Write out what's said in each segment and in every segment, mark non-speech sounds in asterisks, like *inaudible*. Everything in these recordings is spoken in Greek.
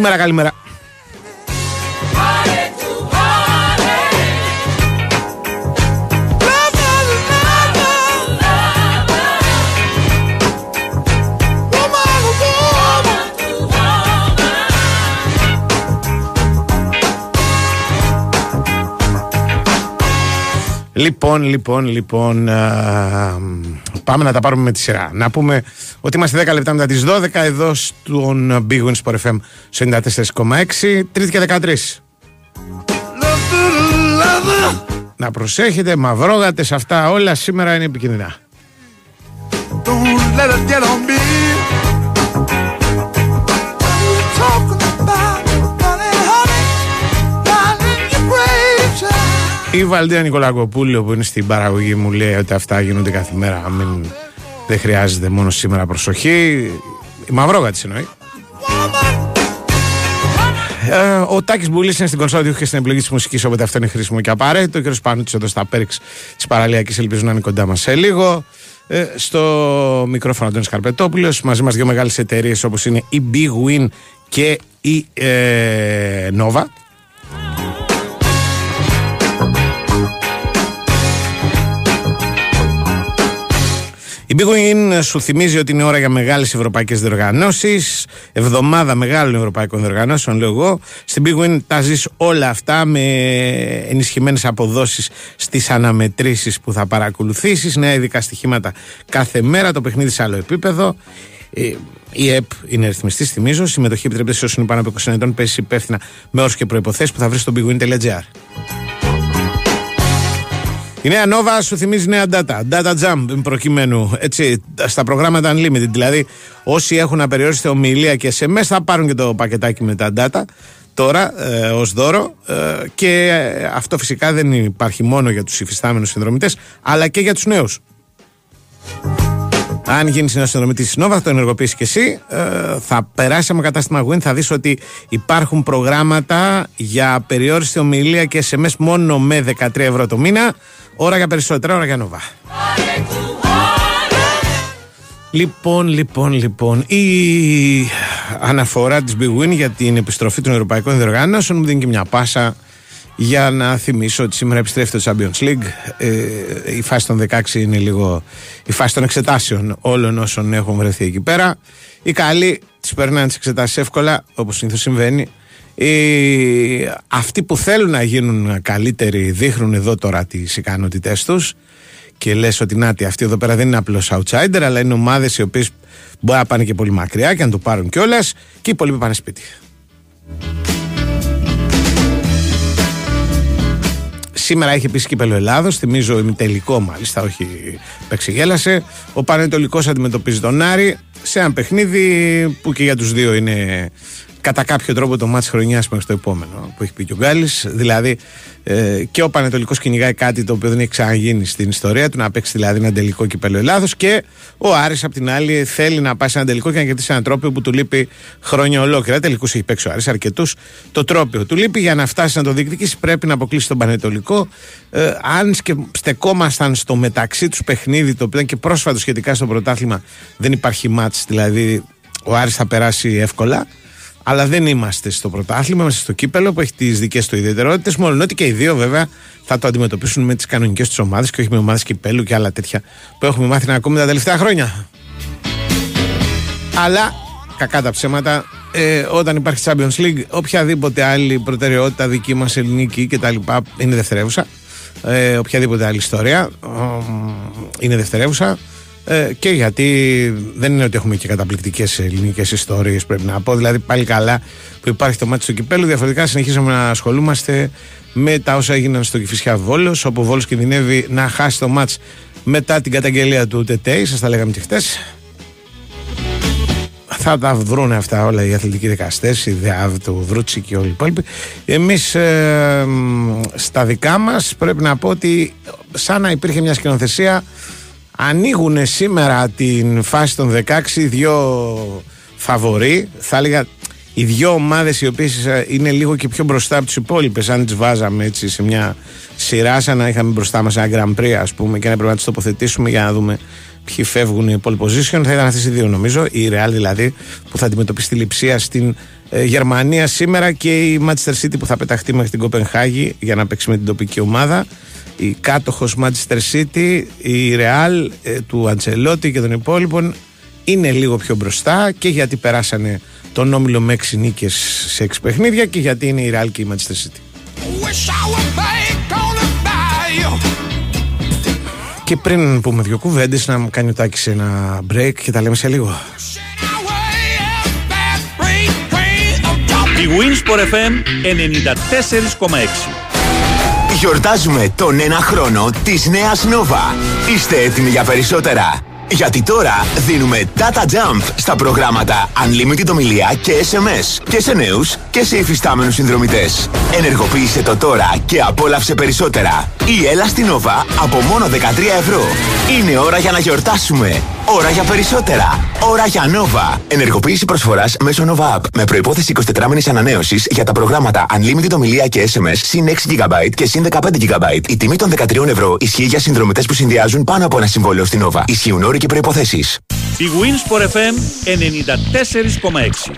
Καλημέρα, καλημέρα. Λοιπόν, λοιπόν, λοιπόν, πάμε να τα πάρουμε με τη σειρά. Να πούμε ότι είμαστε 10 λεπτά μετά τις 12 εδώ στον Big Wins Sport FM 94,6, Τρίτη και 13. Να προσέχετε, μαυρόγατες αυτά όλα σήμερα είναι επικίνδυνα. Η Βαλδία Νικολακοπούλου που είναι στην παραγωγή μου λέει ότι αυτά γίνονται κάθε μέρα. Μην, δεν χρειάζεται μόνο σήμερα προσοχή. Η Μαυρόγατη εννοεί. Ε, ο Τάκης Μπουλής είναι στην κονσόλα και στην επιλογή της μουσικής, οπότε αυτό είναι χρήσιμο και απαραίτητο. Ο κ. Πανούτη εδώ στα πέριξ της παραλιακής, ελπίζω να είναι κοντά μας σε λίγο. Ε, στο μικρόφωνο Αντώνης Καρπετόπουλος. Μαζί μας δύο μεγάλες εταιρείες όπως είναι η Big Win και η ε, Nova. Η Big Win σου θυμίζει ότι είναι ώρα για μεγάλες ευρωπαϊκές διοργανώσεις. Εβδομάδα μεγάλων ευρωπαϊκών διοργανώσεων, λέω εγώ. Στην Big Win τα ζεις όλα αυτά με ενισχυμένες αποδόσεις στις αναμετρήσεις που θα παρακολουθήσεις. Νέα ειδικά στοιχήματα κάθε μέρα. Το παιχνίδι σε άλλο επίπεδο. Ε, η ΕΠ είναι ρυθμιστής, θυμίζω. Συμμετοχή επιτρέπεται σε όσους είναι πάνω από 20 ετών. Πέσει υπεύθυνα με όρους και προποθέσει που θα βρεις στο bigwin.gr. Η νέα Nova σου θυμίζει νέα data. Data jump προκειμένου. Έτσι, στα προγράμματα unlimited. Δηλαδή, όσοι έχουν απεριόριστη ομιλία και SMS θα πάρουν και το πακετάκι με τα data τώρα ε, ως δώρο ε, και αυτό φυσικά δεν υπάρχει μόνο για τους υφιστάμενους συνδρομητές αλλά και για τους νέους. Αν γίνεις ένα συνδρομητής της Nova, θα το ενεργοποιήσεις και εσύ. Ε, θα περάσει από κατάστημα Win, θα δεις ότι υπάρχουν προγράμματα για περιόριστη ομιλία και SMS μόνο με 13 ευρώ το μήνα. Ώρα για περισσότερα, ώρα για Νόβα. Λοιπόν, λοιπόν, λοιπόν, η αναφορά της Big Win για την επιστροφή των Ευρωπαϊκών Διοργάνωσεων μου δίνει και μια πάσα για να θυμίσω ότι σήμερα επιστρέφει το Champions League. Ε, η φάση των 16 είναι λίγο η φάση των εξετάσεων όλων όσων έχουν βρεθεί εκεί πέρα. Οι καλοί τις περνάνε τις εξετάσεις εύκολα, όπως συνήθως συμβαίνει. Οι, αυτοί που θέλουν να γίνουν καλύτεροι δείχνουν εδώ τώρα τις ικανότητές τους και λες ότι να αυτοί εδώ πέρα δεν είναι απλώς outsider αλλά είναι ομάδες οι οποίες μπορεί να πάνε και πολύ μακριά και να το πάρουν κιόλας και οι υπόλοιποι πάνε σπίτι. Σήμερα έχει επίσης κύπελο Ελλάδος. Θυμίζω ημιτελικό μάλιστα, όχι πεξιγέλασε. Ο Πανετολικός αντιμετωπίζει τον Άρη σε ένα παιχνίδι που και για τους δύο είναι κατά κάποιο τρόπο το μάτι χρονιάς μέχρι το επόμενο που έχει πει και ο Γκάλης. Δηλαδή ε, και ο Πανετολικός κυνηγάει κάτι το οποίο δεν έχει ξαναγίνει στην ιστορία του, να παίξει δηλαδή ένα τελικό κυπέλο Ελλάδος. Και ο Άρης απ' την άλλη θέλει να πάει σε ένα τελικό και να κερδίσει ένα τρόπιο που του λείπει χρόνια ολόκληρα. Τελικούς έχει παίξει ο Άρης αρκετούς. Το τρόπιο του λείπει για να φτάσει να το διεκδικήσει πρέπει να αποκλείσει τον Πανετολικό. Ε, αν και στεκόμασταν στο μεταξύ τους παιχνίδι, το οποίο ήταν και πρόσφατο σχετικά στο πρωτάθλημα, δεν υπάρχει μάτς, δηλαδή ο Άρης θα περάσει εύκολα. Αλλά δεν είμαστε στο πρωτάθλημα, είμαστε στο κύπελο που έχει τις δικές του ιδιαιτερότητες. Μόνο ότι και οι δύο βέβαια θα το αντιμετωπίσουν με τις κανονικές τους ομάδες και όχι με ομάδες κυπέλου και άλλα τέτοια που έχουμε μάθει να ακούμε τα τελευταία χρόνια. Αλλά κακά τα ψέματα, ε, όταν υπάρχει Champions League, οποιαδήποτε άλλη προτεραιότητα δική μας ελληνική κτλ. είναι δευτερεύουσα. Ε, οποιαδήποτε άλλη ιστορία είναι δευτερεύουσα. Ε, και γιατί δεν είναι ότι έχουμε και καταπληκτικές ελληνικές ιστορίες, πρέπει να πω. Δηλαδή, πάλι καλά που υπάρχει το μάτι στο κυπέλο. Διαφορετικά, συνεχίζουμε να ασχολούμαστε με τα όσα έγιναν στο Κυφυσιά Βόλος, όπου ο Βόλος κινδυνεύει να χάσει το μάτς μετά την καταγγελία του ΤΕΤΕΙ. Σας τα λέγαμε και χτες. Θα τα βρουν αυτά όλα οι αθλητικοί δικαστές, η ΔΕΑΒ, το Βρούτσι και όλοι οι υπόλοιποι. Εμείς ε, στα δικά μας πρέπει να πω ότι σαν να υπήρχε μια σκηνοθεσία ανοίγουν σήμερα την φάση των 16 δύο φαβοροί. Θα έλεγα οι δύο ομάδες οι οποίες ε, είναι λίγο και πιο μπροστά από τις υπόλοιπες αν τις βάζαμε έτσι σε μια σειρά σαν να είχαμε μπροστά μας ένα Grand Prix ας πούμε και να πρέπει να τις τοποθετήσουμε για να δούμε ποιοι φεύγουν οι pole position θα ήταν αυτές οι δύο νομίζω η Real δηλαδή που θα αντιμετωπίσει τη λειψία στην Ε, Γερμανία σήμερα και η Manchester City που θα πεταχτεί μέχρι την Κοπενχάγη για να παίξει με την τοπική ομάδα. Η κάτοχος Manchester City, η Real ε, του Αντσελότη και των υπόλοιπων είναι λίγο πιο μπροστά και γιατί περάσανε τον όμιλο με 6 νίκες σε 6 παιχνίδια και γιατί είναι η Real και η Manchester City. Και πριν πούμε δύο κουβέντες, να μου κάνει ο Τάκης ένα break και τα λέμε σε λίγο. Η Winsport FM 94,6 Γιορτάζουμε τον ένα χρόνο της νέας Nova. Είστε έτοιμοι για περισσότερα; Γιατί τώρα δίνουμε data jump στα προγράμματα Unlimited ομιλία και SMS και σε νέους και σε υφιστάμενους συνδρομητές. Ενεργοποίησε το τώρα και απόλαυσε περισσότερα. Η έλα στην Nova από μόνο 13 ευρώ. Είναι ώρα για να γιορτάσουμε. Ώρα για περισσότερα. Ώρα για Nova. Ενεργοποίηση προσφοράς μέσω Nova App με προπόθεση 24 μήνε ανανέωσης για τα προγράμματα Unlimited ομιλία και SMS συν 6 GB και συν 15 GB. Η τιμή των 13 ευρώ ισχύει για συνδρομητές που συνδυάζουν πάνω από ένα συμβόλαιο στην Nova. Ισχύουν όροι και προποθέσει. Η Winsport FM 94,6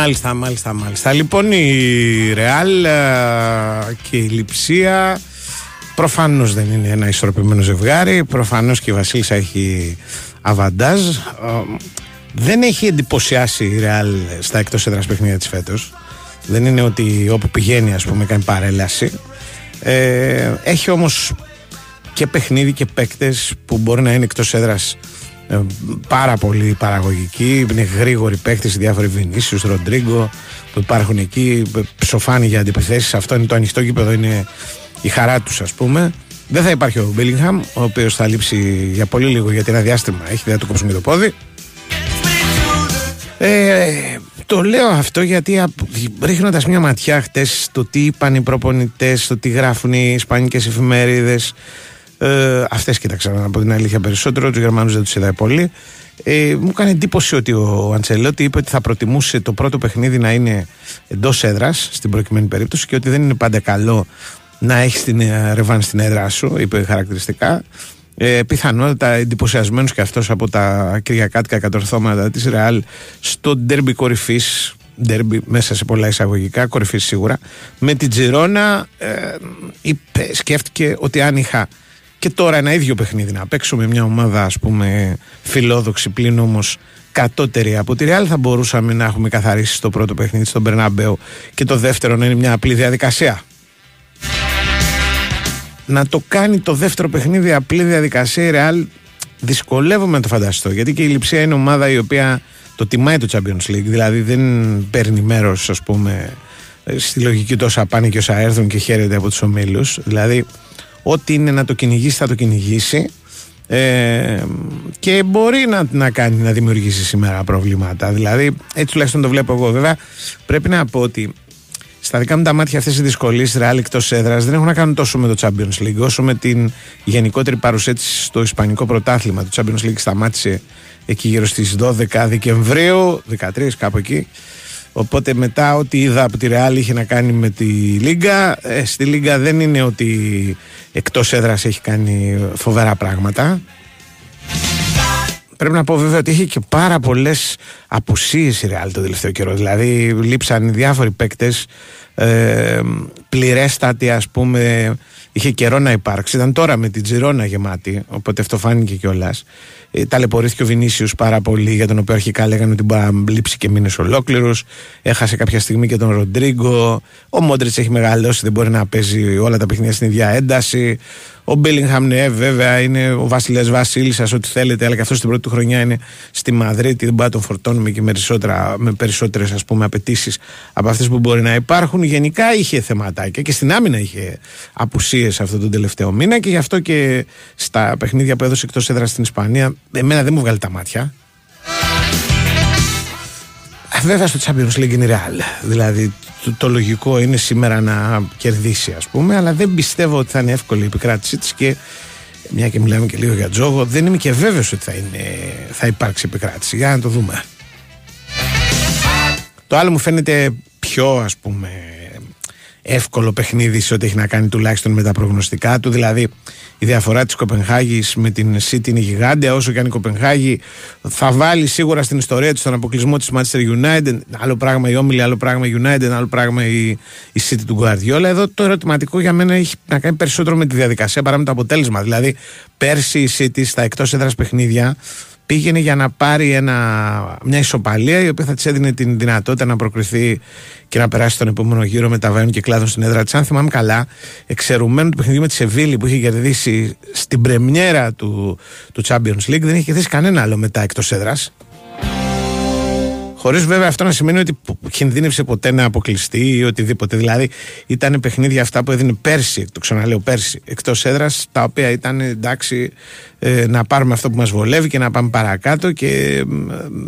Μάλιστα, μάλιστα, μάλιστα. Λοιπόν, η Ρεάλ και η Λιψία προφανώς δεν είναι ένα ισορροπημένο ζευγάρι. Προφανώς και η Βασίλισσα έχει αβαντάζ. Ε, Δεν έχει εντυπωσιάσει η Ρεάλ στα εκτός έδρας παιχνίδια της φέτος. Δεν είναι ότι όπου πηγαίνει, ας πούμε, κάνει παρέλαση. Ε, έχει όμως και παιχνίδι και παίκτες που μπορεί να είναι εκτός έδρας πάρα πολύ παραγωγικοί. Είναι γρήγοροι παίκτε, διάφοροι Βινίσιους, Ροντρίγκο που υπάρχουν εκεί. Ψοφάνει για αντιπιθέσεις. Αυτό είναι το ανοιχτό γήπεδο, είναι η χαρά τους, ας πούμε. Δεν θα υπάρχει ο Μπίλιγχαμ, ο οποίος θα λείψει για πολύ λίγο γιατί ένα διάστημα έχει δεν θα του κόψουν και το πόδι. Ε, το λέω αυτό γιατί ρίχνοντας μια ματιά χτες στο τι είπαν οι προπονητές, στο τι γράφουν οι ισπανικές εφημερίδες. Ε, Αυτές κοίταξαν από την αλήθεια περισσότερο. Τους Γερμανούς δεν τους είδα πολύ. Ε, μου έκανε εντύπωση ότι ο Αντσελότη είπε ότι θα προτιμούσε το πρώτο παιχνίδι να είναι εντός έδρας στην προκειμένη περίπτωση και ότι δεν είναι πάντα καλό να έχεις την ε, ρεβάνς στην έδρα σου, είπε χαρακτηριστικά. Ε, πιθανότατα εντυπωσιασμένος και αυτός από τα κυριακάτικα κατορθώματα της Ρεάλ στο ντέρμπι κορυφής. Ντέρμπι μέσα σε πολλά εισαγωγικά, κορυφής σίγουρα. Με την Τζιρόνα ε, είπε, σκέφτηκε ότι αν είχα και τώρα ένα ίδιο παιχνίδι να παίξω με μια ομάδα ας πούμε φιλόδοξη πλην όμως κατώτερη από τη Ρεάλ θα μπορούσαμε να έχουμε καθαρίσει το πρώτο παιχνίδι στον Περνάμπεο και το δεύτερο να είναι μια απλή διαδικασία. Να το κάνει το δεύτερο παιχνίδι απλή διαδικασία η Real δυσκολεύομαι να το φανταστώ. Γιατί και η Λιψία είναι ομάδα η οποία το τιμάει το Champions League. Δηλαδή δεν παίρνει μέρος ας πούμε στη λογική τόσα πάνε και όσα έρθουν και χαίρεται από τους ομίλους. Δηλαδή ό,τι είναι να το κυνηγήσει θα το κυνηγήσει ε, και μπορεί να, να κάνει να δημιουργήσει σήμερα προβλήματα δηλαδή έτσι τουλάχιστον το βλέπω εγώ βέβαια πρέπει να πω ότι στα δικά μου τα μάτια αυτές οι δυσκολίες Ρεάλ εκτός έδρας δεν έχουν να κάνουν τόσο με το Champions League όσο με την γενικότερη παρουσία της στο Ισπανικό πρωτάθλημα. Το Champions League σταμάτησε εκεί γύρω στις 12 Δεκεμβρίου, 13 κάπου εκεί. Οπότε μετά ό,τι είδα από τη Ρεάλ είχε να κάνει με τη Λίγκα. Ε, στη Λίγκα δεν είναι ότι εκτός έδρας έχει κάνει φοβερά πράγματα. Πρέπει να πω βέβαια ότι είχε και πάρα πολλές απουσίες η Ρεάλ το τελευταίο καιρό. Δηλαδή, λείψαν διάφοροι παίκτες, ε, πληρέστατοι, ας πούμε. Είχε καιρό να υπάρξει. Ήταν τώρα με την Τζιρόνα γεμάτη, οπότε αυτό φάνηκε κιόλας. Ε, ταλαιπωρήθηκε ο Βινίσιου πάρα πολύ, για τον οποίο αρχικά λέγανε ότι μπορεί να λείψει και μήνε ολόκληρου. Έχασε κάποια στιγμή και τον Ροντρίγκο. Ο Μόντριτς έχει μεγαλώσει, δεν μπορεί να παίζει όλα τα παιχνίδια στην ίδια ένταση. Ο Μπέλιγχαμ, ναι, βέβαια είναι ο Βασιλιάς Βασίλισσας, ό,τι θέλετε, αλλά και αυτός στην πρώτη του χρονιά είναι στη Μαδρίτη. Δεν μπορεί να τον φορτώνουμε και με, περισσότερα, με περισσότερες απαιτήσεις από αυτές που μπορεί να υπάρχουν. Γενικά είχε θεματάκια και στην άμυνα είχε απουσίες αυτό τον τελευταίο μήνα και γι' αυτό και στα παιχνίδια που έδωσε εκτός έδρας στην Ισπανία, εμένα δεν μου βγάλει τα μάτια. Ε, Βέβαια στο Champions League είναι real. Δηλαδή το, το λογικό είναι σήμερα να κερδίσει ας πούμε αλλά δεν πιστεύω ότι θα είναι εύκολη η επικράτησή της και μια και μιλάμε και λίγο για τζόγο δεν είμαι και βέβαιος ότι θα, είναι, θα υπάρξει επικράτηση. Για να το δούμε. Το άλλο μου φαίνεται πιο ας πούμε εύκολο παιχνίδι σε ό,τι έχει να κάνει τουλάχιστον με τα προγνωστικά του. Δηλαδή η διαφορά της Κοπενχάγης με την City είναι γιγάντια όσο και αν η Κοπενχάγη θα βάλει σίγουρα στην ιστορία της τον αποκλεισμό της Manchester United. Άλλο πράγμα η Όμιλη, άλλο πράγμα η United, άλλο πράγμα η, η City του Guardiola. Εδώ το ερωτηματικό για μένα έχει να κάνει περισσότερο με τη διαδικασία παρά με το αποτέλεσμα. Δηλαδή πέρσι η City στα εκτός έδρας παιχνίδια πήγαινε για να πάρει ένα, μια ισοπαλία η οποία θα της έδινε την δυνατότητα να προκριθεί και να περάσει τον επόμενο γύρο με τα βαίνουν και κλάδων στην έδρα της. Αν θυμάμαι καλά, εξαιρουμένου του παιχνιδιού με τη Σεβίλη που είχε κερδίσει στην πρεμιέρα του, του Champions League, δεν είχε κερδίσει κανένα άλλο μετά εκτός έδρας. Χωρίς βέβαια αυτό να σημαίνει ότι κινδύνευσε ποτέ να αποκλειστεί ή οτιδήποτε. Δηλαδή ήταν παιχνίδια αυτά που έδινε πέρσι, το ξαναλέω πέρσι, εκτός έδρας, τα οποία ήταν εντάξει ε, να πάρουμε αυτό που μας βολεύει και να πάμε παρακάτω και ε,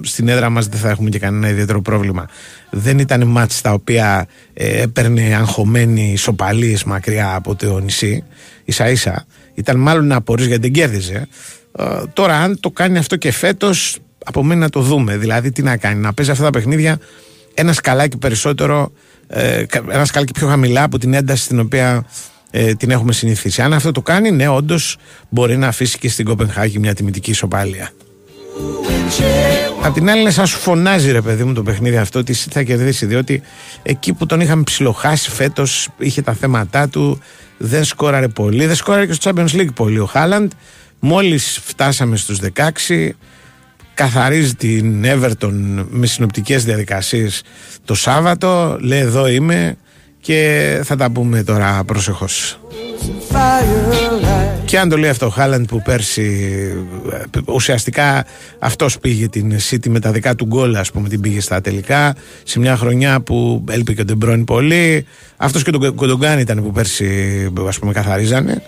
στην έδρα μας δεν θα έχουμε και κανένα ιδιαίτερο πρόβλημα. Δεν ήταν μάτς τα οποία ε, έπαιρνε αγχωμένοι σοπαλίε μακριά από το νησί, ίσα ίσα. Ήταν μάλλον να απορρεί γιατί δεν κέρδιζε. Ε, τώρα, αν το κάνει αυτό και φέτος, από μένα να το δούμε. Δηλαδή, τι να κάνει, να παίζει αυτά τα παιχνίδια ένα σκαλάκι περισσότερο, ε, ένα σκαλάκι πιο χαμηλά από την ένταση στην οποία ε, την έχουμε συνηθίσει. Αν αυτό το κάνει, ναι, όντως μπορεί να αφήσει και στην Κοπενχάγη μια τιμητική ισοπαλία. Απ' την άλλη, είναι σαν σου φωνάζει ρε παιδί μου το παιχνίδι αυτό ότι εσύ θα κερδίσει. Διότι εκεί που τον είχαμε ψιλοχάσει φέτος, είχε τα θέματα του, δεν σκόραρε πολύ. Δεν σκόραρε και στο Champions League πολύ ο Χάλαντ. Μόλις φτάσαμε στους 16, καθαρίζει την Everton με συνοπτικές διαδικασίες το Σάββατο λέει εδώ είμαι και θα τα πούμε τώρα προσεχώς και αν το λέει αυτό ο Χάλαντ που πέρσι ε, ουσιαστικά αυτός πήγε την City με τα δικά του γκολ ας πούμε την πήγε στα τελικά σε μια χρονιά που έλειπε και ο Ντε Μπρόινε πολύ. Αυτός και τον Γκουντογκάν ήταν που πέρσι ας πούμε καθαρίζανε.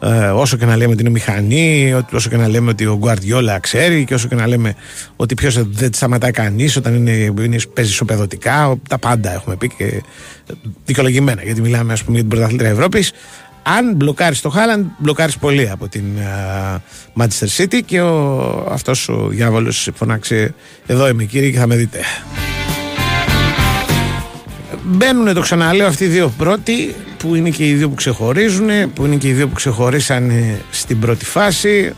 Ε, όσο και να λέμε ότι είναι μηχανή όσο και να λέμε ότι ο Γκουαρδιόλα ξέρει και όσο και να λέμε ότι ποιος δεν σταματάει κανείς όταν είναι, είναι, παίζει ισοπεδωτικά τα πάντα έχουμε πει και δικαιολογημένα γιατί μιλάμε ας πούμε για την πρωταθλήτρια Ευρώπης αν μπλοκάρεις το Χάλαντ, μπλοκάρεις πολύ από την uh, Manchester City και ο, αυτός ο διάβολος φωνάξει εδώ είμαι κύριε και θα με δείτε. Μπαίνουν το ξαναλέω αυτοί οι δύο πρώτοι που είναι και οι δύο που ξεχωρίζουν, που είναι και οι δύο που ξεχωρίσαν στην πρώτη φάση.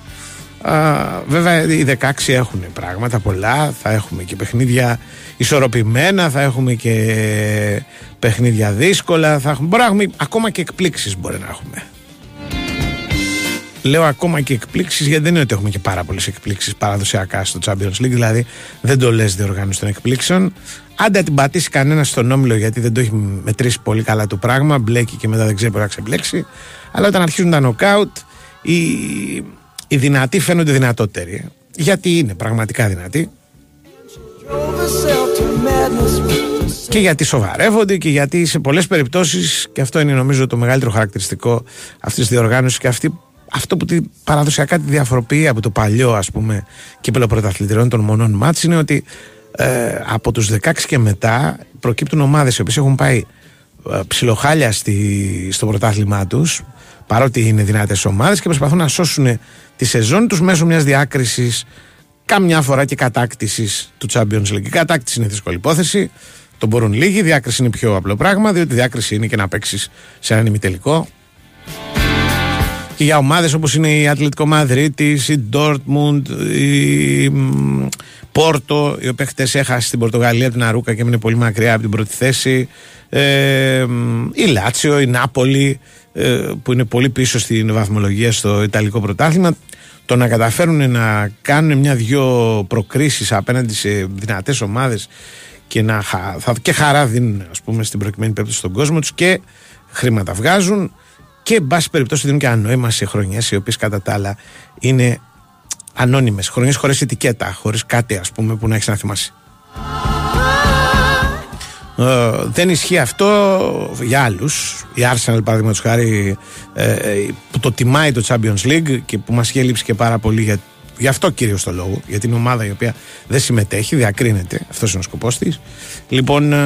Α, βέβαια οι 16 έχουν πράγματα πολλά, θα έχουμε και παιχνίδια ισορροπημένα, θα έχουμε και παιχνίδια δύσκολα, θα έχουμε, μπορεί να έχουμε ακόμα και εκπλήξεις μπορεί να έχουμε. Λέω ακόμα και εκπλήξεις γιατί δεν είναι ότι έχουμε και πάρα πολλές εκπλήξεις παραδοσιακά στο Champions League, δηλαδή δεν το λες διοργάνωση των εκπλήξεων. Άντε την πατήσει κανένας στον όμιλο γιατί δεν το έχει μετρήσει πολύ καλά το πράγμα, μπλέκει και μετά δεν ξέρει μπορεί να ξεμπλέξει. Αλλά όταν αρχίζουν τα νοκάουτ, οι, οι δυνατοί φαίνονται δυνατότεροι. Γιατί είναι πραγματικά δυνατοί. Και γιατί σοβαρεύονται και γιατί σε πολλές περιπτώσεις και αυτό είναι νομίζω το μεγαλύτερο χαρακτηριστικό αυτής της διοργάνωσης και αυτή, αυτό που τη, παραδοσιακά τη διαφοροποιεί από το παλιό ας πούμε κύπελο πρωταθλητριών των μονών μάτς είναι ότι ε, από τους 16 και μετά προκύπτουν ομάδες οι οποίες έχουν πάει ε, ψιλοχάλια στη, στο πρωτάθλημά τους παρότι είναι δυνατές ομάδες και προσπαθούν να σώσουν τη σεζόν τους μέσω μιας διάκρισης καμιά φορά και κατάκτησης του Champions League. Η κατάκτηση είναι δύσκολη υπόθεση. Το μπορούν λίγοι. Η διάκριση είναι πιο απλό πράγμα, διότι η διάκριση είναι και να παίξει σε έναν ημιτελικό. Και για ομάδες όπως είναι η Ατλητικό Μαδρίτη, η Dortmund, η Πόρτο, η οποία χτες έχασε στην Πορτογαλία την Αρούκα και έμεινε πολύ μακριά από την πρώτη θέση. Ε, η Λάτσιο, η Νάπολη, ε, που είναι πολύ πίσω στην βαθμολογία στο Ιταλικό πρωτάθλημα το να καταφέρουν να κάνουν μια-δυο προκρίσεις απέναντι σε δυνατές ομάδες και, να, θα, και χαρά δίνουν ας πούμε στην προκειμένη περίπτωση στον κόσμο τους και χρήματα βγάζουν και εν πάση περιπτώσει δίνουν και ένα νόημα σε χρονιές οι οποίες κατά τα άλλα είναι ανώνυμες, χρονιές χωρίς ετικέτα, χωρίς κάτι ας πούμε που να έχεις να θυμάσαι. Ε, δεν ισχύει αυτό για άλλους. Η Arsenal, παραδείγματος χάρη, ε, ε, που το τιμάει το Champions League και που μας είχε λείψει και πάρα πολύ για, γι' αυτό κυρίως το λόγο. Για την ομάδα η οποία δεν συμμετέχει, διακρίνεται. Αυτός είναι ο σκοπός της. Λοιπόν, ε,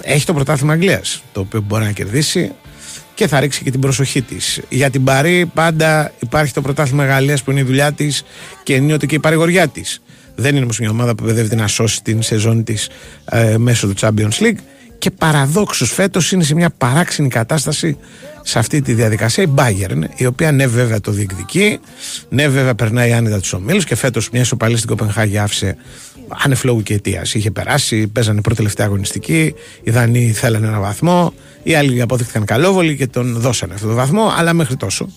έχει το πρωτάθλημα Αγγλίας, το οποίο μπορεί να κερδίσει και θα ρίξει και την προσοχή της. Για την Παρή πάντα υπάρχει το πρωτάθλημα Γαλλίας που είναι η δουλειά της και ενίοτε και η παρηγοριά της. Δεν είναι όμως μια ομάδα που παιδεύεται να σώσει την σεζόν της ε, μέσω του Champions League. Και παραδόξως φέτος είναι σε μια παράξενη κατάσταση σε αυτή τη διαδικασία η Bayern, η οποία ναι, βέβαια το διεκδικεί, ναι, βέβαια περνάει άνετα τους ομίλους και φέτος μια ισοπαλή στην Κοπενχάγη άφησε ανεφλόγου και αιτίας. Είχε περάσει, παίζανε πρώτη τελευταία αγωνιστική, οι Δανείοι θέλανε ένα βαθμό, οι άλλοι αποδείχθηκαν καλόβολοι και τον δώσανε αυτόν τον βαθμό, αλλά μέχρι τόσο.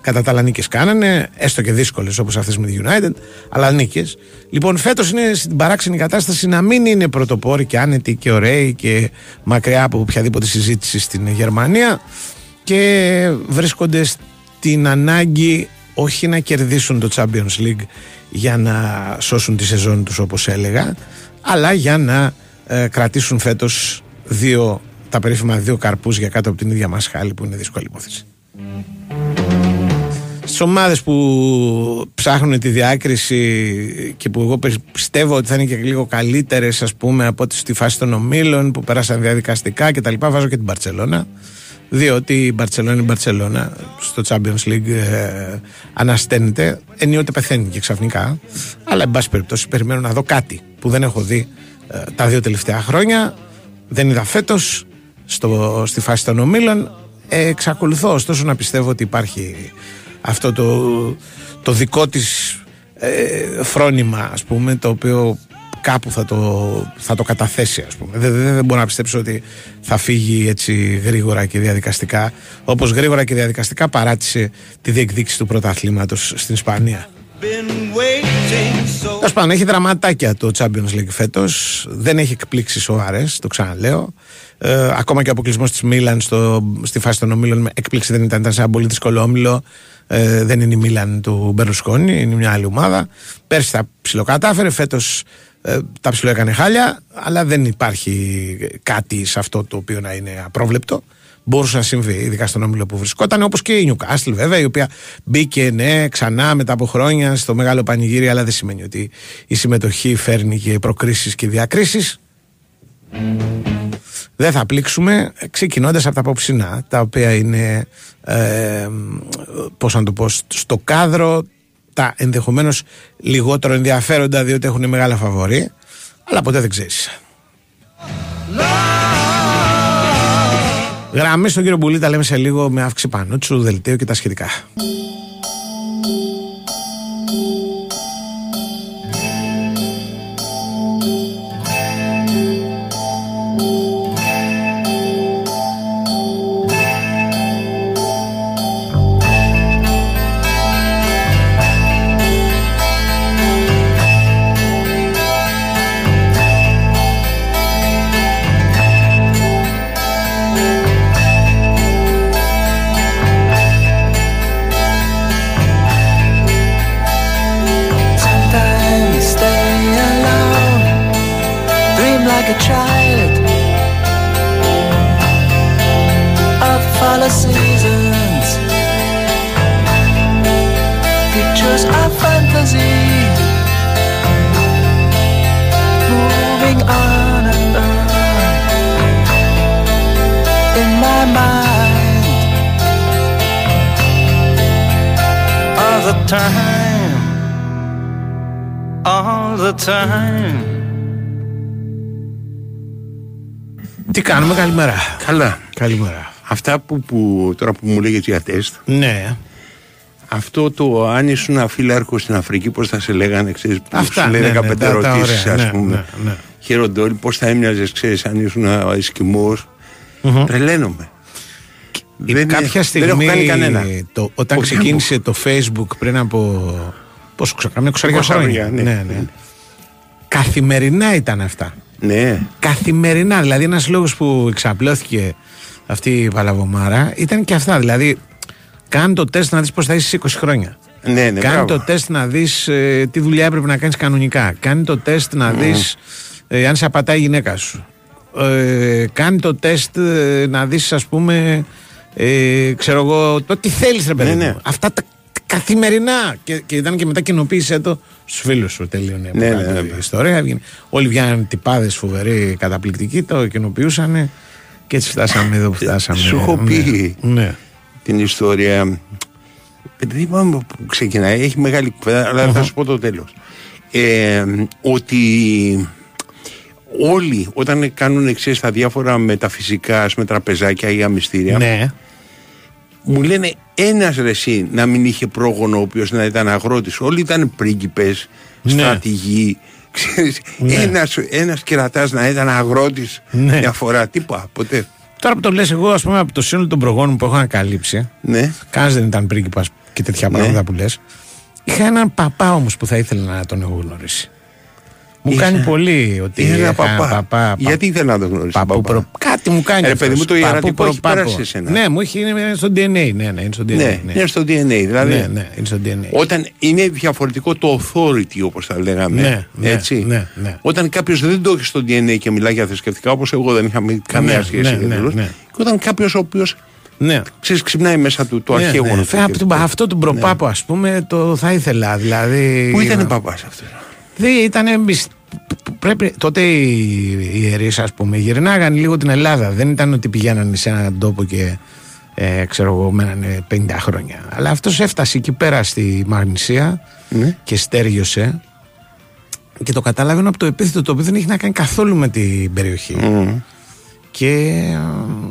Κατά τα άλλα νίκες κάνανε, έστω και δύσκολες όπως αυτές με τη United, αλλά νίκες. Λοιπόν, φέτος είναι στην παράξενη κατάσταση να μην είναι πρωτοπόροι και άνετοι και ωραίοι και μακριά από οποιαδήποτε συζήτηση στην Γερμανία και βρίσκονται στην ανάγκη όχι να κερδίσουν το Champions League για να σώσουν τη σεζόν τους όπως έλεγα αλλά για να ε, κρατήσουν φέτος δύο, τα περίφημα δύο καρπούς για κάτω από την ίδια μας χάλη που είναι δύσκολη υπόθεση. Στις ομάδες που ψάχνουν τη διάκριση και που εγώ πιστεύω ότι θα είναι και λίγο καλύτερες, ας πούμε, από ό,τι στη φάση των ομίλων που πέρασαν διαδικαστικά κτλ. Βάζω και την Παρσελώνα. Διότι η Μπαρσελόνα είναι η Μπαρσελόνα στο Champions League ε, ανασταίνεται, ενίοτε πεθαίνει και ξαφνικά. Αλλά, εν πάση περιπτώσει, περιμένω να δω κάτι που δεν έχω δει ε, τα δύο τελευταία χρόνια. Δεν είδα φέτο στη φάση των ομίλων. Ε, εξακολουθώ ωστόσο να πιστεύω ότι υπάρχει αυτό το, το δικό της ε, φρόνημα ας πούμε το οποίο κάπου θα το, θα το καταθέσει ας πούμε δεν, δεν, δεν μπορώ να πιστέψω ότι θα φύγει έτσι γρήγορα και διαδικαστικά όπως γρήγορα και διαδικαστικά παράτησε τη διεκδίκηση του πρωταθλήματος στην Ισπανία Τέλος πάντων, έχει δραματάκια το Champions League φέτος. Δεν έχει εκπλήξει σοβαρέ, το ξαναλέω. Ε, ακόμα και ο αποκλεισμός της Μίλαν στη φάση των ομίλων με έκπληξη δεν ήταν, ήταν σε ένα πολύ δύσκολο όμιλο. Ε, δεν είναι η Μίλαν του Μπερλουσκόνη, είναι μια άλλη ομάδα. Πέρσι τα ψιλοκατάφερε, φέτος ε, τα ψηλό έκανε χάλια, αλλά δεν υπάρχει κάτι σε αυτό το οποίο να είναι απρόβλεπτο. Μπορούσε να συμβεί, ειδικά στον όμιλο που βρισκόταν, όπως και η Νιουκάστλ, βέβαια, η οποία μπήκε ναι, ξανά μετά από χρόνια στο μεγάλο πανηγύρι, αλλά δεν σημαίνει ότι η συμμετοχή φέρνει και προκρίσεις και διακρίσεις. Δεν θα πλήξουμε ξεκινώντας από τα απόψινά, τα οποία είναι, ε, πώς να το πω, στο κάδρο τα ενδεχομένως λιγότερο ενδιαφέροντα διότι έχουν μεγάλα φαβορή, αλλά ποτέ δεν ξέρεις. Γραμμή στον κύριο Μπουλή τα λέμε σε λίγο με αύξηση πανούτσου, δελτίο και τα σχετικά. Like a child. Of follow seasons, pictures of fantasy, moving on and on. In my mind. All the time. All the time. Τι κάνουμε, καλημέρα. Καλά. Καλημέρα. Αυτά που, που τώρα που μου λέγες για τεστ, Ναι, αυτό το αν ήσουν αφιλάρκο στην Αφρική, πώς θα σε λέγανε, ξέρεις, που Αυτά, σου λέει ναι, ναι, 15 τα- τα ερωτήσεις, ωραία, ας ναι, πούμε. ναι, ναι. Χειροντόλι, πώς θα έμοιαζες, ξέρεις, αν ήσουν Εσκιμός. Τρελαίνομαι. Δεν, Κάποια στιγμή, δεν έχω κάνει κανένα. το, όταν Όχι, ξεκίνησε το Facebook πριν από. Πόσο ξέρω, καμιά 20 Είκοσι χρόνια. χρόνια, ναι. Καθημερινά ήταν αυτά. Ναι. Καθημερινά. Δηλαδή, ένας λόγος που εξαπλώθηκε αυτή η παλαβομάρα ήταν και αυτά. Δηλαδή, Κάνε το τεστ να δεις πώς θα είσαι σε 20 χρόνια. Ναι, ναι, Κάνε μπράβο. το τεστ να δεις τι δουλειά έπρεπε να κάνεις κανονικά. Κάνε το τεστ να δεις αν σε απατάει η γυναίκα σου. Ε, κάνε το τεστ ε, να δεις, ας πούμε, ε, ξέρω εγώ, το τι θέλεις, ρε παιδί. Ναι, ναι. μου. Αυτά τα καθημερινά. Και, και ήταν και μετά κοινοποίησε το στους φίλους σου. Τελείωνε Ναι, από ναι, κάτω ναι. η ιστορία. Έβγαινε. Όλοι βγαίνουν τυπάδες φοβεροί, καταπληκτικοί, το κοινοποιούσαν. Και έτσι φτάσαμε εδώ που φτάσαμε. Σου έχω πει. Ναι. την ιστορία. Δεν θυμάμαι που ξεκινάει, έχει μεγάλη κουβέντα, αλλά θα σου πω το τέλος. Ε, ότι όλοι όταν κάνουν εξής τα διάφορα μεταφυσικά, ας πούμε, τραπεζάκια ή αμυστήρια, ναι. Μου λένε ένας ρε εσύ να μην είχε πρόγονο ο οποίος να ήταν αγρότης. Όλοι ήταν πρίγκιπες, Ναι. στρατηγοί. Ξέρεις, Ναι. ένας, ένας κερατάς να ήταν αγρότης Ναι. μια φορά, τίποτα, ποτέ. Τώρα που το λες εγώ, ας πούμε, από το σύνολο των προγόνων που έχω ανακαλύψει, Ναι. κανένας δεν ήταν πρίγκιπας και τέτοια Ναι. πράγματα που λες. Είχα έναν παπά όμως που θα ήθελα να τον έχω γνωρίσει. Μου Είχα- κάνει πολύ ότι. Είχα ένα είχα παπά. παπά, Γιατί ήθελα να τον γνωρίσει. Παππού τον παπά; προ... Κάτι μου κάνει. Ε, αυτός. παιδί μου, το Παππού ιερατικό έχει προπάπο. περάσει σε σένα. Ναι, μου έχει είναι στο DNA. Ναι, ναι, είναι στο DNA. Ναι, είναι στο DNA. Δηλαδή, ναι, ναι, είναι στο DNA. όταν είναι διαφορετικό το authority, όπως τα λέγαμε. Ναι, ναι, έτσι. ναι, ναι. Όταν κάποιος δεν το έχει στο DNA και μιλάει για θρησκευτικά, όπως εγώ δεν είχα με- καμία Ναι, σχέση. ναι, ναι, εντελώς. ναι. Και όταν κάποιος ο οποίος Ναι. ξέρεις, ξυπνάει μέσα του το Ναι, αρχαίο ναι. γονό. Φε- από τον- Αυτό του προπάπο, ας πούμε, το θα ήθελα. Δηλαδή. Πού ήταν παπάς αυτός; Δεν ήταν. Πρέπει, τότε οι οι ιερείς ας πούμε γυρνάγαν λίγο την Ελλάδα δεν ήταν ότι πηγαίνανε σε έναν τόπο και ε, ξέρω εγώ μένανε 50 χρόνια αλλά αυτός έφτασε εκεί πέρα στη Μαγνησία Ναι. και στέργιωσε και το καταλάβαινε από το επίθετο το οποίο δεν έχει να κάνει καθόλου με την περιοχή και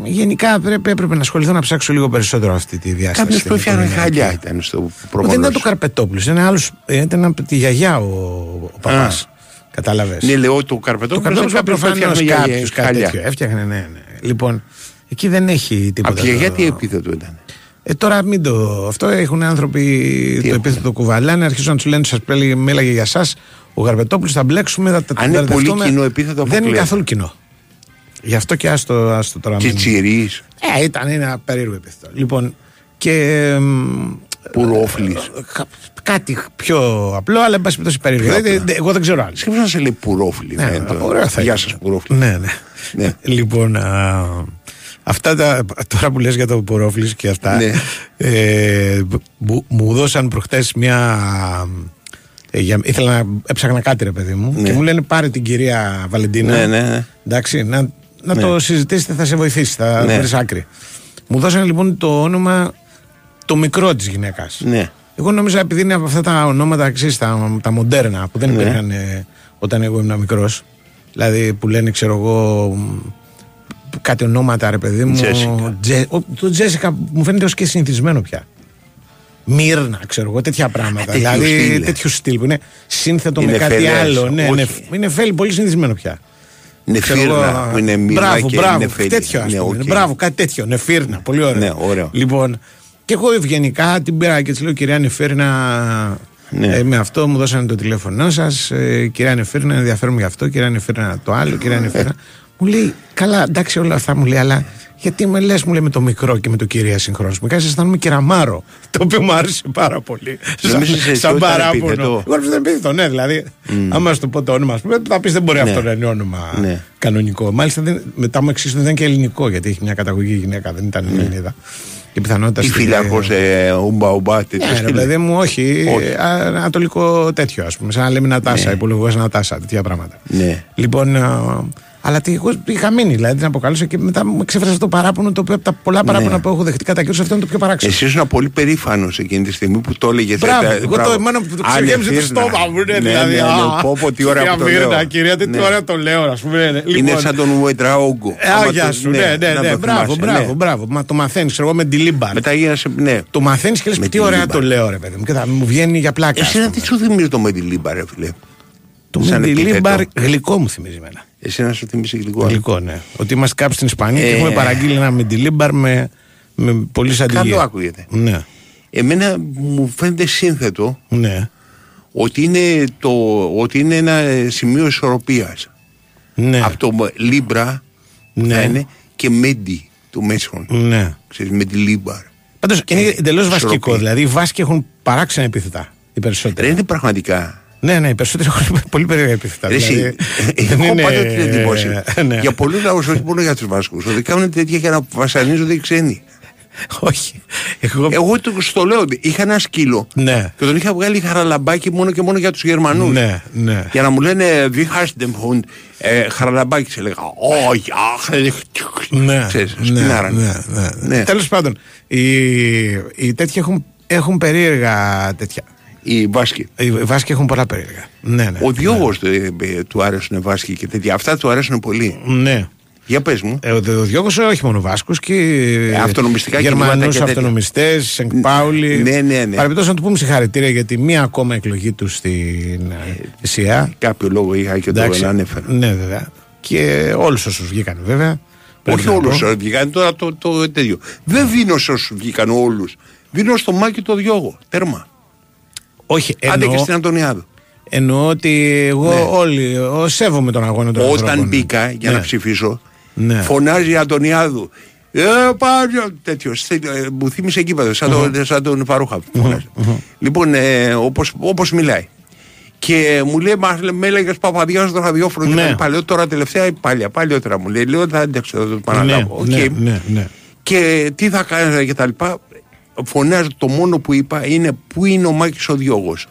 ε, γενικά πρέπει, έπρεπε να ασχοληθώ να ψάξω λίγο περισσότερο αυτή τη διάσταση Κάποιος που την έφτιαχνε οικογενειακή. χαλιά ήταν στο Δεν πρόγονο. ήταν το Καρπετόπουλο, ήταν άλλος. Ήταν από τη γιαγιά ο, ο παπάς. Κατάλαβες. Ναι, λέω το Το καρπετόπουλο. Καρπετόπουλο κάποιο που προφανώς έφτιαχνε για κάποιο κάτι χαλιά. τέτοιο. Έφτιαχνε, ναι, ναι. Λοιπόν, εκεί δεν έχει τίποτα. Από τη γιαγιά το- τι επίθετο ήταν; Ε, τώρα μην το. Αυτό έχουν άνθρωποι το έχουν; επίθετο το κουβαλάνε, αρχίζουν να τους λένε, σας μίλαγε για εσά. Ο Γαρπετόπουλο θα μπλέξουμε, θα τα Αν είναι πολύ μπερδευτούμε». κοινό επίθετο, Δεν είναι αποκλείεται. καθόλου κοινό. Γι' αυτό και άστο, άστο τώρα. Και μην- τσιρίς, Ε, ήταν ένα περίεργο επίθετο. Λοιπόν, και. εμ, πουρόφλη. Κα- κάτι πιο απλό, αλλά εν πάση περιπτώσει περίεργο. Πιο Δεν- απλό. δεν- Εγώ δεν ξέρω άλλο. Σκέφτομαι να σε λέει πουρόφλη. Ναι, φαίνεται. ωραίο θα Γεια ήταν. σας, πουρόφλη. Ναι, ναι. Ναι. *laughs* Λοιπόν, α, αυτά τα, τώρα που λες για το πορόφλης και αυτά, Ναι. ε, μου, μου δώσαν προχτές μια... Ε, για, ήθελα να έψαχνα κάτι ρε παιδί μου Ναι. και μου λένε πάρε την κυρία Βαλεντίνα Ναι, ναι, ναι. εντάξει, να, να Ναι. το συζητήσετε θα σε βοηθήσει, θα Ναι. βρεις άκρη μου δώσαν λοιπόν το όνομα το μικρό της γυναίκας Ναι. εγώ νόμιζα επειδή είναι από αυτά τα ονόματα ξέρεις, τα, τα μοντέρνα που δεν Ναι. υπήρχαν ε, όταν εγώ ήμουν μικρός. Δηλαδή που λένε, ξέρω εγώ, μ, κάτι ονόματα ρε παιδί μου. Τζέσικα. Τζε- ο- το Τζέσικα μου φαίνεται ως και συνηθισμένο πια. Μύρνα, ξέρω εγώ, τέτοια πράγματα. τέτοιου δηλαδή στυλ. τέτοιου στυλ που είναι σύνθετο Είναι με κάτι φελές, άλλο. Ναι, όχι. είναι, είναι φέλη πολύ συνηθισμένο πια. Ξέρω εγώ, Νεφίρνα που είναι μοίρα Μπράβο, και μπράβο, νεφέλη. τέτοιο ας Ναι, πούμε. οκ. Μπράβο, κάτι τέτοιο. Νεφίρνα, πολύ ωραίο. Ναι, ωραίο. Λοιπόν, και εγώ ευγενικά την πήρα και της λέω: Κυρία Νεφίρνα, Ναι. ε, με αυτό μου δώσανε το τηλέφωνό σας. Ε, κυρία Νεφίρνα, ενδιαφέρομαι για αυτό. Κυρία Νεφίρνα, το άλλο. Κυρία Νεφίρνα. μου λέει: Καλά, εντάξει, όλα αυτά μου λέει, αλλά γιατί με λες, μου λέει με το μικρό και με το κυρία συγχρόνως. Μου κάνεις αισθάνομαι κεραμάρο. Το οποίο μου άρεσε πάρα πολύ. Σαν, Νομίζεις εσύ σαν ότι ήταν παράπονο. επίθετο; Εγώ νόμιζα ότι ήταν επίθετο, ναι, δηλαδή. Άμα σου το πω το όνομα, α πούμε, θα πεις δεν μπορεί Ναι. αυτό να είναι όνομα Ναι. κανονικό. Μάλιστα δεν, μετά μου εξήγησαν ότι δεν είναι και ελληνικό, γιατί έχει μια καταγωγή γυναίκα, δεν ήταν Ελληνίδα. Και πιθανότητα. Τι στην- φύλακο, ε, ουμπα ουμπα, τέτοιο Ναι, ρε στυλ. παιδί μου, όχι. Όχι. ε, α- Ανατολικό τέτοιο, ας πούμε. Σαν να λέμε Νατάσα, Ναι. υπολογό Νατάσα, τέτοια πράγματα. Ναι. Λοιπόν, α, αλλά τι, εγώ είχα μείνει, δηλαδή την αποκαλούσα και μετά μου εξέφρασε το παράπονο, το οποίο από τα πολλά παράπονα Ναι. που έχω δεχτεί κατά καιρούς, αυτό είναι το πιο παράξενο. Εσύ ήσουν πολύ περήφανος εκείνη τη στιγμή που το έλεγες. Μπράβο, εγώ το εμένα που το ξεγέμισε το στόμα μου, ναι, δηλαδή. Ναι, ναι, α, πω, πω, τι ωραία κυρία που το λέω. Μύρνα, κυρία, τι Ναι. ωραία το λέω, ας πούμε. ναι. Είναι Λοιπόν, σαν τον Ουεντραόγκο. ε, Α, γεια σου, ναι, ναι, να ναι, το μπράβο, θυμάσαι, μπράβο, ναι. μπράβο. Μα το μαθαίνεις, εγώ με τη Λίμπαρ. Μετά γίνασε, ναι. Το μαθαίνεις και λες Με τι τη ωραία Λίμπαρ. το λέω, ρε παιδί μου. Και θα μου βγαίνει για πλάκα. ας Εσένα πούμε. τι σου θυμίζει το Μεντιλίμπα, ρε φίλε; Το σαν Μεντι επίθετο. Λίμπαρ γλυκό μου θυμίζει εμένα. Εσένα σου θυμίζει γλυκό. Γλυκό, ναι. Ότι είμαστε κάπου στην Ισπανία και Ε. έχουμε παραγγείλει ένα Μεντιλίμπαρ με, με πολύ σαντιγία. Καλό ακούγεται. Ναι, Εμένα μου φαίνεται σύνθετο ναι, ότι είναι, το, ότι είναι ένα ε, σημείο ισορροπίας. ναι. Από το Λίμπρα Ναι. θα είναι και Μέντι του Μέσον. Ναι. Ξέρεις, Μεντιλίμπαρ. Πάντως είναι εντελώς βασικό. ισορροπεί. Δηλαδή οι Βάσκοι έχουν παράξενα επίθετα. Οι περισσότεροι. Δεν είναι πραγματικά. Ναι, ναι, οι περισσότεροι έχουν *laughs* πολύ περίεργα επίθετα. Ρε εσύ, δηλαδή, έχω δεν είναι- πάντα την εντύπωση. *laughs* ναι. Για πολλούς λαούς, όχι μόνο για τους Βάσκους, ότι κάνουν τέτοια για να βασανίζονται οι ξένοι. *laughs* Όχι. Εγώ, Εγώ το, στο λέω, είχα ένα σκύλο Ναι. και τον είχα βγάλει χαραλαμπάκι μόνο και μόνο για τους Γερμανούς. Ναι, ναι. Για να μου λένε, Wie heißt dem Hund? Ε, χαραλαμπάκι, σε έλεγα. Όχι, αχ, Ναι, Ξέρεις, ναι, σπινάρανε. ναι, ναι, Ναι. Τέλος πάντων, οι, οι τέτοιοι έχουν, έχουν περίεργα τέτοια. Οι Βάσκοι. Οι Βάσκοι έχουν πολλά περίεργα. Ναι, ναι. Ο Διώγος του άρεσουν Βάσκοι και τέτοια. Αυτά του αρέσουν πολύ. Ναι. Για πες μου. Ε, ο, ο Διώγος όχι μόνο Βάσκους και Ε, αυτονομιστικά κινήματα Γερμανούς και τέτοια. αυτονομιστές, Σενκ Πάουλη. Ναι, ναι, ναι. Παρεμπιπτόντως να του πούμε συγχαρητήρια για τη μία ακόμα εκλογή τους στην ε, ΣΥΑ. Κάποιο λόγο είχα και το Εντάξει. ανέφερα. Ναι, βέβαια. Και όλους όσους βγήκαν, βέβαια. Πρέπει Όχι να όλους πω. βγήκαν τώρα το, το τέτοιο. Δεν δίνω σε όσους βγήκαν όλους. Δίνω στο μάκι το διώγο. Τέρμα. Όχι, Άντε και εννοώ, στην Αντωνιάδου. εννοώ ότι εγώ Ναι. όλοι ο, σέβομαι τον αγώνα των Όταν ανθρώπων. μπήκα για Ναι. να ψηφίσω, Ναι. φωνάζει η Αντωνιάδου. Ε, πάρε τέτοιο. στε- ε, Μου θύμισε εκεί σαν, τον- σαν τον Φαρούχα. φωνάζει. Λοιπόν, ε, όπως, όπως μιλάει. Και μου λέει, μα με έλεγες Παπαδιά στο ραδιόφωνο Ναι. και τα παλαιό, τώρα τελευταία ή παλιά, παλιότερα μου λέει. Λέω, θα άντεξω, θα το Ναι, επαναλάβω. Οκ. ναι, ναι, ναι. Και τι θα κάνετε και τα λοιπά. Φωνάζει το μόνο που είπα είναι πού είναι ο Μάκης ο Διώγος;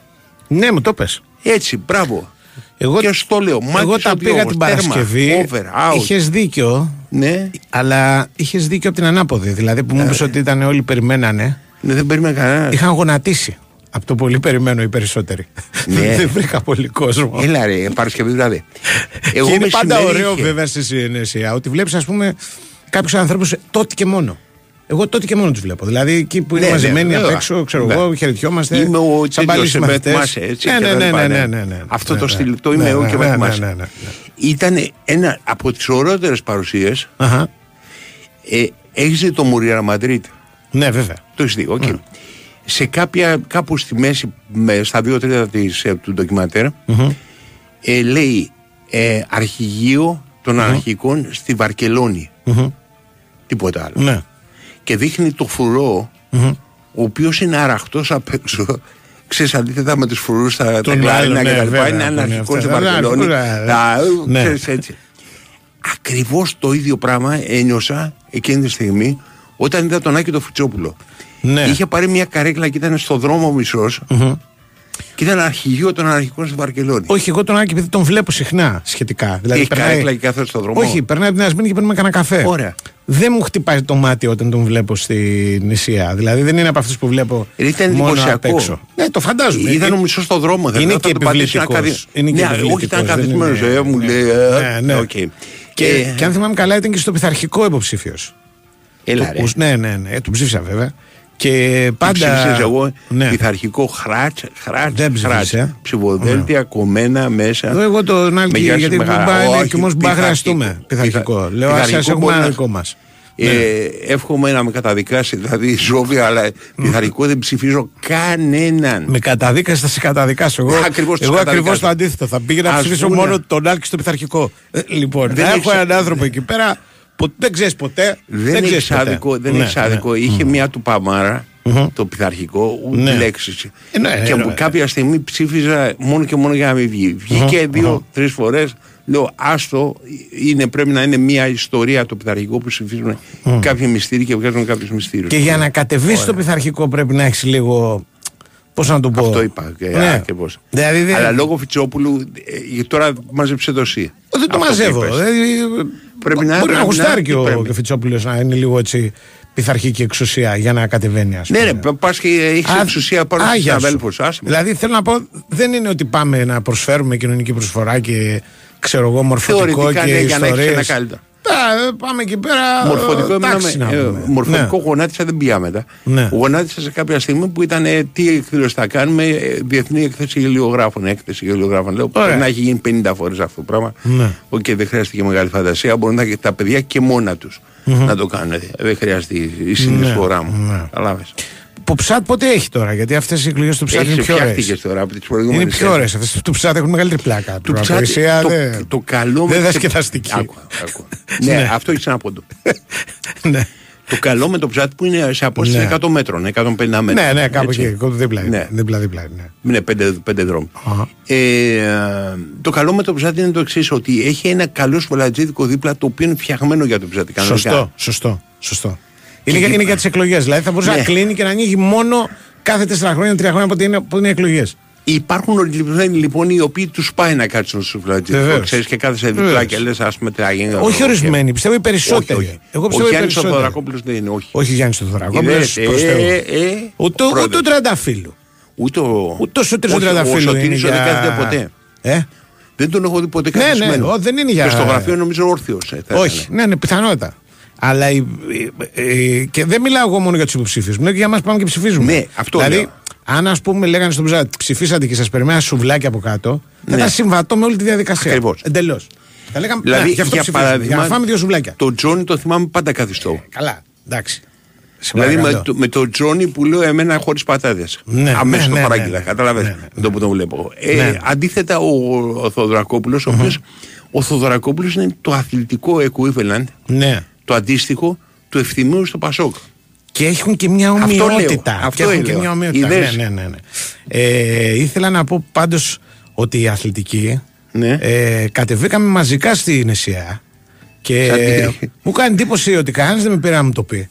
Ναι, μου το πες. Έτσι, μπράβο. Εγώ, και στο λέω. Μάκης εγώ ο τα πήγα Διώγος, την τέρμα, Παρασκευή. over, out. Είχες δίκιο, Ναι, αλλά είχες δίκιο από την ανάποδη. Δηλαδή που μου είπες ότι ήταν όλοι περιμένανε. ναι, δεν περίμενε κανένα. Είχαν γονατίσει. Από το πολύ περιμένω οι περισσότεροι. Ναι. *laughs* Δεν βρήκα πολύ κόσμο. Έλα ρε, Παρασκευή βράδυ. και είναι πάντα μεσημέρι ωραίο είχε. βέβαια στη συνέσια ότι βλέπεις, ας πούμε, κάποιους ανθρώπους τότε και μόνο. Εγώ τότε και μόνο τους βλέπω. Δηλαδή εκεί που είναι Ναι, ναι, μαζεμένοι απ' βέβαια. έξω, ξέρω Ναι. εγώ, χαιρετιόμαστε. Είμαι ο σαν τέτοιος, παλιούς με μαθητές. θυμάσαι, έτσι, Ναι, και ναι, τα ναι, λοιπά, ναι, ναι. ναι, ναι, ναι. Αυτό Ναι, το ναι. στυλ, το είμαι Ναι, εγώ ναι, και με ναι, θυμάσαι. ναι, ναι, ναι. Ήταν ένα από τις ωραιότερες παρουσίες. Αχα. Ε, έχεις δει το Mourir à Madrid. Ναι, βέβαια. Το έχεις δει, οκ. Σε κάποια, κάπου στη μέση, με, στα δύο τρίτα της, ε, του ντοκιμαντέρ, ε, λέει ε, αρχηγείο των αναρχικών στη Βαρκελόνη. Τίποτα άλλο. Ναι. Και δείχνει το φρουρό, ο οποίος είναι αραχτός απ' έξω. Ξέρεις, αντίθετα με τους φρουρούς στα τα Τον κλάρινα άλλον, και ναι, τα λοιπά, βέβαια, είναι που είναι αναρχικός αυτά. στη Βαρκελόνη. Αναρχικός, Α, ναι. ξέρεις, έτσι. Ακριβώς το ίδιο πράγμα ένιωσα εκείνη τη στιγμή όταν είδα τον Άκη το Φουτσόπουλο. Ναι. Είχε πάρει μια καρέκλα και ήταν στο δρόμο μισός και ήταν αρχηγείο των αναρχικών στη Βαρκελόνη. Όχι, εγώ τον Άκη επειδή τον βλέπω συχνά σχετικά. Δηλαδή, Έχει καρέκλα και κάθεται στο δρόμο; Όχι, περνάει από την Ασμήνη και παίρνουμε κανένα καφέ. Ωραία. Δεν μου χτυπάει το μάτι όταν τον βλέπω στη νησιά. Δηλαδή δεν είναι από αυτούς που βλέπω Ε, ήταν μόνο απ' εντυπωσιακό. έξω. Ναι, το φαντάζομαι. Ήταν ο Ε, μισός στο δρόμο. Είναι δηλαδή, και θα το πατήσει ένα επιβλητικός. καθι- Είναι και ναι, όχι, επιβλητικός, ήταν δεν καθισμένο. είναι- Ε, μου ναι. λέει. Ναι, ε, ναι. οκ. Και, Ε, και αν θυμάμαι καλά, ήταν και στο πειθαρχικό υποψήφιος. Έλα, ρε. Ναι, ναι, ναι, τον ψήφισα βέβαια. Και πάντα. Ψήφισες εγώ Ναι. πειθαρχικό χράτ, χράτ, Δεν χράτ. ψήφισε. Ψηφοδέλτια κομμένα μέσα. Εδώ εγώ τον Άλκη, Με γεια σου, γιατί μεγάλα. μπα είναι Όχι, και όμως μπα πειθαρχικό. χρειαστούμε. Πειθαρχικό. Πειθα- Λέω, α πειθαρχικό έχουμε μπορεί ένα να- δικό μας. Ε, εύχομαι να με καταδικάσει, δηλαδή ζώβια, αλλά πειθαρχικό δεν ψηφίζω κανέναν. Με καταδίκασε, θα σε καταδικάσω. Εγώ, Ακριβώς τους εγώ ακριβώς καταδικάζω. το αντίθετο. Θα πήγαινα να Ας ψηφίσω πούνε. μόνο τον Άλκη στο πειθαρχικό. Ε, λοιπόν, Δεν να έχεις- έχω έναν άνθρωπο εκεί πέρα που δεν ξέρεις ποτέ. Δεν, ξέρεις έχει ποτέ. άδικο, δεν Ναι, έχεις άδικο. Είχε μια του Παμάρα, το πειθαρχικό, ούτε Ναι. λέξεις. Ε, ναι, και ε, μου ναι. κάποια στιγμή ψήφιζα μόνο και μόνο για να μην βγει. Βγήκε δύο-τρει φορές. Λέω, άστο, είναι, πρέπει να είναι μια ιστορία το πειθαρχικό που ψηφίζουν κάποιοι μυστήροι και βγάζουν κάποιους μυστήρου. Και για να κατεβείς στο πειθαρχικό πρέπει να έχεις λίγο. Πώς να το πω; Αυτό είπα. Και, Ναι. ακριβώς. Δηλαδή δεν, Αλλά λόγω Φιτσόπουλου, ε, τώρα μάζεψε το εσύ. δεν το Αυτό που μαζεύω. είπες. Δηλαδή, Πρέπει να- μπορεί να πρέπει γουστάρει να- και ο, πρέπει. και ο Φιτσόπουλος να είναι λίγο έτσι πειθαρχική εξουσία για να κατεβαίνει, ας πούμε. Ναι, ρε, πας και έχεις Α, εξουσία πάνω στους άγιας σου. αδέλφου. Δηλαδή θέλω να πω, δεν είναι ότι πάμε να προσφέρουμε κοινωνική προσφορά και ξέρω εγώ μορφωτικό Θεωρητικά, και ναι, για να έχεις ιστορίες. ένα καλύτερο. Τα, πάμε εκεί πέρα. Μορφωτικό, ε, τάξη εμένα, να ε, πούμε. μορφωτικό Ναι. γονάτισα δεν πήγα μετά. Ναι. Γονάτισα σε κάποια στιγμή που ήταν ε, τι εκδήλωση θα κάνουμε, ε, διεθνή έκθεση γελιογράφων. Έκθεση γελιογράφων. Λέω Ωραία. πρέπει να έχει γίνει 50 φορές αυτό το πράγμα. Ναι. Οκ, δεν χρειάζεται και μεγάλη φαντασία. Μπορούν να, τα παιδιά και μόνα τους να το κάνουν. Δεν χρειάζεται η- η συνεισφορά μου. ναι. Καταλάβες. Που ψάτ ποτέ έχει τώρα, γιατί αυτές οι εκλογές του ψάτ είναι Έχει πιο ωραίες. φτιάχτηκες τώρα από τις Είναι προηγούμενε. πιο ωραίες. Αυτές του ψάτ έχουν μεγαλύτερη πλάκα. Του Του ψάτη, το, δεν, το καλό δεν με- δασκεδαστική. Άκου, άκου. ναι, αυτό έχει ένα πόντο. *laughs* ναι. Το καλό με το ψάτι που είναι σε απόσταση Ναι. 100 μέτρων, 150 μέτρα. Ναι, ναι, κάπου Έτσι. εκεί. κάπου Δίπλα. είναι. Ναι. Δίπλα, δίπλα. είναι. Είναι πέντε, πέντε δρόμοι. Αχα. Ε, το καλό με το ψάτι είναι το εξής, ότι έχει ένα καλό σπολατζίδικο δίπλα το οποίο είναι φτιαγμένο για το ψάτι. κανονικά. Σωστό, σωστό, σωστό. Είναι, για- είναι για τις εκλογές. Δηλαδή θα μπορούσε Ναι. να κλείνει και να ανοίγει μόνο κάθε 4 χρόνια, 3 χρόνια που είναι, που είναι εκλογές. Υπάρχουν ορισμένοι λοιπόν οι οποίοι τους πάει να κάτσουν στο σπολατζίδικο. Βεβαίως. Ξέρεις και κάθεσαι δίπλα Βεβαίως. και λες, ας πούμε, τι θα γίνει. Όχι ορισμένοι, πιστεύω οι περισσότεροι. Όχι, όχι. Εγώ Ο πιστεύω οι Γιάννης ο περισσότεροι. Θοδωρακόπουλος δεν είναι, όχι. Όχι Γιάννης Θεοδωράκο. Είδες, ε, ε, Ούτε πρόεδρος. ούτε ο Τρανταφύλου. Ούτε ο, Ούτε ο Σωτήρης ο όχι, Τρανταφύλου. Ο Σωτήρης είναι ο δεν για- κάθεται ποτέ. Ε; Δεν τον έχω δει ποτέ Ναι, ναι, καθισμένο. ο, δεν είναι για- Και στο γραφείο νομίζω όρθιος. Όχι, ναι, ναι, πιθανότητα. Αλλά η- ε, ε, και δεν μιλάω εγώ μόνο για τους υποψήφιου. Μιλάω και για εμάς που πάμε και ψηφίζουμε. Ναι, αυτό Δηλαδή, λέω. αν ας πούμε λέγανε στον ψάτη, ψηφίσατε και σας περιμένει ένα σουβλάκι από κάτω, θα Ναι. ήταν συμβατό με όλη τη διαδικασία. Ακριβώς. Εντελώς. Θα λέγαμε, Δηλαδή, «Ναι, γι' αυτό για ψηφίζουμε, παράδειγμα, για να φάμε δύο σουβλάκια. Το Τζόνι το θυμάμαι πάντα καθιστό. Καλά, εντάξει. Σε Δηλαδή με παρακαλώ. το, με το Τζόνι που λέω εμένα χωρίς πατάτες. Ναι, Αμέσως ναι, το ναι, παράγγειλα. ναι, Κατάλαβε ναι, ναι, με το που τον βλέπω. Ε, Ναι. Αντίθετα, ο, ο Θοδωρακόπουλο, ο οποίο ο Θοδωρακόπουλο είναι το αθλητικό equivalent, Ναι. Το αντίστοιχο του ευθυμίου στο Πασόκ. Και έχουν και μια Αυτό λέω, ομοιότητα. αυτό και έχουν και λέω. μια ομοιότητα. Ναι, Είδες. ναι, ναι, ναι. Ε, ήθελα να πω πάντως ότι οι αθλητικοί Ναι. ε, κατεβήκαμε μαζικά στην ΕΣΥΑ και Σαν τι; μου κάνει εντύπωση ότι κανένας δεν με πήρε να μου το πει.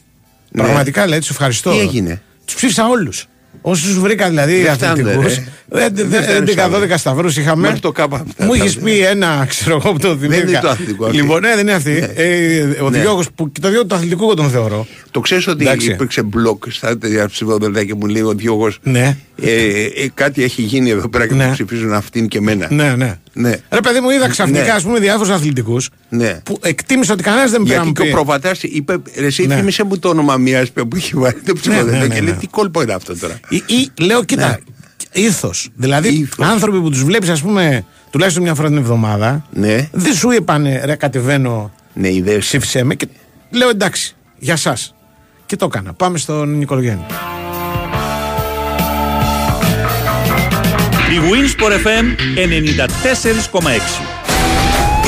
Ναι. Πραγματικά λέει, τους ευχαριστώ. Τι έγινε; Τους ψήφισα όλους. Όσου βρήκα δηλαδή Δεν φτάνουν, αθλητικού. ρε. Δεν φτάνουν 11-12 σταυρούς είχαμε. Μέχρι το κάπα Μου είχες φτάνουν. πει ένα, ξέρω εγώ που το θυμήθηκα. είναι το αθλητικό αυτή. Λοιπόν, ναι, δεν είναι αυτή. Ναι. Ε, ο Ναι. Διώγος που και το Διώγος του αθλητικού εγώ τον θεωρώ. Το ξέρεις ότι Εντάξει. υπήρξε μπλοκ στα τέτοια ψηφοδελτία και μου λέει ο Διώγος. Ναι. Ε, ε, κάτι έχει γίνει εδώ πέρα και Ναι. μου ψηφίζουν αυτήν και εμένα. Ναι, ναι. Ναι. Ρε παιδί μου, είδα ξαφνικά Ναι. ας πούμε διάφορους αθλητικούς Ναι. που εκτίμησα ότι κανένας δεν με πήρε να Γιατί μου και ο πει. προβατάς είπε, ρε, εσύ Ναι. θύμισε μου το όνομα μιας που έχει βάλει το ψηφοδέλτιο ναι, ναι, και λέει ναι. τι κόλπο είναι αυτό τώρα; Ή, ή λέω, κοίτα, ήθος. Δηλαδή, Ήθος. άνθρωποι που τους βλέπεις, ας πούμε, τουλάχιστον μια φορά την εβδομάδα, Ναι. δεν σου είπανε ρε, κατεβαίνω, Ναι, ιδέες. ψήφισε με. Και λέω εντάξει, για εσά. Και το έκανα. Πάμε στον Νικολογέννη. Η Winsport FM 94,6.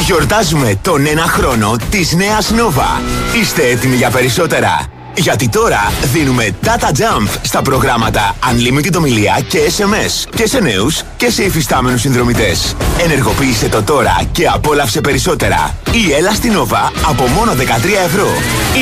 Γιορτάζουμε τον ένα χρόνο της νέας Nova. Είστε έτοιμοι για περισσότερα; Γιατί τώρα δίνουμε data jump στα προγράμματα Unlimited ομιλία και SMS και σε νέους και σε υφιστάμενους συνδρομητές. Ενεργοποίησε το τώρα και απόλαυσε περισσότερα. Ή έλα στην Nova από μόνο 13 ευρώ.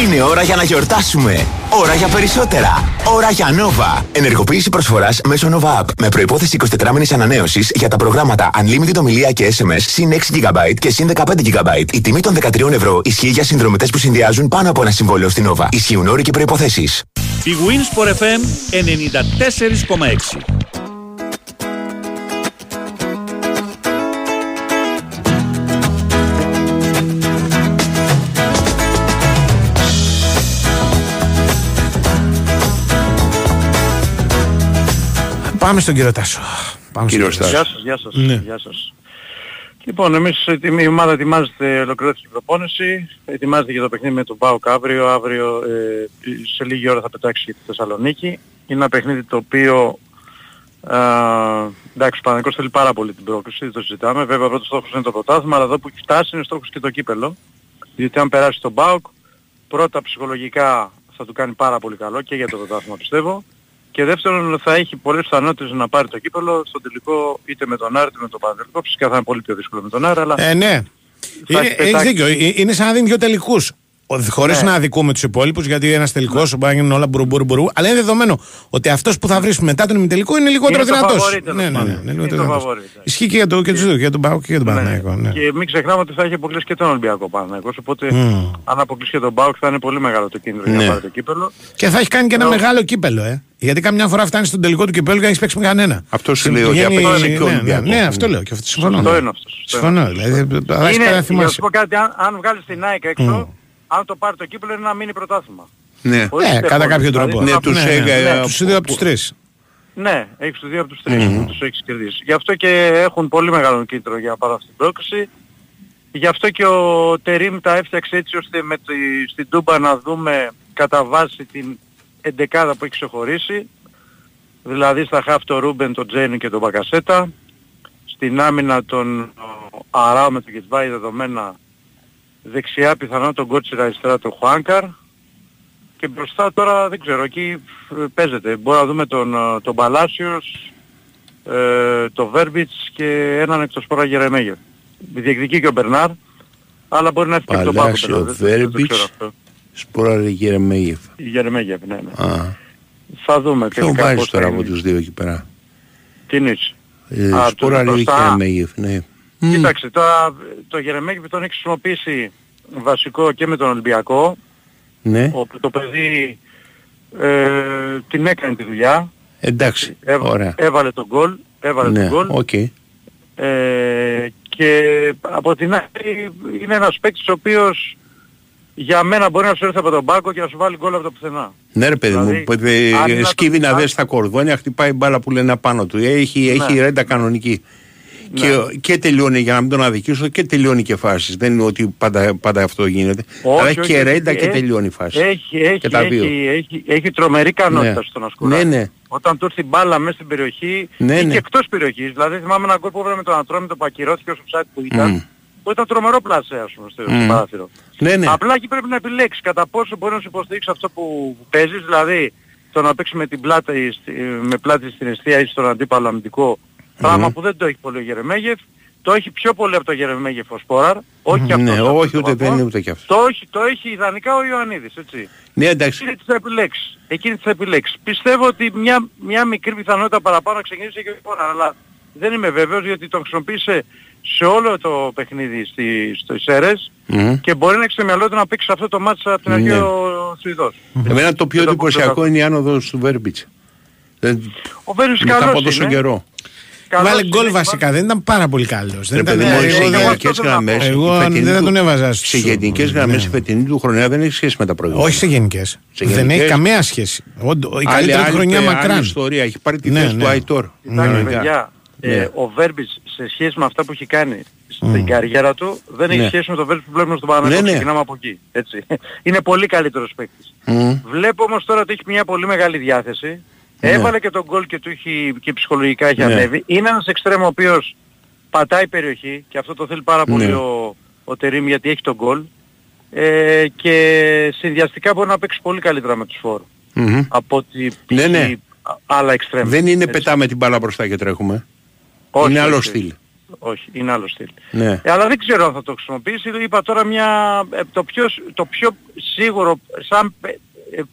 Είναι ώρα για να γιορτάσουμε. Ώρα για περισσότερα. Ώρα για Nova. Ενεργοποίηση προσφοράς μέσω Nova App με προϋπόθεση 24 μήνες ανανέωσης για τα προγράμματα Unlimited ομιλία και SMS συν 6 GB και συν 15 GB. Η τιμή των 13 ευρώ ισχύει για συνδρομητές που συνδυάζουν πάνω από ένα συμβόλαιο στην Nova. Ισχύουν όροι και προϋποθέσεις. Η Winsport FM 94,6. Πάμε στον κύριο Τάσο. Πάμε στον Κύριο κύριο Στάσο. Γεια σας, γεια σας, Ναι. γεια σας. Λοιπόν, εμείς ετοιμ- η ομάδα ετοιμάζεται ολοκληρώθηκε η προπόνηση, ετοιμάζεται για το παιχνίδι με τον ΠΑΟΚ αύριο, αύριο ε, σε λίγη ώρα θα πετάξει για τη Θεσσαλονίκη. Είναι ένα παιχνίδι το οποίο, α, εντάξει, ο Παναγικός θέλει πάρα πολύ την πρόκληση, δεν το συζητάμε. Βέβαια, πρώτος στόχος είναι το πρωτάθλημα, αλλά εδώ που έχει φτάσει είναι στόχος και το κύπελο. Διότι αν περάσει τον ΠΑΟΚ, πρώτα ψυχολογικά θα του κάνει πάρα πολύ καλό και για το πρωτάθλημα πιστεύω. Και δεύτερον θα έχει πολλές πιθανότητες να πάρει το κύπελο στο τελικό είτε με τον Άρη είτε με τον Παναθηναϊκό. Φυσικά θα είναι πολύ πιο δύσκολο με τον Άρη, αλλά Ε, ναι. Θα Είναι, έχει έχεις πετάξει. δίκιο. Ε, Είναι σαν να δίνει δύο τελικούς. Χωρίς Ναι. να αδικούμε τους υπόλοιπους, γιατί ένας τελικός μπορεί να γίνουν όλα μπουρου, μπουρου, μπουρου. Αλλά είναι δεδομένο ότι αυτός που θα βρεις μετά τον ημιτελικό είναι λιγότερο Είναι το δυνατός. φαβορί, τέλος Ναι, ναι, ναι, πάντων. είναι Είναι λιγότερο το δυνατός. φαβορί, ναι. Ισχύει και για, το, και τους δύο, και για τον Πάο και για τον Παναθηναϊκό. Ναι. Και μην ξεχνάμε ότι θα έχει αποκλείσει και τον Ολυμπιακό Παναθηναϊκός, οπότε Μμμ. αν αποκλείσει και τον ΠΑΟΚ θα είναι πολύ μεγάλο το κίνδυνο για Ναι. να πάρει το κύπελο. Και θα έχει κάνει και ένα Ναι. μεγάλο κύπελο, ε. Γιατί καμιά φορά φτάνει στον τελικό του κυπέλου και δεν έχει παίξει με κανένα. Αυτό σου λέει ότι Πηγαίνει- απέκτησε και ο ναι, ναι, Ολυμπιακός. Ναι, αυτό λέω. Και αυτό συμφωνώ. Σωστό ναι. είναι αυτός, σωστό Συμφωνώ. είναι Δηλαδή, θα έχεις Είναι, πάει να για να θυμάσαι. σου πω κάτι, αν, αν βγάλεις την ΑΕΚ έξω, αν το πάρει το κύπελο είναι ένα μίνι πρωτάθλημα. Ναι. Χωρίς Ναι, τίποτα. κατά κάποιο Δηλαδή, τρόπο. Ναι, να- τους ναι, έγα- ναι, ε, τους δύο από τους τρεις. Ναι, έχεις τους δύο από τους τρεις που τους έχεις κερδίσει. Γι' αυτό και έχουν πολύ μεγάλο κίνητρο για να πάρουν αυτή την πρόκληση. Γι' αυτό και ο Τερίμ τα έφτιαξε έτσι ώστε με τη, στην Τούμπα να δούμε κατά βάση την εντεκάδα που έχει ξεχωρίσει. Δηλαδή στα χαφ το Ρούμπεν, τον Τζένι και τον Μπακασέτα. Στην άμυνα τον Αράου με τον Κετβάη δεδομένα. Δεξιά πιθανόν τον Κότσιρα, αριστερά τον Χουάνκαρ. Και μπροστά τώρα δεν ξέρω, εκεί ε, παίζεται. Μπορούμε να δούμε τον, ε, τον Παλάσιος, ε, τον Βέρμπιτς και έναν εκ των σπόρα Γερεμέγερ. Διεκδικεί και ο Μπερνάρ, αλλά μπορεί να έρθει και από τον Πάκο. Παλάσιο, Μπερνάρ, δεν- δεν το Βέρμπιτς. ξέρω αυτό. Σπόρα Γερεμέγεφ. Η Γερεμέγερ, ναι, ναι. Α. Θα δούμε Ποιον τελικά βάζεις πώς θα τώρα είναι. από τους δύο εκεί πέρα; Τι νης. Ε, Α, Σπόρα το μπροστά. Γερεμέγεφ, ναι. Μμ. Κοίταξε, τώρα το Γερεμέγεφ τον έχει χρησιμοποιήσει βασικό και με τον Ολυμπιακό, Ναι, όπου το παιδί ε, την έκανε τη δουλειά. εντάξει, Έβα- ωραία. Έβαλε τον γκολ, έβαλε Ναι, τον γκολ. οκ. Ε, και από την άλλη είναι ένας παίκτης ο οποίος για μένα μπορεί να σου έρθει από τον πάγκο και να σου βάλει γκολ από το πουθενά. Ναι ρε παιδί Δηλαδή, μου, που- ε, αν είναι να σκύβει το- να αν- δες τα κορδόνια, χτυπάει μπάλα που λένε απάνω του. Έχει, έχει Ναι. ρέντα κανονική. Και, και τελειώνει, για να μην τον αδικήσω, και τελειώνει και φάσεις. Δεν είναι ότι πάντα, πάντα αυτό γίνεται. αλλά έχει και ρέντα και έχει- τελειώνει η φάση. Έχει, έχει, Και τα δύο. έχει, έχει, έχει τρομερή ικανότητα Ναι. στο να σκουράει. Ναι, ναι. Όταν του έρθει μπάλα μέσα στην περιοχή Ναι, ή ναι. και εκτός περιοχής. Δηλαδή θυμάμαι ένα γκολ που έβαλε με τον Ατρόμητο που ακυρώθηκε όσο ψάτη που ήταν. Μμ. Που ήταν τρομερό πλασέ ας πούμε στο, στο Μμ. παράθυρο. Ναι, ναι. Απλά εκεί πρέπει να επιλέξεις κατά πόσο μπορεί να σου υποστηρίξει αυτό που παίζεις, δηλαδή το να παίξεις με την πλάτη, στη- με πλάτη στην αιστεία ή στον αντίπαλο αμυντικό, πράγμα που δεν το έχει πολύ ο Γερεμέγεφ, το έχει πιο πολύ από το Γερεμέγεφ ο Σπόραρ, όχι και Ναι, αυτός όχι από ούτε το δεν βαθμό. είναι ούτε και αυτός. Το έχει, το έχει ιδανικά ο Ιωαννίδης, έτσι. Ναι, εντάξει. Εκείνη τις θα επιλέξεις. Εκείνη τις θα επιλέξεις. Πιστεύω ότι μια, μια μικρή πιθανότητα παραπάνω να ξεκινήσει και ο Σπόραρ, αλλά δεν είμαι βέβαιος γιατί τον χρησιμοποίησε σε όλο το παιχνίδι στη, στο Ισέρες Μμ. και μπορεί να έχει στο μυαλό του να παίξει αυτό το μάτς από την αρχή Ναι. ο Σουηδός. Εμένα το πιο Δεν το εντυπωσιακό πω- είναι η άνοδος του Βέρμπιτς. Δεν- Ο Βέρους Μετά καλός από τόσο είναι. καιρό. Καλός Βάλε είναι, γκολ και βασικά, δεν ήταν πάρα πολύ καλό. Ρε παιδί μου, ναι, σε εγώ δεν- γενικές αυτό θέλω να γραμμές, πω. η Εγώ φετινή δεν θα του- τον έβαζα Σε στους- γενικές ναι. γραμμές η φετινή του χρονιά δεν έχει σχέση με τα προηγούμενα. Όχι σε γενικές. Σε Δεν γενικές- έχει καμία σχέση. Όντω, η Άλλη- καλύτερη άλλη- χρονιά άλλη μακράν. ιστορία. Έχει πάρει τη Ναι, θέση ναι. του Αϊτόρ. Κοιτάξτε Κανονικά. παιδιά, Ναι. ε, ο Βέρμπιτς σε σχέση με αυτά που έχει κάνει στην καριέρα του δεν έχει Ναι. σχέση με το Βέρμπιτς που βλέπουμε στον Παναγιώτο. Ναι, ναι. Ξεκινάμε από εκεί. Έτσι. *laughs* Είναι πολύ καλύτερος παίκτης. Μμ. Βλέπω όμως τώρα ότι έχει μια πολύ μεγάλη διάθεση. Ναι. Έβαλε και τον γκολ και του έχει και ψυχολογικά έχει Ναι. ανέβει. Είναι ένας εξτρέμο ο οποίος πατάει περιοχή και αυτό το θέλει πάρα πολύ Ναι. ο, ο Τερίμ γιατί έχει τον γκολ. Ε, και συνδυαστικά μπορεί να παίξει πολύ καλύτερα με τους φόρ Μμμ. από ότι Ναι, π.χ. ναι. άλλα εξτρέμ. Δεν είναι Έτσι. πετάμε την μπάλα μπροστά και τρέχουμε. Όχι, είναι άλλο όχι, στυλ. Όχι, είναι άλλο στυλ. Ναι. Ε, αλλά δεν ξέρω αν θα το χρησιμοποιήσει. Είπα τώρα μια, ε, το, πιο, το πιο σίγουρο σαν παι- ε,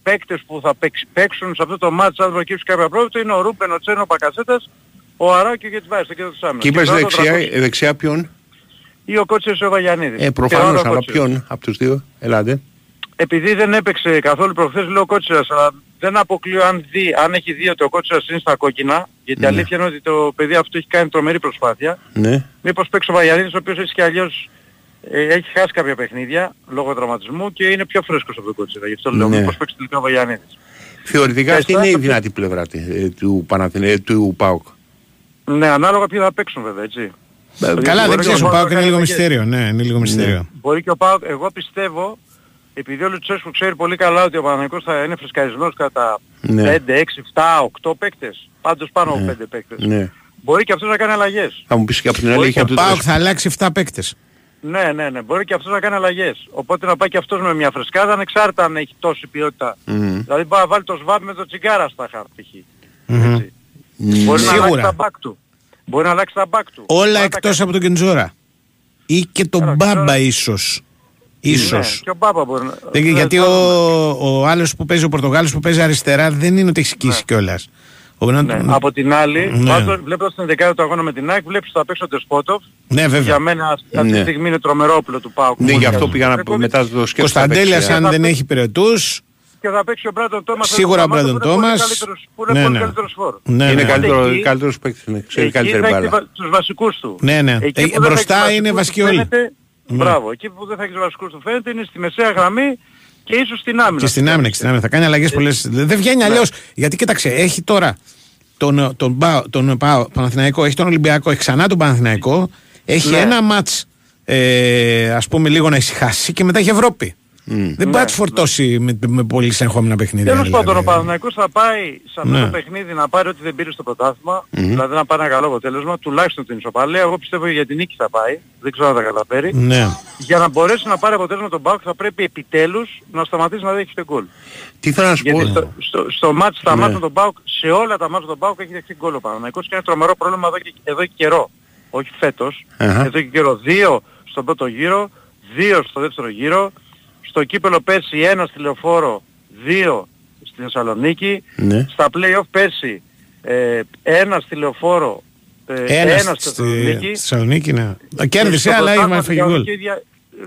παίκτες που θα παίξ- παίξουν σε αυτό το μάτς αν προκύψει κάποια πρόβλημα είναι ο Ρούπεν, ο Τσένο, ο Πακασέτας, ο Αρά και ο Γετβάης, το κέντρο της άμυνας. Και είπες τώρα το δεξιά, 300 ε, δεξιά ποιον; Ή ο Κότσιος ο Βαγιανίδης. Ε, Και προφανώς, τώρα ο αλλά Κότσιος. ποιον από τους δύο; Ελάτε. Επειδή δεν έπαιξε καθόλου προχθές λέω Κότσιρας, αλλά δεν αποκλείω αν, δει, αν έχει δει ότι ο Κότσιρας είναι στα κόκκινα, γιατί Ναι. αλήθεια είναι ότι το παιδί αυτό έχει κάνει τρομερή προσπάθεια, Ναι. μήπως παίξει ο Βαγιανίδης ο οποίος έτσι και αλλιώς ε, έχει χάσει κάποια παιχνίδια λόγω τραυματισμού και είναι πιο φρέσκος από τον Κότσιρα. Γι' αυτό λέω Ναι. μήπως παίξει τελικά ο Βαγιανίδης. Θεωρητικά αυτή Εσάς, είναι η αυτό- δυνατή πλευρά τη- ε, του, Παναθηναί- ε, του ΠΑΟΚ. Ναι, ανάλογα ποιοι θα παίξουν βέβαια, έτσι. Καλά, Μπορεί δεν και ξέρεις, ο ο Πάοκ Πάοκ να είναι κάνει λίγο αλλαγές. μυστήριο. Ναι, είναι λίγο μυστήριο. Μπορεί και ο Πάοκ, εγώ πιστεύω, επειδή ο Λουτσέσκου ξέρει πολύ καλά ότι ο Παναγικός θα είναι φρεσκαρισμένος κατά Ναι. 5, 6, 7, 8 παίκτες, πάντως πάνω από 5 παίκτες. Ναι. Μπορεί και αυτός να κάνει αλλαγές. Θα μου πεις και από την άλλη Μπορεί έχει και από Ο τους Πάοκ θα αλλάξει 7 παίκτες. Ναι, ναι, ναι. Μπορεί και αυτός να κάνει αλλαγές. Οπότε να πάει και αυτός με μια φρεσκάδα ανεξάρτητα αν έχει τόση ποιότητα. Μμμ. Δηλαδή μπορεί να βάλει το σβάπ με το τσιγκάρα στα χάρτη. π.χ. Μμμ. Έτσι. Μπορεί να Σίγουρα. αλλάξει τα μπακ του. Μπορεί να αλλάξει τα μπακ του. Όλα Μπορεί να εκτός τα από τον Κεντζόρα. Ή και τον Καλά, Μπάμπα τώρα- ίσως. κάνει. Ίσως. Ναι, και ο Μπάμπα μπορεί να... Δεν- Ναι, γιατί θα ο, δούμε. ο άλλος που παίζει, ο Πορτογάλος που παίζει αριστερά δεν είναι ότι έχει σκίσει κιόλας. Ο- Ναι. Από την άλλη, Ναι. πάντως, βλέποντας την δεκάδα του αγώνα με την ΑΕΚ, βλέπεις ότι θα παίξει ο Ντεσπότοφ. Ναι, Για βέβαια. μένα αυτή τη Ναι. στιγμή είναι τρομερό όπλο του ΠΑΟΚ. Ναι, γι' Πολύ αυτό καλός. πήγα να Τρέκοβιτς. μετά το σκέφτομαι. Κωνσταντέλιας δεξιά. αν δεν έχει πυρετούς. Και θα παίξει ο Μπράντον Τόμας. Σίγουρα ο Μπράντον Τόμας. Που είναι Ναι, πολύ ναι. καλύτερος φόρ. Ναι, Είναι ναι. καλύτερο, Εκεί- καλύτερος παίκτης, ναι. ξέρει Εκεί καλύτερη θα έχει μπάλα. βα- τους βασικούς του. Ναι, ναι. Εκεί Ε, που δεν θα μπροστά έχει τους είναι βασικούς βασικοί του όλοι. φαίνεται- Ναι. Μπράβο. Εκεί που δεν θα έχεις τους βασικούς του φαίνεται είναι στη μεσαία γραμμή και ίσως στην άμυνα. Και στην άμυνα, και στην άμυνα. Θα κάνει αλλαγές πολλέ. Δεν βγαίνει αλλιώς. Γιατί κοίταξε, έχει τώρα τον, τον, Πάο- τον, Πάο- Παναθηναϊκό, έχει τον Ολυμπιακό, έχει ξανά τον Παναθηναϊκό. Έχει Ναι. ένα ματ, ε, ας πούμε, λίγο να ησυχάσει και μετά έχει Ευρώπη. Δεν μπορεί να του φορτώσει με, με πολύ συνεχόμενα παιχνίδια. Τέλος δηλαδή. πάντων, ο Παναθηναϊκός θα πάει σε αυτό Ναι. το παιχνίδι να πάρει ό,τι δεν πήρε στο πρωτάθλημα, δηλαδή να πάρει ένα καλό αποτέλεσμα, τουλάχιστον την ισοπαλία. Εγώ πιστεύω για την νίκη θα πάει, δεν ξέρω αν θα καταφέρει. Ναι. Για να μπορέσει να πάρει αποτέλεσμα τον Μπάουκ θα πρέπει επιτέλους να σταματήσει να δέχει τον γκολ. Τι θέλω να σου Γιατί πω. στο, στο, στο μάτς, στα Ναι. μάτς με τον Μπάουκ, σε όλα τα μάτς με τον Μπάουκ έχει δεχτεί γκολ ο Παναθηναϊκός και είναι τρομερό πρόβλημα εδώ και, εδώ και καιρό. Όχι φέτος, Αχα. εδώ και καιρό. Δύο στον πρώτο γύρο, δύο στο δεύτερο γύρο. Στο κύπελο πέρσι ένα στη Λεωφόρο, δύο στη Θεσσαλονίκη. Ναι. Στα play-off πέρσι ε, ένα στη Λεωφόρο, ε, Ένας ένα στη στη Θεσσαλονίκη. στη Θεσσαλονίκη, ναι. Και Κέρδισε, στο αλλά πρωτάθλημα είχε στην φάγει γκολ. κανονική δια-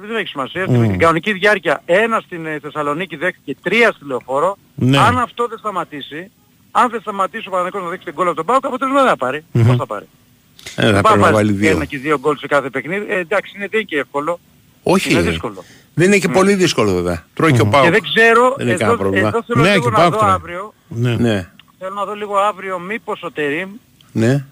Δεν έχει σημασία. Στην κανονική διάρκεια ένα στην ε, Θεσσαλονίκη δέχτηκε τρία στη Λεωφόρο. Ναι. Αν αυτό δεν σταματήσει, αν δεν σταματήσει ο Παναγικός να δείξει την γκολ από τον Πάουκ, αποτέλεσμα δεν θα πάρει. Πώς θα πάρει; Ε, θα Δεν πρέπει να πάει βάλει βάζει δύο. Ένα και δύο γκολ σε κάθε παιχνίδι. Ε, εντάξει, είναι, δεν είναι και εύκολο. Όχι. Είναι ρε. δύσκολο. Δεν είναι και πολύ δύσκολο βέβαια. Τρώει και ο Και Πάοκ. δεν ξέρω, Δεν είναι κανένα εδώ, πρόβλημα. εδώ θέλω Ναι, λίγο και να Πάουκ δω τώρα. αύριο, Ναι. Ναι. θέλω να δω λίγο αύριο μήπως ο Τερίμ Ναι.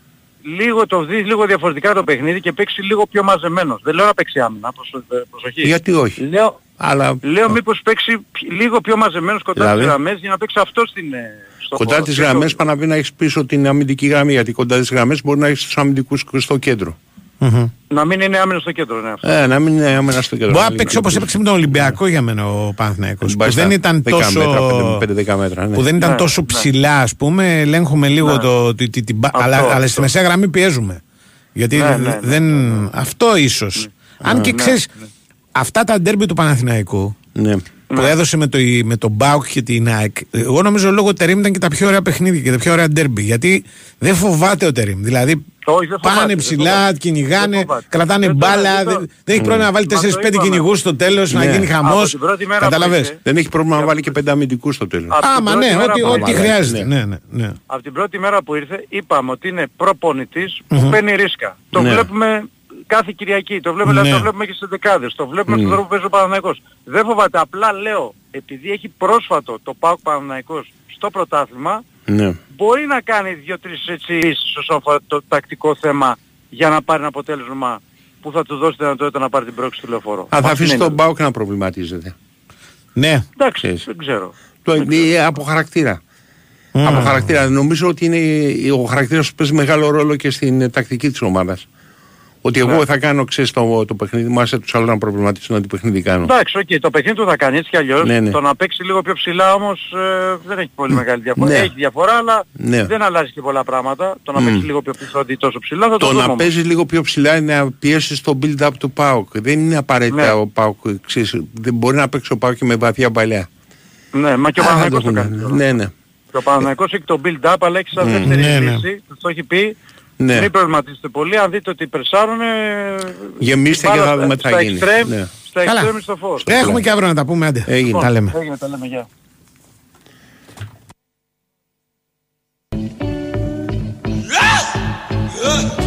λίγο το δεις λίγο διαφορετικά το παιχνίδι και παίξει λίγο πιο μαζεμένος. Δεν λέω να παίξει άμυνα, προσο- ε, προσοχή. Γιατί όχι. Λέω, Αλλά λέω μήπως παίξει π- λίγο πιο μαζεμένος κοντά Δηλαδή; στις γραμμές για να παίξει αυτό στην, ε, στο κοντά χώρο. τις Και το- γραμμές πάνε να πει να έχεις πίσω την αμυντική γραμμή. Γιατί κοντά τις γραμμές μπορεί να έχεις τους αμυντικούς στο κέντρο. Μμμ. Να μην είναι άμυνα στο κέντρο, ναι. αυτό. Ε, να μην είναι άμενα στο κέντρο. Μπορεί να παίξει όπως έπαιξε με τον Ολυμπιακό για μένα ο Παναθηναϊκός Που Πάει στα δεν ήταν 10 τόσο. μέτρα, 5-10 μέτρα. ναι. Που δεν ήταν Ναι, τόσο ναι. ψηλά, ας πούμε. Ελέγχουμε λίγο Ναι. το. τη- τη- την μπα- Αυτό, αλλά, αλλά αυτό. στη μεσαία γραμμή πιέζουμε. Γιατί Ναι, ναι, ναι, δεν. Αυτό ίσως. Αν και ναι, ξέρεις, αυτά τα ντέρμπι του Παναθηναϊκού Ναι. που έδωσε με το, με τον Μπάουκ και την ΑΕΚ. Εγώ νομίζω λόγω Τερήμ ήταν και τα πιο ωραία παιχνίδια και τα πιο ωραία ντέρμπι. Γιατί δεν φοβάται ο Τερήμ. Δηλαδή Όχι, δεν φοβάται, πάνε δεν ψηλά, φοβάται. κινηγάνε, Δεν φοβάται. κρατάνε Δεν το- μπάλα. δεν το- Δεν, δεν έχει πρόβλημα να βάλει Μα το 4-5 είπαμε. κυνηγούς στο τέλος να Ναι. γίνει χαμός. Από την πρώτη μέρα που Κατάλαβε. ήρθε, Δεν έχει πρόβλημα να βάλει και πέντε αμυντικούς στο τέλος. Από την Άμα πρώτη ναι, μέρα ό,τι, που ό,τι ήρθε, χρειάζεται. ναι. Ναι, ναι, ναι. Από την πρώτη μέρα που ήρθε είπαμε ότι είναι προπονητής που παίρνει ρίσκα. Το Ναι. βλέπουμε κάθε Κυριακή. Το βλέπουμε, δηλαδή, Ναι. το βλέπουμε και στις δεκάδες. Το βλέπουμε στον τρόπο που παίζει ο Παναθηναϊκός. Δεν φοβάται. Απλά λέω, επειδή έχει πρόσφατο το ΠΑΟΚ Παναθηναϊκός στο πρωτάθλημα, Ναι. μπορεί να κάνει δύο-τρεις έτσι ίσεις όσον αφορά το τακτικό θέμα για να πάρει ένα αποτέλεσμα που θα του δώσει τη δυνατότητα να πάρει την πρόκληση του λεωφόρο. Αν θα Αυτή αφήσει είναι. τον Μπάουκ να προβληματίζεται. Ναι. Εντάξει, Ξέρεις. δεν ξέρω. Το, ε, από χαρακτήρα. Από χαρακτήρα. Νομίζω ότι είναι ο χαρακτήρας που παίζει μεγάλο ρόλο και στην ε, τακτική της ομάδας. Ότι εγώ Ναι. θα κάνω, ξέρεις, το, το παιχνίδι μου, άσε τους άλλους να προβληματίσουν τι παιχνίδι κάνω. Εντάξει, οκ, το παιχνίδι του θα κάνει έτσι κι αλλιώς. Ναι, ναι. Το να παίξει λίγο πιο ψηλά όμως ε, δεν έχει πολύ μεγάλη διαφορά. Ναι. Έχει διαφορά, αλλά Ναι. δεν αλλάζει και πολλά πράγματα. Το να Μμ. παίξει λίγο πιο πίσω αντί τόσο ψηλά θα το, Το δούμε να όμως. παίζεις λίγο πιο ψηλά είναι να πιέσεις το build-up του ΠΑΟΚ. Δεν είναι απαραίτητα Ναι. ο ΠΑΟΚ. ξέρεις, δεν μπορεί να παίξει ο ΠΑΟΚ και με βαθιά παλιά. Ναι, μα και ο Α, Παναθηναϊκός το δεν κάνει. είναι. τώρα. Ναι, ναι. Και ο Παναθηναϊκός έχει το build-up, αλλά έχει σαν δεύτερη Ναι, ναι. λύση. Σας το έχει πει. Ναι. Μην προβληματίζετε πολύ. Αν δείτε ότι περσάρουνε... Γεμίστε μπάλα και θα στα- δούμε τι θα στα γίνει. extreme- Ναι. Στα Καλά. extreme στο φως. Έχουμε και αύριο να τα πούμε. Άντε. Έγινε. Τα λέμε. Έγινε, τα λέμε, γεια. Thank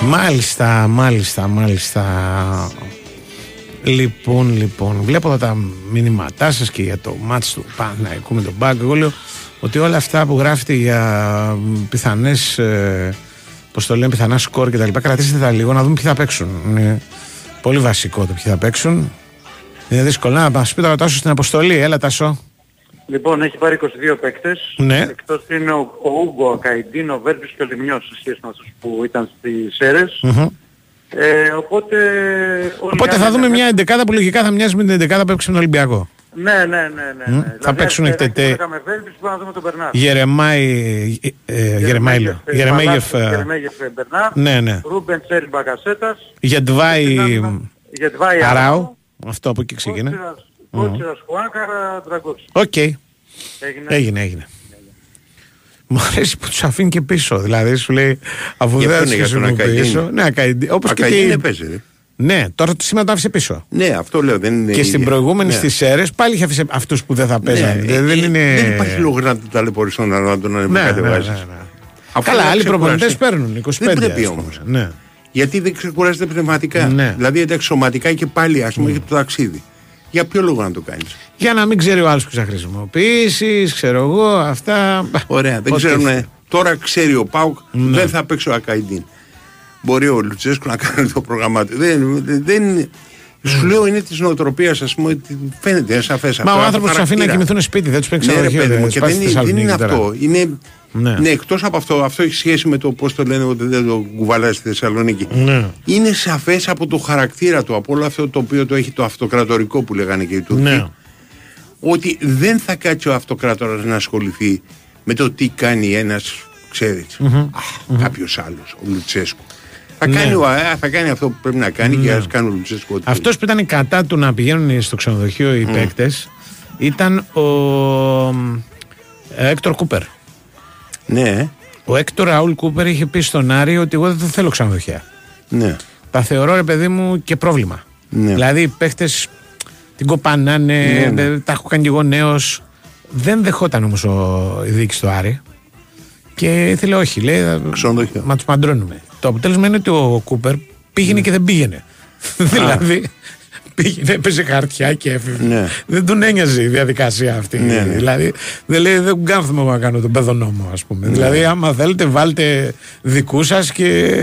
Μάλιστα, μάλιστα, μάλιστα. Λοιπόν, λοιπόν, βλέπω εδώ τα μηνύματά σας και για το μάτς του Παναϊκού με τον Μπάγκ. Εγώ λέω ότι όλα αυτά που γράφετε για πιθανές. Ε, Πώς το λένε, πιθανά σκορ και τα λοιπά, κρατήστε τα λίγο να δούμε ποιοι θα παίξουν. Είναι πολύ βασικό το ποιοι θα παίξουν. Είναι δύσκολο. Να μας πει τώρα Τάσο στην αποστολή. Έλα, Τάσο. Λοιπόν, έχει πάρει 22 παίκτες. Ναι. Εκτός είναι ο, ο Ούγκο, ο Καϊντίν, ο Βέρμπης και ο Λιμνιός σε σχέση με αυτούς που ήταν στις ΣΕΡΕΣ. Μμμ. Ε, οπότε... όλοι οι Οπότε θα άλλοι δούμε είναι- μια εντεκάδα που λογικά θα μοιάζει με την εντεκάδα που έπαιξε με τον Ολυμπιακό. Ναι, ναι, ναι, ναι. Μμ. ναι. Θα παίξουν αρχικά εκτετέ. Είχαμε Βέρμπης, μπορούμε να δούμε τον Μπερνάρ. Γερεμάη. ε, Γερεμάη, λέω. Γερεμέγεφ. ε, Γερεμέγεφ ε, Μπερνάρ. Ναι, ναι. Ρούμπεν Τσέρι Μπαγκασέτας. Γεντβάη. Γετβάη Αράου. Αυτό από εκεί ξεκινά. Κότσιρας- Κότσιρας Χουάνκαρα Ντραγκότσι. Οκ. Έγινε. Έγινε, έγινε. Μου αρέσει που τους αφήνει και πίσω. Δηλαδή σου λέει, αφού Για δεν ποιον, του για τον χρησιμοποιήσω. Ακαϊντίν; Ναι, Ακαϊντίν. Όπως και. Ακαϊντίν τη- δεν παίζει. ρε. Ναι, τώρα σήμερα το άφησε πίσω. Ναι, αυτό λέω. Δεν είναι Και στην ίδια. προηγούμενη Ναι. στις αίρες πάλι είχε αφήσει αυτούς που δεν θα παίζανε. Ναι, δεν, δεν ε, είναι. δεν υπάρχει λόγο να του ταλαιπωρηθούν να να τον Ναι, ναι, ναι, ανεβοκατεβάζεις. ναι. Αφού Καλά, δεν άλλοι ξεκουραστεί. προπονητές παίρνουν 25. Δεν πρέπει ας πούμε. όμως. Ναι. Γιατί δεν ξεκουράζεται πνευματικά. Ναι. Δηλαδή εντάξει, σωματικά και πάλι ας πούμε για το ταξίδι. Για ποιο λόγο να το κάνεις; Για να μην ξέρει ο άλλος που θα χρησιμοποιήσεις, ξέρω εγώ, αυτά. Ωραία, δεν Ό,τι ξέρουν. θε. Τώρα ξέρει ο Πάουκ Ναι. δεν θα παίξει ο Ακαϊντίν. Μπορεί ο Λουτσέσκου να κάνει το πρόγραμμά του. Δεν, δεν, δεν- Σου λέω είναι της νοοτροπίας, ας πούμε, ότι φαίνεται, είναι σαφές αυτό. Μα ο από άνθρωπος τους αφήνει να χαρακτήρα. κοιμηθούν σπίτι, δεν τους παίξει Ναι, ρε ξενοδοχείο. παιδί μου, δεν και σπάσει δεν, στη είναι- δεν είναι Θεσσαλονίκη τώρα. αυτό. Είναι, Ναι. ναι. εκτός από αυτό, αυτό έχει σχέση με το πώς το λένε ότι δεν το κουβαλάει στη Θεσσαλονίκη. Ναι. Είναι σαφές από το χαρακτήρα του, από όλο αυτό το οποίο το έχει το αυτοκρατορικό που λέγανε και οι Τούρκοι, Ναι. ότι δεν θα κάτσει ο αυτοκράτορας να ασχοληθεί με το τι κάνει ένας, ξέρεις, κάποιος άλλος, ο Λουτσέσκου. Θα, Ναι. κάνει, ο ΑΕΑ, θα κάνει αυτό που πρέπει να κάνει και ας κάνει ο Λουτσέσκου ό,τι Αυτός που ήταν κατά του να πηγαίνουν στο ξενοδοχείο οι παίκτες ήταν ο ε, Έκτορ Κούπερ. Θέλει. Ναι, Ο Έκτορ Ραούλ Κούπερ είχε πει στον Άρη ότι εγώ δεν θέλω ξενοδοχεία. ναι. Τα θεωρώ ρε παιδί μου και πρόβλημα. Ναι. Δηλαδή οι παίχτε την κοπανάνε, Ναι, ναι. ε, τα έχω κάνει κι εγώ νέος. Δεν δεχόταν όμως η διοίκηση του Άρη. Και ήθελε όχι, λέει. Ξενοδοχείο. Μα τους παντρώνουμε. Το αποτέλεσμα είναι ότι ο Κούπερ πήγαινε και δεν πήγαινε. *laughs* δηλαδή πήγαινε, έπαιζε χαρτιά και έφευγε. Ναι. Δεν τον ένοιαζε η διαδικασία αυτή. Ναι, ναι. Δηλαδή δεν λέει δεν κάθομαι εγώ να κάνω τον παιδονόμο, ας πούμε. Ναι. Δηλαδή, άμα θέλετε, βάλτε δικού σας και.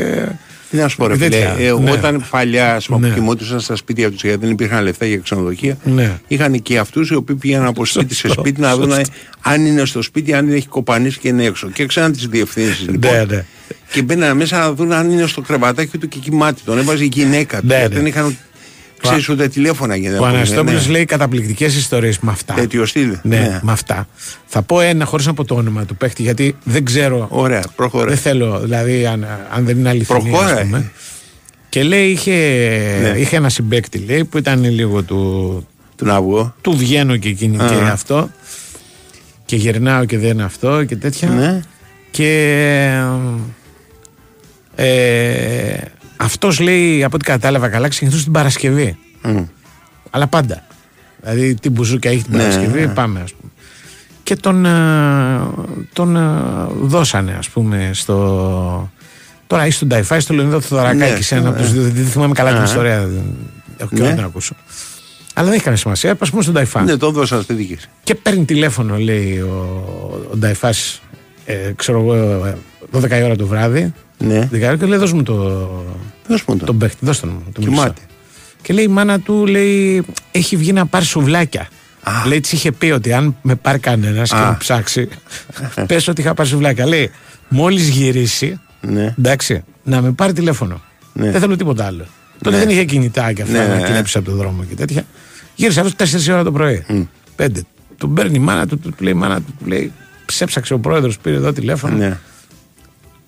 Τι να σου πω ρε φίλε, Τέτοια. ε, Ναι. όταν παλιά ας πούμε, Ναι. που κοιμόντουσαν στα σπίτια τους γιατί δεν υπήρχαν λεφτά για ξενοδοχεία Ναι. είχαν και αυτούς οι οποίοι πήγαιναν από σπίτι σε Σωστό, σπίτι να δουν σωστό. αν είναι στο σπίτι, αν έχει κοπανίσει και είναι έξω και ξέραν τις διευθύνσεις λοιπόν Ναι, ναι. και μπαίναν μέσα να δουν αν είναι στο κρεβατάκι του και κοιμάται τον έβαζε η γυναίκα του Ναι, γιατί ναι. δεν είχαν ξέρεις ούτε τηλέφωνα για Ο να Αναστόπουλος ναι. λέει καταπληκτικές ιστορίες με αυτά. τέτοιο στυλ Ναι, ναι. με αυτά. Θα πω ένα χωρίς να πω το όνομα του παίχτη, γιατί δεν ξέρω. ωραία προχωρά Δεν θέλω, δηλαδή, αν, αν δεν είναι αληθινή. Προχώρα, ας πούμε. ε. Και λέει, είχε, Ναι. είχε ένα συμπέκτη λέει, που ήταν λίγο του. του να βγω Του βγαίνω και εκείνη και Α. αυτό. Και γυρνάω και δεν αυτό και τέτοια. ναι Και. Ε, αυτός λέει, από ό,τι κατάλαβα καλά, ξεκινούσε την Παρασκευή. Μμ. Αλλά πάντα. Δηλαδή τι μπουζούκια έχει την Ναι, Παρασκευή, ναι. πάμε ας πούμε. Και τον, ε, τον ε, δώσανε ας πούμε στο... Τώρα ή στον Ταϊφά ή στο Λεωνίδα Θοδωρακάκη Ναι, σε ένα από ναι. τους δύο. Δεν θυμάμαι καλά την Α. ιστορία. δεν- Έχω καιρό Ναι. να την ακούσω. Αλλά δεν έχει κανένα σημασία. Α πούμε στον Ταϊφά. ναι το δώσα στη δική σου. Και παίρνει τηλέφωνο, λέει ο, ο Νταϊφάς, ε, ξέρω εγώ, ε, 12 η ώρα το βράδυ. ναι 12 η ώρα και λέει: Δώσ' μου το, δώσ' μου το τον παίχτη, δώστε μου. Το Κοιμάται. μίλησα. Και λέει η μάνα του, λέει, έχει βγει να πάρει σουβλάκια. Α. Λέει, της είχε πει ότι αν με πάρει κανένας και Α. με ψάξει, *laughs* πες ότι είχα πάρει σουβλάκια. Λέει, μόλις γυρίσει, ναι εντάξει, να με πάρει τηλέφωνο. Ναι. Δεν θέλω τίποτα άλλο. Τότε Ναι. δεν είχε κινητά και αυτά Ναι, να ναι. κλέψει από τον δρόμο και τέτοια. Γύρισε άλλο 4 ώρα το πρωί. Πέντε. Τον παίρνει η μάνα του, του, του λέει η μάνα του, του λέει, ψέψαξε ο πρόεδρος, πήρε εδώ τηλέφωνο. ναι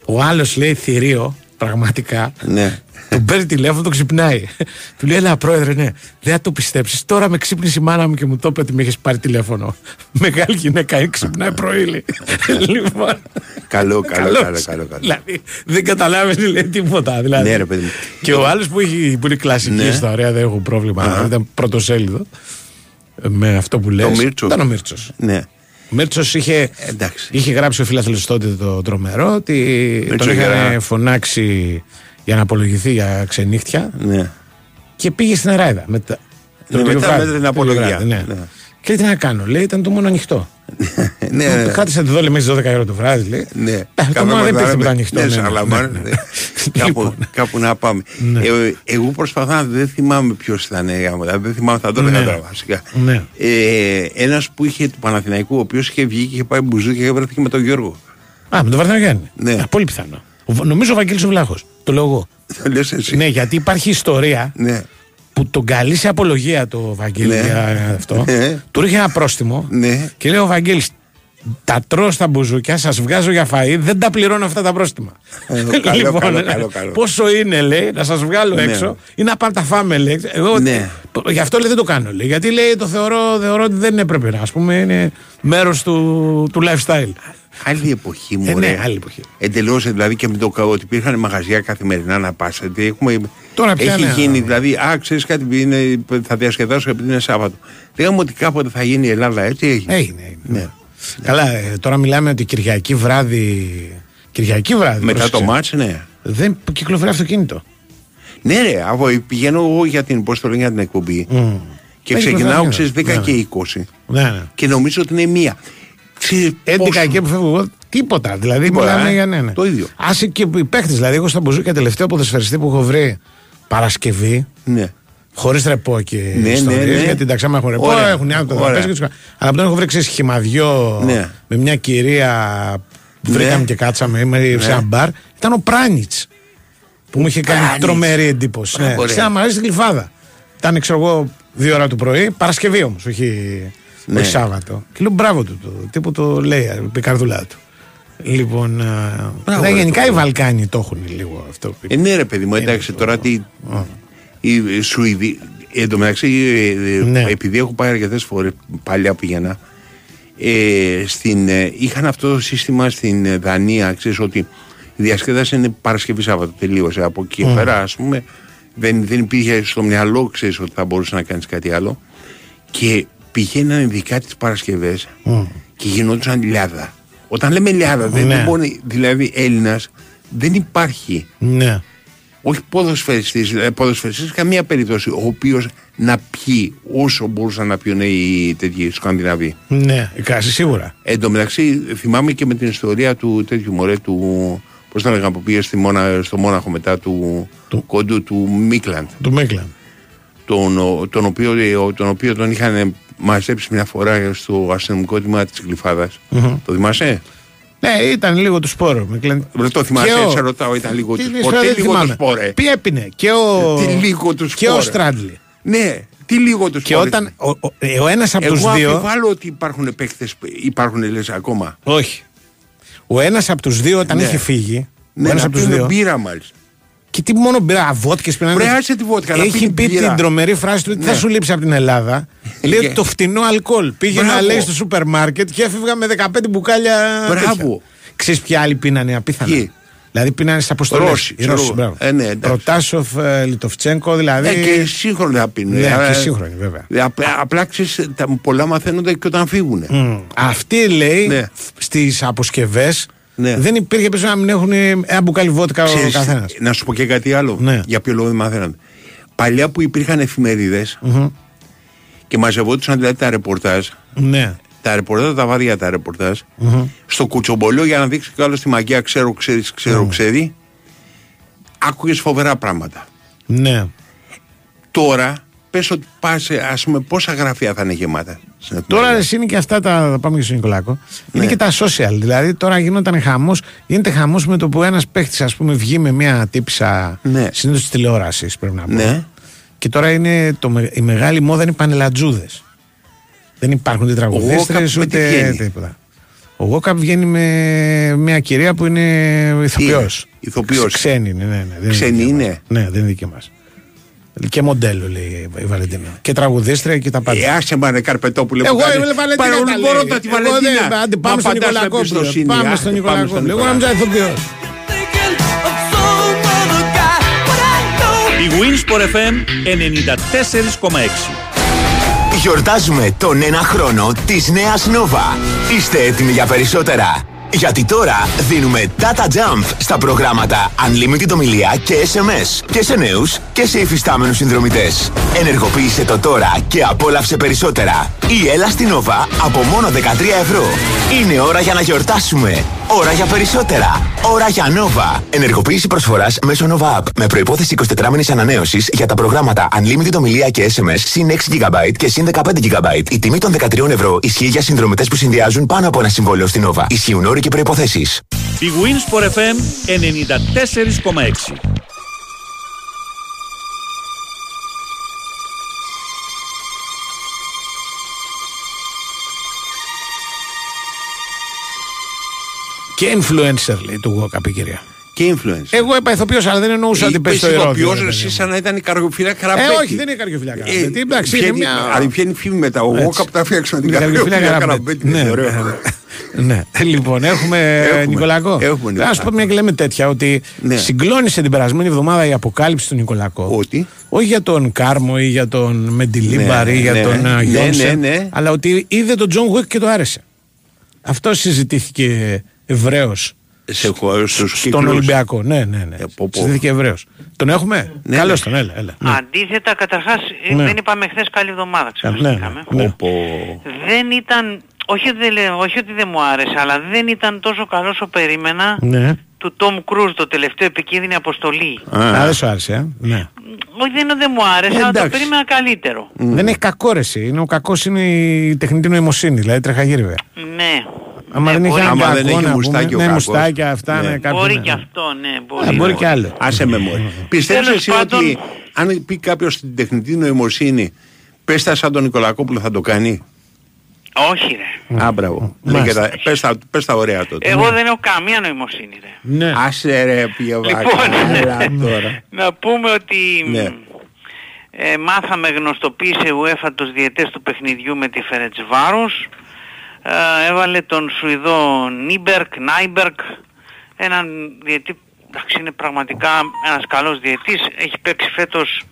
Ο άλλος λέει θηρίο, πραγματικά. ναι Τον παίρνει τηλέφωνο, τον ξυπνάει. Του λέει: Ελά, πρόεδρε, ναι, δεν θα το πιστέψεις. Τώρα με ξύπνησε η μάνα μου και μου το είπε ότι με έχεις πάρει τηλέφωνο. Μεγάλη γυναίκα, είναι, ξυπνάει πρωί. λέει. λοιπόν. καλό καλό καλός. καλό καλό, καλό. Δηλαδή δεν καταλάβαινε λέει τίποτα. Δηλαδή. Ναι, ρε, παιδί μου. Και ο άλλος που, έχει- που είναι κλασική Ναι. ιστορία, δεν έχω πρόβλημα. Ήταν πρωτοσέλιδο ε, με αυτό που λες Μίρτσο. Ήταν ο Μίρτσο. ναι Ο Μίρτσος είχε, εντάξει. είχε γράψει ο φίλαθλος τότε το τρομερό ότι Μίρτσο τον είχαν γερά. φωνάξει για να απολογηθεί για ξενύχτια Ναι. και πήγε στην Αράιδα. Μετά, Ναι, ίδιο μετά βράδυ, με την το ίδιο απολογία. βράδυ, ναι. Ναι. Και λέει τι να κάνω, λέει ήταν το μόνο ανοιχτό. *laughs* ναι, ναι. Κράτησα τη δόλη μέσα στις 12 ώρα το βράδυ, λέει. Ναι, Ε, Το Κάπου μόνο δεν να πήγε πάμε- τίποτα ανοιχτό. Ναι, ναι, ναι, Σαρλαμάν, ναι, ναι. ναι. κάπου, Λοιπόν, κάπου να πάμε. Ναι. Ε, εγώ προσπαθώ να δεν θυμάμαι ποιος ήταν. ε, άμα, δηλαδή Δεν θυμάμαι, θα το έλεγα Ναι. τώρα βασικά. Ναι. Ε, Ένας που είχε του Παναθηναϊκού, ο οποίος είχε βγει και είχε πάει μπουζού και βρέθηκε με τον Γιώργο. Α, με τον Βαρδινογιάννη. Ναι. Α, πολύ πιθανό. Ο- Νομίζω ο Βαγγέλης ο Βλάχος. Το λέω εγώ. Το λες εσύ. Ναι, γιατί υπάρχει ιστορία Ναι. που τον καλεί σε απολογία το Βαγγέλη Ναι. για αυτό. Ναι. Του ρίχνει ένα πρόστιμο Ναι. και λέει ο Βαγγέλης τα τρώω στα μπουζούκια, σας βγάζω για φαΐ, δεν τα πληρώνω αυτά τα πρόστιμα. Ε, καλό, καλό, καλό, καλό. Πόσο είναι, λέει, να σας βγάλω Ναι. έξω ή να πάμε τα φάμε, λέει. Εγώ, Ναι. Γι' αυτό λέει, δεν το κάνω, λέει. Γιατί λέει, το θεωρώ, θεωρώ ότι δεν έπρεπε να, ας πούμε, είναι μέρος του, του lifestyle. Άλλη εποχή μου, Ε, ναι, άλλη εποχή. Εντελώς δηλαδή και με το κα- ότι υπήρχαν μαγαζιά καθημερινά να πα. Έχουμε... Τώρα πια, Έχει ναι. γίνει δηλαδή, α, ξέρεις κάτι, είναι, θα διασκεδάσω επειδή είναι Σάββατο. Λέγαμε ότι κάποτε θα γίνει η Ελλάδα έτσι έγινε. Έγινε. έγινε. Ναι. Καλά, ε, τώρα μιλάμε ότι Κυριακή βράδυ. Κυριακή βράδυ. Μετά το πρόσεξε, μάτς, ναι. Δεν κυκλοφορεί αυτοκίνητο. Ναι, ρε, αφού πηγαίνω εγώ για την, πώς το λένε, για την εκπομπή. Και Δεν ξεκινάω, κυκλοφορεί, ξέρεις, 10 ναι. και 20. Ναι, ναι. Και νομίζω ότι είναι μία. Ξέρεις, 11 πόσο- εκεί που φεύγω εγώ, τίποτα. Δηλαδή Τίποτα, μιλάμε ε. για ναι, ναι. Το ίδιο. Άσε και οι παίχτε. Δηλαδή, εγώ στα Μπουζούκια τελευταίο ποδοσφαιριστή που έχω βρει Παρασκευή, Ναι. Χωρίς ρεπό και Ναι, ιστορίες, ναι, ναι. Γιατί εντάξει, άμα έχουν ρεπό, Ωραία. έχουν οι άλλοι το Ωραία. τραπέζι και τους- Αλλά που τον έχω βρει ξέρεις, χυμαδιό Ναι. με μια κυρία που Ναι. βρήκαμε και κάτσαμε είμαι σε ένα μπαρ. Ήταν ο Πράνιτς που μου είχε κάνει Πράνιτς. τρομερή εντύπωση. Ναι. Ωραία. Σε ένα μαγαζί στην Κλειφάδα. Ήταν, ξέρω εγώ, δύο ώρα το πρωί, Παρασκευή όμως, όχι, Ναι. όχι Σάββατο. Και λέω μπράβο του, το τύπου το λέει, η καρδουλά του. Λοιπόν, ε, Μπράβο, ναι, ρε, γενικά το- οι Βαλκάνοι το έχουν λίγο αυτό. Ε, ναι, ρε παιδί μου, εντάξει, τώρα τι. Οι Σουηδοί. Εν τω μεταξύ, ε, ε, Ναι. επειδή έχω πάει αρκετές φορές, παλιά πήγαινα, ε, στην, ε, είχαν αυτό το σύστημα στην ε, Δανία, ξέρεις ότι η διασκέδαση είναι Παρασκευή Σάββατο, τελείωσε. Από εκεί και πέρα, ας πούμε, δεν, δεν υπήρχε στο μυαλό, ξέρεις ότι θα μπορούσε να κάνεις κάτι άλλο. Και πηγαίναν ειδικά τις Παρασκευές και γινόντουσαν λιάδα. Όταν λέμε λιάδα, δεν Ναι. είναι μόνο, δηλαδή Έλληνας, δεν υπάρχει Ναι. Όχι ποδοσφαιριστής, δηλαδή ποδοσφαιριστής σε καμία περίπτωση, ο οποίος να πιει όσο μπορούσαν να πιούν οι τέτοιοι Σκανδιναβοί. Ναι, η κάση σίγουρα. Εν τω μεταξύ, θυμάμαι και με την ιστορία του τέτοιου μωρέ του. Πώς τα λέγαμε που πήγε στη Μόνα, στο Μόναχο μετά του, Του- κόντου του Μίκλαντ. Του Μέκλαν. Τον, ο- τον, οποίο, τον οποίο τον είχαν μαζέψει μια φορά στο αστυνομικό τμήμα της κλειφαδα Το θυμάσαι; Ναι, ήταν λίγο του σπόρου. Μέκλαν. Βρε, το θυμάσαι, Και ο- σε ρωτάω, ήταν λίγο Τι του είναι, σπορ. δεν Τι λίγο του θυμάμαι. σπορ, ε. Ποια έπινε. Και ο, Τι λίγο του και ο σπορ. Στράντλι. Ναι, τι λίγο του Και σπορ. όταν ο, ο, ε, ο ένας από Εγώ τους δύο... αμφιβάλλω ότι υπάρχουν παίκτες, υπάρχουν λες ακόμα. Όχι. Ο ένας από τους δύο όταν Ναι. είχε φύγει... ο Ναι, ένας να από τους πίνουν δύο... μπύρα μάλιστα. Και τι μόνο μπήρα, βότκες πίνανε. Βρε, άσε τη βότκα, να Έχει πίνει πει μπύρα. την τρομερή φράση του ότι Ναι. θα σου λείψει από την Ελλάδα. λέει Και- ότι το φτηνό αλκοόλ. Πήγαινα, Μπράβο. λέει, στο σούπερ μάρκετ και έφευγα με 15 μπουκάλια. Μπράβο. Ξέρεις ποια άλλοι πίνανε απίθανα; Ποιοι; Δηλαδή πίνανε στι αποστολές. Ρώσοι, ξέρω εγώ. Ε, ναι, εντάξει. Προτάσοφ, ε, Λιτοφτσέγκο, δηλαδή. Ναι, και σύγχρονα πίνουν. Ναι, Ε, και σύγχρονοι, βέβαια. ε, Απλά, απλά ξέρεις, τα πολλά μαθαίνονται και όταν φύγουν. Μμ. Αυτοί λέει Ναι. στις αποσκευές Ναι. δεν υπήρχε πίσω να μην έχουν ένα μπουκάλι βότκα ο Ξέρεις, καθένας. να σου πω και κάτι άλλο. Ναι. Για ποιο λόγο δεν μαθαίνονται. Παλιά που υπήρχαν εφημερίδες και μαζευόντουσαν δηλαδή τα ρεπορτάζ, Ναι. τα ρεπορτάζ, τα βαριά τα ρεπορτάζ, στο κουτσομπολιό για να δείξει κι άλλος στη μαγεία, ξέρω, ξέρεις, ξέρω, ξέρει, άκουγες φοβερά πράγματα. Ναι. Τώρα, πες ότι πας, ας πούμε, πόσα γραφεία θα είναι γεμάτα. στην Τώρα εφημερίδα. εσύ είναι και αυτά τα. θα Πάμε και στον Νικολάκο. Είναι Ναι. και τα social. Δηλαδή τώρα γινόταν χαμός. Γίνεται χαμός με το που ένας παίχτης, ας πούμε, βγει με μια τύψα Ναι. συνήθως της τηλεόρασης, πρέπει να πω. Ναι. Και τώρα είναι το, με- η μεγάλη μόδα είναι οι πανελατζούδες. Δεν υπάρχουν ούτε τραγουδίστρε Γόκαπ με τι ούτε βγαίνει; τίποτα. Ο Γόκαπ βγαίνει με μια κυρία που είναι ηθοποιό. είναι; Ηθοποιός. Ξένη είναι, ναι, ναι. δεν Ξένη δική είναι; μας. Ναι, δεν είναι δική μα. Και μοντέλο λέει η Βαλεντίνα. Και τραγουδίστρια και τα πάντα. Ε, άσε μα ρε Καρπετόπουλε Εγώ που κάνει- είμαι Βαλεντίνα. Παρόλο τα που λέει. μπορώ τα τη Εγώ Βαλεντίνα. δεν- Άντε Μα πάμε στον απαντάς με Νικολακόπουλο. εμπιστοσύνη. Πάμε Άντε, στον πάμε στον Νικολακόπουλο. Εγώ να Νικολακόπουλο. είμαι ηθοποιό. Thinking of some other guy, but I know Η Winsport FM 94,6. Γιορτάζουμε τον ένα χρόνο της νέας Nova. Είστε έτοιμοι για περισσότερα; Γιατί τώρα δίνουμε data jump στα προγράμματα Unlimited ομιλία και SMS και σε νέους και σε υφιστάμενους συνδρομητές. Ενεργοποίησε το τώρα και απόλαυσε περισσότερα. Ή έλα στην Nova από μόνο 13 ευρώ. Είναι ώρα για να γιορτάσουμε. Ώρα για περισσότερα. Ώρα για Nova. Ενεργοποίηση προσφοράς μέσω Nova App με προϋπόθεση 24 μήνες ανανέωσης για τα προγράμματα Unlimited ομιλία και SMS συν 6 GB και συν 15 GB. Η τιμή των 13 ευρώ ισχύει για συνδρομητές που συνδυάζουν πάνω από ένα συμβόλαιο στην Nova. Ισχύουν όροι και προϋποθέσεις. Η Winsport FM 94,6. Και influencer λέει του Γουόκαπ η κυρία. Και influencer. Εγώ είπα ηθοποιός, αλλά δεν εννοούσα ότι πες το Είπες ηρώδιο. ηθοποιός, ρε εσύ παιδί μου. σαν να ήταν η καρδιοφύλα Καραπέτη. Ε, όχι, δεν είναι καρδιοφύλα Καραπέτη. Εντάξει, είναι Ποια μια. Αλλά ποια είναι η φήμη μετά. Ο Έτσι. Γόκαπ τα φτιάξαμε την Είναι καρδιοφύλα καρδιοφύλα Καραπέτη. Καραπέτη. Ναι, Είναι ωραίο. Ναι. Ναι. *laughs* Ε, Λοιπόν, έχουμε Έχουμε. Νικολακό. Έχουμε Να σου Νικολακό. πω μια και λέμε τέτοια, ότι Ναι. συγκλώνησε την περασμένη εβδομάδα η αποκάλυψη του Νικολακό. Ότι; Όχι για τον Κάρμο ή για τον Μεντιλίμπαρ Ναι, ή για ναι. τον Ναι, Γιόνσεν, ναι, ναι. αλλά ότι είδε τον Τζον Γουίκ και το άρεσε. Αυτό συζητήθηκε ευρέως Σε χώρους στους στον κύκλους. Ολυμπιακό. Ναι, ναι, ναι. Ε, πω, πω. Συζητήθηκε ευρέως. Τον έχουμε; Ναι, Καλώς ναι. τον, έλα. έλα. Ναι. Αντίθετα, καταρχάς, ε, Ναι. δεν είπαμε χθες καλή εβδομάδα, ναι, ξεχωριστήκαμε. ναι. Πω, πω. Δεν ήταν, όχι ότι, δεν λέω, όχι ότι δεν μου άρεσε, αλλά δεν ήταν τόσο καλός όσο περίμενα Ναι. του Τόμ Κρούζ το τελευταίο επικίνδυνη αποστολή. Α, δεν σου άρεσε, ε. ναι. Όχι δεν είναι ότι δεν μου άρεσε, αλλά το εντάξει. περίμενα καλύτερο. Δεν έχει κακό ρε εσύ. Είναι ο κακός είναι η τεχνητή νοημοσύνη, δηλαδή τρεχαγύριβε. Ναι. Άμα Ναι, δεν είχε μπορεί, έναν Άμα δεν κακό έχει να μουστάκι πούμε, ο ναι, κακός. μουστάκια αυτά, Ναι. ναι, κάποιο, μπορεί ναι. και αυτό, ναι. Μπορεί, Α, μπορεί ναι. και άλλο. Άσε με μόλι. Πιστεύεις Τέλος εσύ πάντων- ότι αν πει κάποιος την τεχνητή νοημοσύνη πες τα σαν τον Νικολακόπουλο θα το κάνει. Όχι ρε. Α, μπράβο. Μάλιστα. Λέγε τα- Πες τα- Πες τα ωραία τότε. Εγώ δεν έχω καμία νοημοσύνη ρε. Ναι. Άσε ρε πιεβάκι. Λοιπόν, Έλα τώρα. να πούμε ότι Ναι. ε, μάθαμε γνωστοποίησε UEFA τους διαιτητές του παιχνιδιού με τη Φερεντσβάρος. Ε, έβαλε τον Σουηδό Νίμπεργκ, Νάιμπεργκ, έναν διαιτητή, εντάξει είναι πραγματικά ένας καλός διαιτητής, έχει παίξει φέτος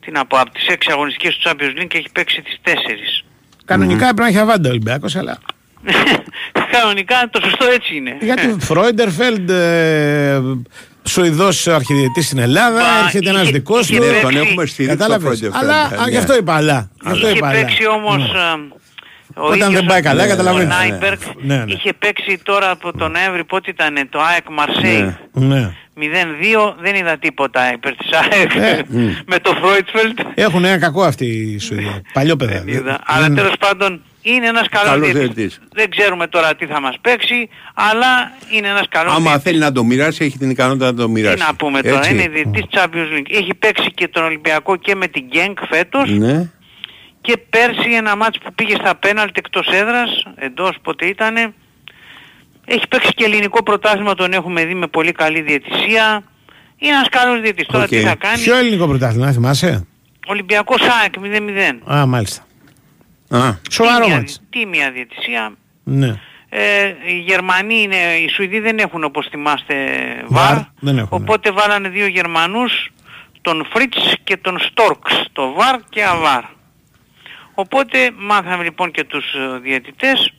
την από, από τις 6 αγωνιστικές του Champions League και έχει παίξει τις 4. Κανονικά έπρεπε να έχει αβάντα ο Ολυμπιακός, αλλά. *laughs* Κανονικά το σωστό έτσι είναι. Γιατί Φρόιντερφελντ, ε, Σουηδός αρχιδιαιτητής στην Ελλάδα, Μα, έρχεται ένας είχε- δικός είχε του. παίξει- Τον έχουμε στηρίξει το Κατάλαβες; Freudenfeld. Αλλά, α, Ναι. γι' αυτό είπα αλλά. Γι' αυτό Είχε είπα αλλά. παίξει όμως... Ναι. ε, ο Όταν ίδιος δεν πάει ο- καλά, ο καταλαβαίνεις. Νάιμπεργκ Ναι, ναι. είχε παίξει τώρα από τον Νοέμβρη, πότε ήταν το ΑΕΚ Μαρσέιγ. Ναι. 0-2, δεν είδα τίποτα υπέρ της ΑΕΚ Ε, *laughs* με το Φρόιτφελτ. Έχουν ένα κακό αυτοί οι Σουηδοί. Παλιό παιδά. Δεν είδα. Αλλά τέλος πάντων είναι ένας καλός Καλός διαιτητής. διαιτητής. Δεν ξέρουμε τώρα τι θα μας παίξει, αλλά είναι ένας καλός Άμα διαιτητής. θέλει να το μοιράσει, έχει την ικανότητα να το μοιράσει. Τι να πούμε τώρα, Έτσι. είναι διαιτητής Champions League. Έχει παίξει και τον Ολυμπιακό και με την Γκένκ φέτος. Ναι. Και πέρσι ένα μάτς που πήγε στα πέναλτ εκτός έδρας, εντός πότε ήτανε. Έχει παίξει και ελληνικό πρωτάθλημα, τον έχουμε δει με πολύ καλή διαιτησία. Είναι ένας καλός διαιτητής. Τώρα Οκ. τι θα κάνει; Ποιο ελληνικό πρωτάθλημα, θυμάσαι; Ολυμπιακός ΑΕΚ 0-0. Α, μάλιστα. Α, Σοβαρό Τίμια- μάτς. Τίμια διαιτησία. Ναι. Ε, οι Γερμανοί είναι, οι Σουηδοί δεν έχουν όπως θυμάστε VAR, VAR, δεν έχουν, ναι. οπότε βάλανε δύο Γερμανούς, τον Φρίτς και τον Στόρξ, το VAR και AVAR. Οπότε μάθαμε λοιπόν και τους ε, διαιτητές.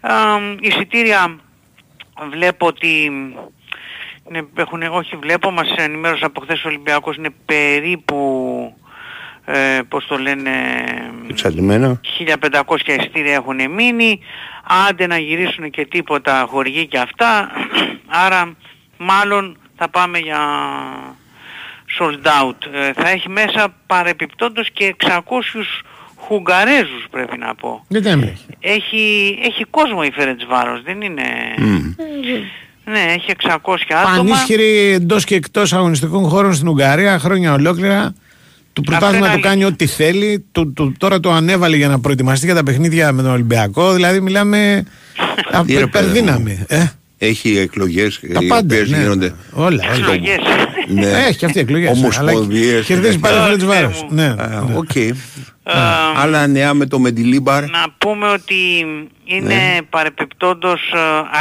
Α, εισιτήρια βλέπω ότι είναι, έχουν, όχι βλέπω, μας ενημέρωσε από χθες ο Ολυμπιακός είναι περίπου, ε, πώς το λένε, εξαντλημένο. 1500 εισιτήρια έχουν μείνει, άντε να γυρίσουν και τίποτα χορηγή και αυτά, *clears throat* άρα μάλλον θα πάμε για sold out. Ε, θα έχει μέσα παρεπιπτόντως και 600 Χουγκαρέζους πρέπει να πω. Δεν τα έμεινε. Έχει, έχει κόσμο η Φερετσβάρος, δεν είναι... Ναι, έχει 600 άτομα. Πανίσχυρη εντός και εκτός αγωνιστικών χώρων στην Ουγγαρία χρόνια ολόκληρα. Του πρωτάθλημα είναι του κάνει αλήθεια. ό,τι θέλει. Του, του- τώρα το ανέβαλε για να προετοιμαστεί για τα παιχνίδια με τον Ολυμπιακό. Δηλαδή μιλάμε από Τι ρε, παιδί μου. υπερδύναμη. Ε, Έχει εκλογές τα οι πάντα. οποίες ναι. γίνονται. Όλα. όλα. Εκλογές. Ναι. Ε, Έχει και αυτή εκλογέ. Ομοσπονδίες. Κερδίζει τέτοια. πάλι ο Ε, βάρος. μου. Ναι. Α, ναι. Οκ. Άλλα νέα με το Μεντιλίμπαρ. Να πούμε ότι είναι Ναι. παρεπιπτόντως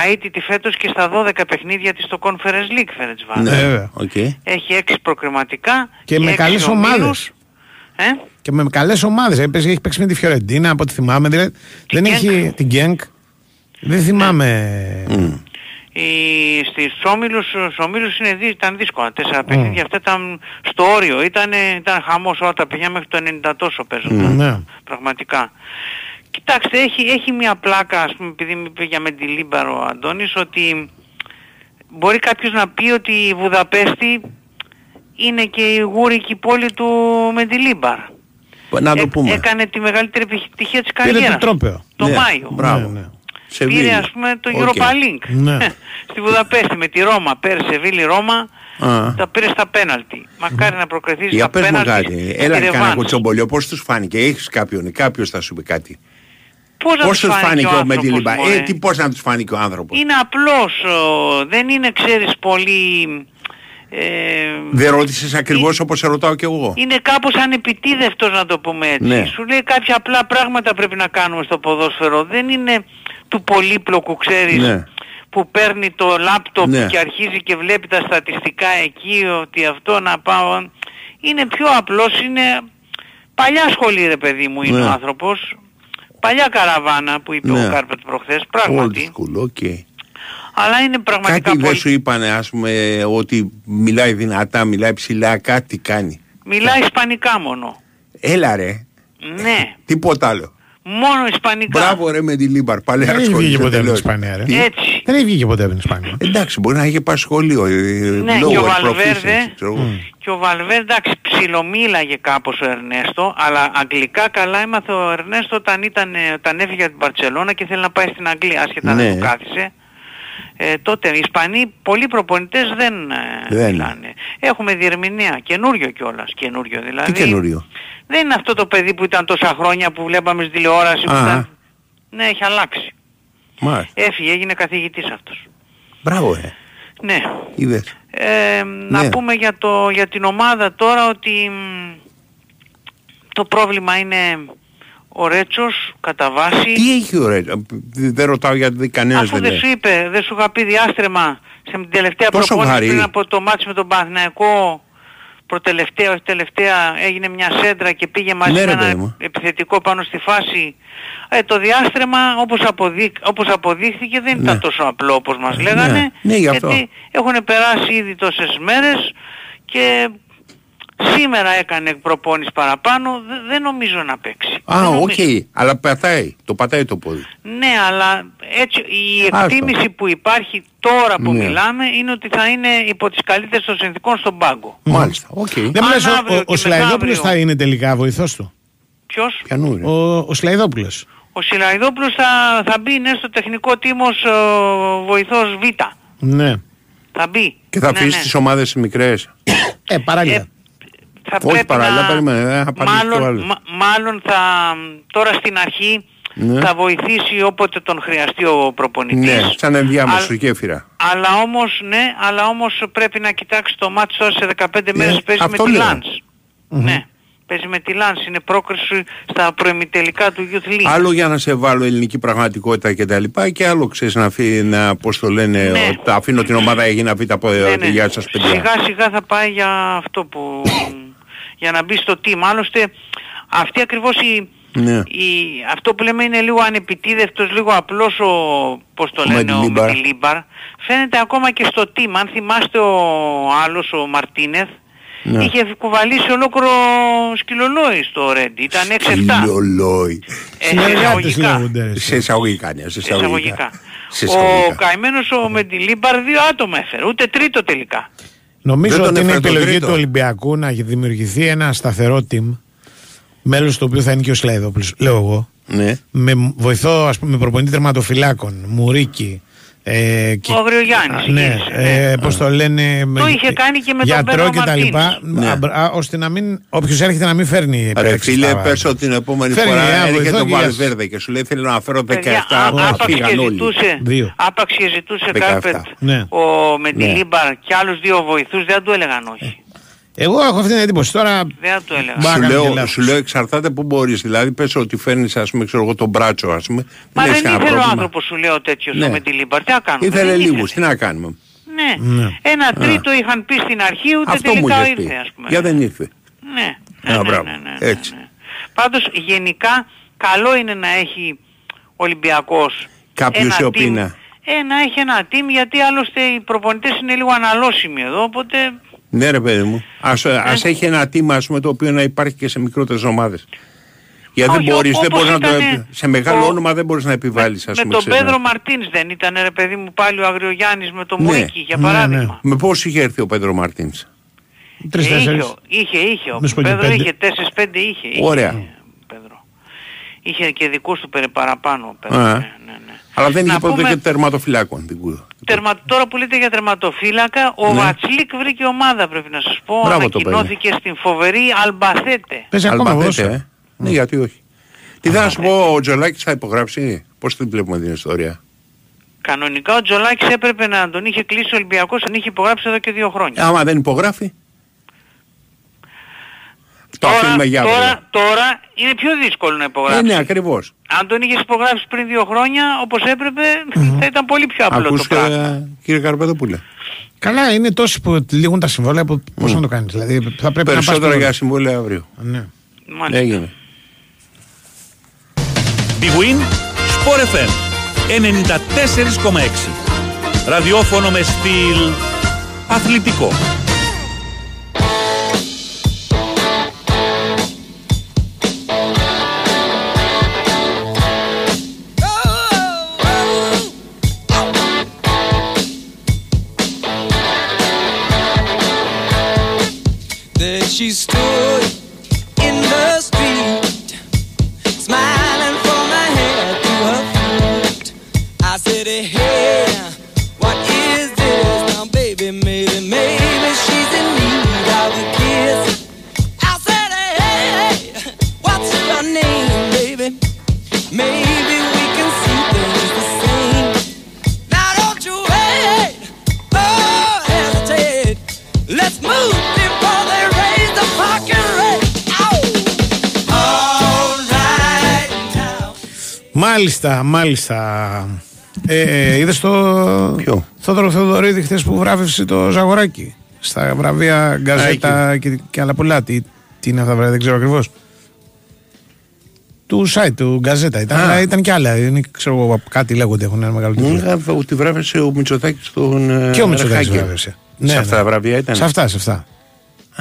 ε, αήττητη φέτος και στα 12 παιχνίδια της στο Conference League Φερεντσβάρος. Ναι. βέβαια. Οκ. Έχει 6 προκριματικά Και με έξι καλές ομίλους. ομάδες. Ε; Και με καλές ομάδες. Έπαιζε, έχει παίξει με τη Φιωρεντίνα από ό,τι θυμάμαι. Δηλαδή, δεν Γκένκ. έχει την Γκένκ. Δεν θυμάμαι. Οι, στις όμιλους, στους ομίλους είναι, δι- ήταν δύσκολα. Τέσσερα παιχνίδια αυτά ήταν στο όριο. Ήταν, ήταν χαμός όλα τα παιδιά μέχρι το 90 τόσο παίζονταν. Ναι. Πραγματικά. Κοιτάξτε, έχει, έχει μια πλάκα, ας πούμε, επειδή μου είπε για Μεντιλίμπαρο ο Αντώνης, ότι μπορεί κάποιος να πει ότι η Βουδαπέστη είναι και η γούρικη πόλη του Μεντιλίμπαρ. Να το Ε- πούμε. έκανε τη μεγαλύτερη επιτυχία της Πήρε καριέρας. το τρόπαιο. Το Ναι, Μάιο. Μπράβο. Ναι, ναι. Σεβίλη. Πήρε ας πούμε το Ok. Europa League Ναι. *laughs* στη Βουδαπέστη με τη Ρώμα. Πέρασε Σεβίλη Ρώμα, Α. τα πήρε στα πέναλτι. Μακάρι να προκριθείς Για στα πες μου πέναλτι. κάτι. στη Έλα κανένα ρεβάνς. κοτσομπολιό. Πώς τους φάνηκε; Έχεις κάποιον. Κάποιος θα σου πει κάτι. Πώς να Πώς τους τους φάνηκε ο άνθρωπος, Μεντιλίμπαρ. μωρέ; Ε, τι πώς να τους φάνηκε ο άνθρωπος; Είναι απλός, ο, δεν είναι ξέρεις πολύ... Ε, Δεν ρώτησες ακριβώς όπως σε ρωτάω κι εγώ; είναι κάπως ανεπιτήδευτος να το πούμε έτσι. Ναι. Σου λέει κάποια απλά πράγματα πρέπει να κάνουμε στο ποδόσφαιρο. Δεν είναι του πολύπλοκου ξέρεις Ναι. που παίρνει το λάπτοπ Ναι. και αρχίζει και βλέπει τα στατιστικά εκεί ότι αυτό να πάω. Είναι πιο απλός, είναι παλιά σχολή ρε παιδί μου είναι Ναι. ο άνθρωπος. Παλιά καραβάνα που είπε Ναι. ο Κάρπετ προχθές, Old πράγματι. school, ok. Αλλά είναι πραγματικά Κάτι δεν πολύ... σου είπανε ας πούμε ότι μιλάει δυνατά, μιλάει ψηλά, κάτι κάνει. Μιλάει ισπανικά μόνο. Έλα ρε, Ναι, τίποτα άλλο. Μόνο ισπανικά. Μπράβο ρε Μεντιλίμπαρ, παλαιά Δεν έχει σχολή. βγει στο ποτέ από την τελώς. Ισπανία, ρε. Τι; Έτσι. Δεν έχει βγει ποτέ από την Ισπανία. Εντάξει, μπορεί να είχε πάει σχολείο. ε, Ναι, lower και ο proficiency, Βαλβέρδε, ξέρω εγώ. και ο Βαλβέρδε, εντάξει, ψιλομίλαγε κάπως ο Ερνέστο, αλλά αγγλικά καλά έμαθε ο Ερνέστο όταν, ήταν, ε, όταν έφυγε από την Μπαρτσελόνα και θέλει να πάει στην Αγγλία, άσχετα Ναι. να του κάθισε. Ε, τότε οι Ισπανοί, πολλοί προπονητές δεν, ε, Δεν. μιλάνε. Έχουμε διερμηνέα, καινούριο κιόλας, καινούριο δηλαδή. Τι καινούριο; Δεν είναι αυτό το παιδί που ήταν τόσα χρόνια που βλέπαμε στη τηλεόραση. Που Α. ήταν... Ναι, έχει αλλάξει. Μάλιστα. Έφυγε, έγινε καθηγητής αυτός. Μπράβο, ε. Ναι. Είδες. Ε, Να Ναι. πούμε για, το, για την ομάδα τώρα ότι μ, το πρόβλημα είναι ο Ρέτσος κατά βάση. Τι έχει ωραία. Δεν ρωτάω γιατί κανένας Αφού δεν δεν λέει. σου είπε, δεν σου είχα πει διάστρεμα σε την τελευταία Τόσο προπόνηση βαρύ. πριν από το μάτς με τον Παναθηναϊκό προτελευταία, όχι τελευταία, έγινε μια σέντρα και πήγε μαζί Ναι, με ρε, ένα παιδί μου. επιθετικό πάνω στη φάση. Ε, το διάστρεμμα όπως, αποδείχ, όπως αποδείχθηκε δεν Ναι. ήταν τόσο απλό όπως μας Ναι, λέγανε. ναι, γι' αυτό. Γιατί έχουν περάσει ήδη τόσες μέρες και σήμερα έκανε προπόνηση παραπάνω, Δε- δεν νομίζω να παίξει. Α, Δεν οκ. νομίζω. Αλλά πατάει. Το πατάει το πόδι. Ναι, αλλά έτσι η Άστο. εκτίμηση που υπάρχει τώρα που Ναι. μιλάμε είναι ότι θα είναι υπό τις καλύτερες των συνθήκων στον πάγκο. Μάλιστα. Οκ. Δεν μου Αν λες, ο- αύριο ο, ο και Σλαϊδόπουλος μεθαύριο- θα είναι τελικά βοηθός του; Ποιος; Πιανού είναι. Ο, ο Σλαϊδόπουλος. Ο Σιλαϊδόπουλος θα, θα μπει ναι, στο τεχνικό τίμος ε, βοηθός Β. Ναι. Θα μπει. Και θα Ναι, αφήσει ναι. τις ομάδες μικρές. Ε, παράλληλα. Ε, θα Όχι πρέπει παράλληλα, να... περίμενε, δεν θα απαντήσει μάλλον, το άλλο. μα- μάλλον θα... Τώρα στην αρχή Ναι. θα βοηθήσει όποτε τον χρειαστεί ο προπονητής. Ναι, σαν ενδιάμεσο Αλλά- γέφυρα. Αλλά όμως, ναι, αλλά όμως πρέπει να κοιτάξει το μάτι τώρα σε 15 μέρες Ε, παίζει με αυτό τη λέω. Λάνς. Ναι, παίζει με τη Λάνς. Είναι πρόκριση στα προημιτελικά του Youth League. Άλλο για να σε βάλω ελληνική πραγματικότητα και τα λοιπά και άλλο ξέρεις να, αφή, να πώς το λένε, Ναι. ότι αφήνω την ομάδα Έγινα Β από Ναι, ναι, ναι. γεια σας παιδιά. Σιγά σιγά θα πάει για αυτό που... *laughs* για να μπει στο team. Άλλωστε, αυτή ακριβώς η... Ναι. η αυτό που λέμε είναι λίγο ανεπιτίδευτος, λίγο απλός ο, πώς το Ο λένε, ο Μεντιλίμπαρ. Μεντιλίμπαρ. Φαίνεται ακόμα και στο team. Αν θυμάστε ο άλλος, ο Μαρτίνεθ, Ναι. είχε κουβαλήσει ολόκληρο σκυλολόι στο Ρέντι. Ήταν 6-7. Λιολόι. Ε, Συνεργάτες εισαγωγικά. λέγονται. ρε, Σε εισαγωγικά, ναι, σε εισαγωγικά. Εισαγωγικά. Σε Ο εισαγωγικά. καημένος ο Μεντιλίμπαρ δύο άτομα έφερε, ούτε τρίτο τελικά. Νομίζω Δεν τον ότι είναι έφερε τον επιλογή τρίτο. του Ολυμπιακού να δημιουργηθεί ένα σταθερό team. Μέλος του οποίου θα είναι και ο Σλαϊδόπουλος, λέω εγώ. Ναι. Με βοηθό, ας πούμε, με προπονητή τερματοφυλάκων, Μουρίκη. Ε, και- Ο Αγριογιάννης Α, Ναι, γύρισε, ε, πώς το λένε. με- είχε κάνει και με τον γιατρό Μπένο και τα λοιπά. Μαρτίνς. Ναι. Α, α, ώστε να μην, όποιος έρχεται να μην φέρνει Ρε επέλεξη φίλε, στα- πες ότι την επόμενη Φέρνει φορά ένα έρχεται βοηθό το και γεια σας. Βαλβέρδε και σου λέει θέλω να φέρω 17, Παιδιά, α- όχι, άπαξ και φύγαν όλοι. ζητούσε, Δύο. άπαξ και ζητούσε 17. Κάρπετ Ναι. ο Μεντιλίμπαρ και άλλους δύο βοηθούς δεν του έλεγαν όχι. Εγώ έχω αυτή την εντύπωση. Τώρα Δεν του έλεγαν. Μπα- Σου κάνει και λέω, λάθος. σου λέω εξαρτάται που μπορείς Δηλαδή πες ότι φέρνεις ας πούμε ξέρω εγώ τον μπράτσο ας πούμε Μα έχεις δεν κανένα ήθελε ο πρόβλημα. άνθρωπος σου λέω τέτοιος Ναι. ο Μεντιλίμπαρ. Τι να κάνουμε. Ήθελε δεν λίγους, τι να κάνουμε Ναι. Ναι. Ένα τρίτο είχαν πει στην αρχή ούτε Αυτό μου τελικά είχες ήρθε πει ας πούμε. Για δεν ήρθε Ναι. Ναι, Α, ναι, μπράβο. ναι, ναι, ναι, Έτσι. ναι. Πάντως γενικά καλό είναι να έχει ο Ολυμπιακός Κάποιος ένα σε team- οπίνα. Ε, να έχει ένα team γιατί άλλωστε οι προπονητές είναι λίγο αναλώσιμοι εδώ, οπότε Ναι ρε παιδί μου. Ας, ας έχει ένα τίμα ας πούμε το οποίο να υπάρχει και σε μικρότερες ομάδες. Γιατί δεν Όχι, μπορείς, δεν όπως μπορείς να το, ήτανε σε μεγάλο ο- όνομα δεν μπορείς να επιβάλλεις ας με πούμε. τον ξέρεις, Πέδρο να- Μαρτίνς δεν ήταν ρε παιδί μου πάλι ο Αγριογιάννης με τον Ναι. Μουίκη για Ναι, παράδειγμα. Με πώς είχε έρθει ο Πέντρο Μαρτίνς; Ε, είχε, Τρεις-τέσσερις. ο- είχε, είχε, ο Μες πω και Πέδρο πέντε. είχε 4-5 είχε, είχε. Ωραία. ο Πέδρο. Είχε και δικούς του περι- παραπάνω ο Πέδρο. Α. Ναι, ναι, ναι. Αλλά δεν Να είχε ποτέ πούμε- και τερματοφυλάκων. την κούδα. Τερμα... Τώρα που λέτε για τερματοφύλακα, ο Ναι. Βατσλίκ βρήκε ομάδα πρέπει να σας πω. Μπράβο το Ανακοινώθηκε στην φοβερή Αλμπαθέτε. Παίζει ακόμα Αλμπαθέτε, ποδόσφαιρο. ε. Ναι, γιατί όχι. Τι θα σου πω, ο Τζολάκης θα υπογράψει; Πώς την βλέπουμε την ιστορία; Κανονικά ο Τζολάκης έπρεπε να τον είχε κλείσει ο Ολυμπιακός αν είχε υπογράψει εδώ και δύο χρόνια. Άμα δεν υπογράφει. Το τώρα, αφήνουμε για αύριο. τώρα, τώρα είναι πιο δύσκολο να Ε, υπογράψει. ναι, ακριβώς. Αν τον είχες υπογράψει πριν δύο χρόνια όπως έπρεπε θα ήταν πολύ πιο απλό Ακούς το πράγμα. ε, κύριε Καρπεδοπούλε. Καλά, είναι τόσοι που λήγουν τα συμβόλαια που πώς να το κάνεις. Δηλαδή θα πρέπει να Περισσότερα πας για για... συμβόλαια αύριο. Ναι. Μάλιστα. Έγινε. Big Win, Sport FM 94,6. Ραδιόφωνο με στυλ αθλητικό. she's still Μάλιστα, μάλιστα. Ε, είδες το Ποιο; Θόδωρο Θεοδωρίδη χθες που βράβευσε το Ζαγοράκι στα βραβεία Γκαζέτα και, και άλλα πολλά. Τι, τι είναι αυτά τα βραβεία, δεν ξέρω ακριβώς. Του site του Γκαζέτα ήταν, Α. αλλά ήταν και άλλα. Είναι, ξέρω εγώ, κάτι λέγονται, έχουν ένα μεγάλο τίτλο. Μου είχα ότι βράβευσε ο Μητσοτάκης στον ε, Και ο Μητσοτάκης Ρεχάγκελ. βράβευσε. Σε αυτά τα βραβεία ήταν. Σε αυτά, σε αυτά.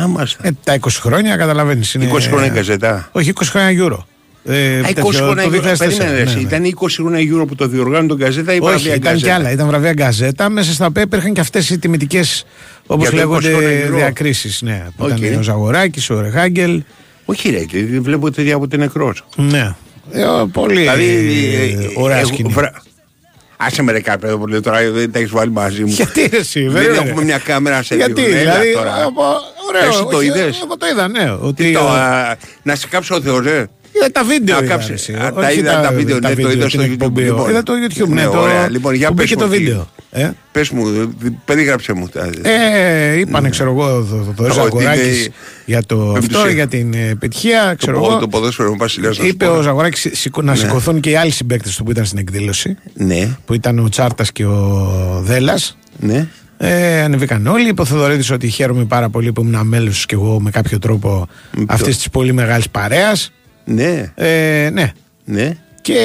Α, μάλιστα. Ε, τα 20 χρόνια καταλαβαίνεις. Είναι... 20 χρόνια γκαζετά. Όχι, 20 χρόνια Euro. Ε, Α, 20 τέτοιο, χρόνια το Euro. 2004, Περίμενε, ναι, εσύ. ναι. Ήταν 20 χρόνια Euro που το διοργάνουν τον Γκαζέτα ή Όχι, βραβεία ήταν Γκαζέτα; και άλλα. Ήταν βραβεία γκαζέτα, μέσα στα οποία υπήρχαν και αυτές οι τιμητικές, όπως Για το 20 λέγονται, χρόνια Euro. διακρίσεις. Ναι, που Οκ. ήταν ο Ζαγοράκης, ο Ρεχάγκελ. Όχι ρε, και βλέπω ότι από την νεκρός. Ναι. Ε, ο- πολύ Δηλαδή, ε, ωραία εγώ σκηνή. βρα- Άσε με ρε κάπου που λέει τώρα δεν τα έχεις βάλει μαζί μου. Γιατί ρε, εσύ, Δεν βέβαια. έχουμε μια κάμερα σε Γιατί, δύο. Έλα δηλαδή. τώρα. ε, Ωραίο. Εσύ το όχι, είδες; Εγώ το είδα, ναι. Ότι, Τι το, ε, α, να σε κάψω ο Θεός, ε. Είδα τα βίντεο. Να είδα, κάψεις. ρε, εσύ. Α, τα Όχι είδα τα βίντεο, ναι, το είδα την στο YouTube, εκπομπή. λοιπόν. Είδα το YouTube, ναι. Ναι, το- ωραία. Λοιπόν, για που πες μπήκε μου το τι. βίντεο. Ε; Πες μου, ε, περίγραψε μου. τα- Ε, είπανε, ξέρω εγώ, το, το, το Ότι Ζαγοράκης είναι- για το αυτό, Πεμπτουσία. για την ε, επιτυχία, Το, ξέρω πο- εγώ. το ποδόσφαιρο μου Βασιλιάς. να σου Είπε πω. ο Ζαγοράκης σηκω- να σηκωθούν και οι άλλοι συμπαίκτες του που ήταν στην εκδήλωση, Ναι, που ήταν ο Τσάρτας και ο Δέλλας. ναι. Ε, ανεβήκαν όλοι. Είπε ο Θοδωρίδης ότι χαίρομαι πάρα πολύ που ήμουν μέλο και εγώ με κάποιο τρόπο ποιο; αυτής της πολύ μεγάλης παρέας. Ναι, Ε, ναι. ναι. Και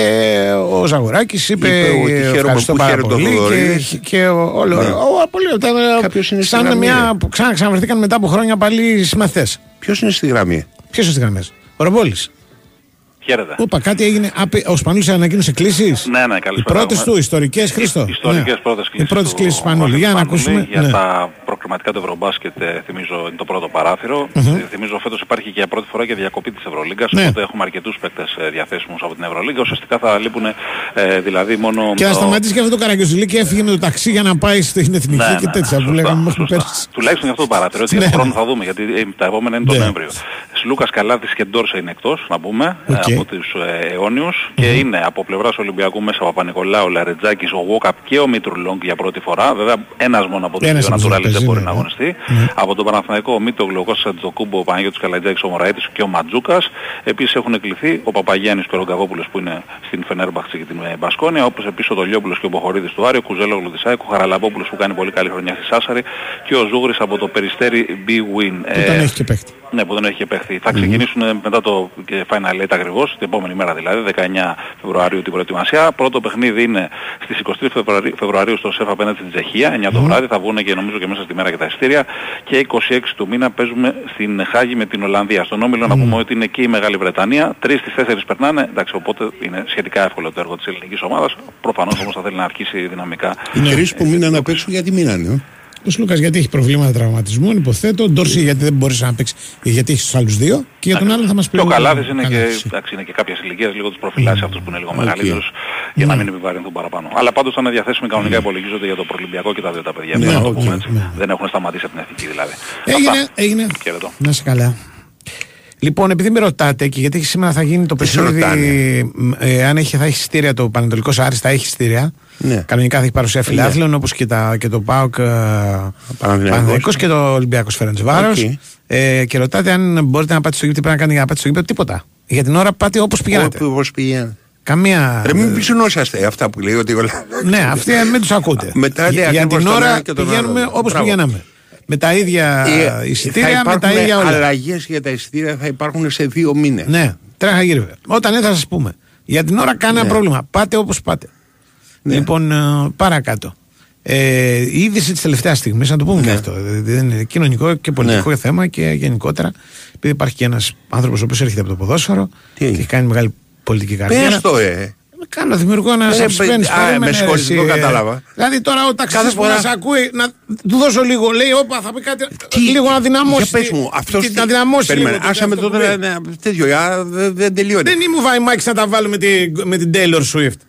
ο Ζαγοράκη είπε, Είπε ότι «Ε, χαίρομαι ευχαριστώ που πάρα χαίρεται ο πολύ. Και, Θοδωρίδης». και ο- όλο. Ναι. ο- πολύ, ήταν, Κάποιος είναι στη σαν γραμμή, μια ρε. που ξανά ξαναβρεθήκαν μετά από χρόνια πάλι συμμαθέ. Ποιος είναι στη γραμμή; Ποιος είναι στις γραμμές, Ο Ρομπόλης. Χαίρετε. Όπα, κάτι έγινε. Απε- Ο Σπανούλη ανακοίνωσε κλήσεις; Ναι, ναι, Οι καλησπέρα. πρώτε του, ιστορικές, Χρήστο; Ιστορικές Ναι. πρώτες Οι κλήσεις πρώτες του κλήσεις Σπανούλη. Μάκη Για να Σπανούλη. ακούσουμε. Για ναι. τα προκριματικά του Ευρωμπάσκετ ε, θυμίζω είναι το πρώτο παράθυρο. Ε, Θυμίζω φέτος υπάρχει και για πρώτη φορά και διακοπή της Ευρωλίγκας. Ναι. Οπότε έχουμε αρκετούς παίκτες ε, διαθέσιμους από την Ευρωλίγκα. Ουσιαστικά θα λείπουν ε, δηλαδή μόνο... Και να το- σταματήσει και αυτό το καραγκιοζιλίκι και έφυγε με το ταξί για να πάει στην εθνική Ναι, και ναι, τέτοια ναι, που σωστά, λέγαμε μέχρι σωστά. πέρσι. Τουλάχιστον για αυτό το παράθυρο, ότι Ναι. για τον χρόνο θα δούμε, γιατί ε, τα επόμενα είναι τον Ναι. Νοέμβριο. Σλούκας Καλάθης και Ντόρσεϊ είναι εκτός, να πούμε, ε, ΟΚ. Από τους ε, αιώνιους και είναι από πλευράς Ολυμπιακού μέσα Παπανικολάου, Λαρεντζάκης, ο Γουόκαπ και ο Μήτρου-Λονγκ για πρώτη φορά. Βέβαια ένας μόνο από τους Ένας δύο από τους naturalized δεν παίζει, μπορεί ναι, να ναι. αγωνιστεί. Από τον Παναθηναϊκό ο Μήτογλου, ο Κώστας Αντζοκούμπο, ο Παναγιώτης Καλατζάκης, ο Μωραήτης και ο Ματζούκας. Επίσης έχουν κληθεί ο Παπαγιάννης και ο Ρογκαγόπουλος που είναι στην Φενέρμπαχτση και την ε, Μπασκόνια, όπως επίσης ο Δολιόπουλος και ο Μποχορίδης του Άρη, ο Κουζέλογλου της ΑΕΚ, ο Χαραλαμπόπουλος που κάνει πολύ καλή χρονιά στη Σάσαρη και ο Ζούγρης από το Περιστέρι B-Win. Που τον έχει και παίχτη. Ναι, που δεν έχει και παίχτη. Θα ξεκινήσουν ε, μετά το ε, Final Eight ακριβώς, την επόμενη μέρα δηλαδή, 19 Φεβρουαρίου την προετοιμασία. Πρώτο παιχνίδι είναι στις 23 Φεβρουαρίου, Φεβρουαρίου στο ΣΕΦ απέναντι στην Τσεχία, 9 το βράδυ, θα βγουν και νομίζω και μέσα στη μέρα και τα ειστήρια. Και 26 του μήνα παίζουμε στην Χάγη με την Ολλανδία. Στον Όμιλο να πούμε ότι είναι και η Μεγάλη Βρετανία, 3 στις 4 περνάνε, εντάξει οπότε είναι σχετικά εύκολο το έργο της ελληνικής ομάδας. Προφανώς όμως θα θέλει να αρχίσει δυναμικά. Οι τρεις που μείναν απ' έξω γιατί μείνανε. Ε; Ο Σλούκας γιατί έχει προβλήματα τραυματισμού, υποθέτω. Ο Ντόρσεϊ γιατί δεν μπορούσε να παίξεις, γιατί έχεις τους άλλους δύο. Και για τον άλλο θα μας πει. Και ο λίγο Καλάθης είναι και, Καλάθης. εντάξει, είναι και κάποιες ηλικίες, λίγο τους προφυλάσσει αυτούς που είναι λίγο μεγαλύτερους για να μην επιβαρυνθούν παραπάνω. Αλλά πάντως θα είναι διαθέσιμοι κανονικά υπολογίζονται για το Προλυμπιακό και τα δύο τα παιδιά. Ναι, Πρέπει να το ΟΚ, πούμε έτσι. ναι. Δεν έχουν σταματήσει από την εθνική δηλαδή. Έγινε, Αυτά. έγινε. Χαίρετο. Να σε καλά. Λοιπόν, επειδή με ρωτάτε και γιατί σήμερα θα γίνει το Τις σε παιχνίδι, μ, ε, αν έχει, θα έχει στήρια το Πανετολικός Άρης, θα έχει στήρια. Ναι. Κανονικά θα έχει παρουσία φιλάθλων όπως και, τα- και το ΠΑΟΚ ε, Παναθηναϊκός και το Ολυμπιακός Φερεντσβάρο. Οκ. Ε, και ρωτάτε αν μπορείτε να πάτε στο γήπεδο, τι πρέπει να κάνετε για να πάτε στο γήπεδο. Τίποτα. Για την ώρα πάτε όπως πηγαίνετε. Όπως πηγαίνετε. Καμία. Ρε μην ψινόσαστε αυτά που λέει ότι όλα... Ναι, αυτοί ε, μην τους ακούτε. *laughs* Μετά, ναι, για, για ακριβώς την τον ώρα ένα και τον πηγαίνουμε άλλο. όπως Μπράβο. πηγαίναμε. Με τα ίδια Ε, εισιτήρια, θα με τα ίδια όλα. αλλαγές για τα εισιτήρια θα υπάρχουν σε δύο μήνες. Ναι, τρέχα γύρω. Όταν έρθει θα σας πούμε. Για την ώρα κανένα Ναι. πρόβλημα. Πάτε όπως πάτε. Ναι. Λοιπόν, ε, παρακάτω. Ε, η είδηση της τελευταίας στιγμής, να το πούμε και Ναι. αυτό. Δηλαδή, δεν είναι κοινωνικό και πολιτικό Ναι. θέμα και γενικότερα. Επειδή υπάρχει και ένας άνθρωπος ο οποίος έρχεται από το ποδόσφαιρο Τι και έγινε; έχει κάνει μεγάλη πολιτική καριέρα. Πες το ε. Κάνω, δημιουργώ ένα Ε, suspense. παι- α, περίμενε, με ρε, συγχωρείτε, εσύ, δεν το ε. κατάλαβα. Δηλαδή τώρα ο ταξιτής Κάθε που φορά- μας ακούει να του δώσω λίγο, λέει, όπα θα πει κάτι, λίγο να δυναμώσει. Για πες τη- μου, αυτός τη- να δυναμώσει Περίμενε, λίγο. το- άσε με αυτό το που λέει. ναι, τέτοιο, α, δεν δεν τελειώνει. Δεν ήμουν Βαϊμάκης να τα βάλω με, τη, με την Taylor Swift.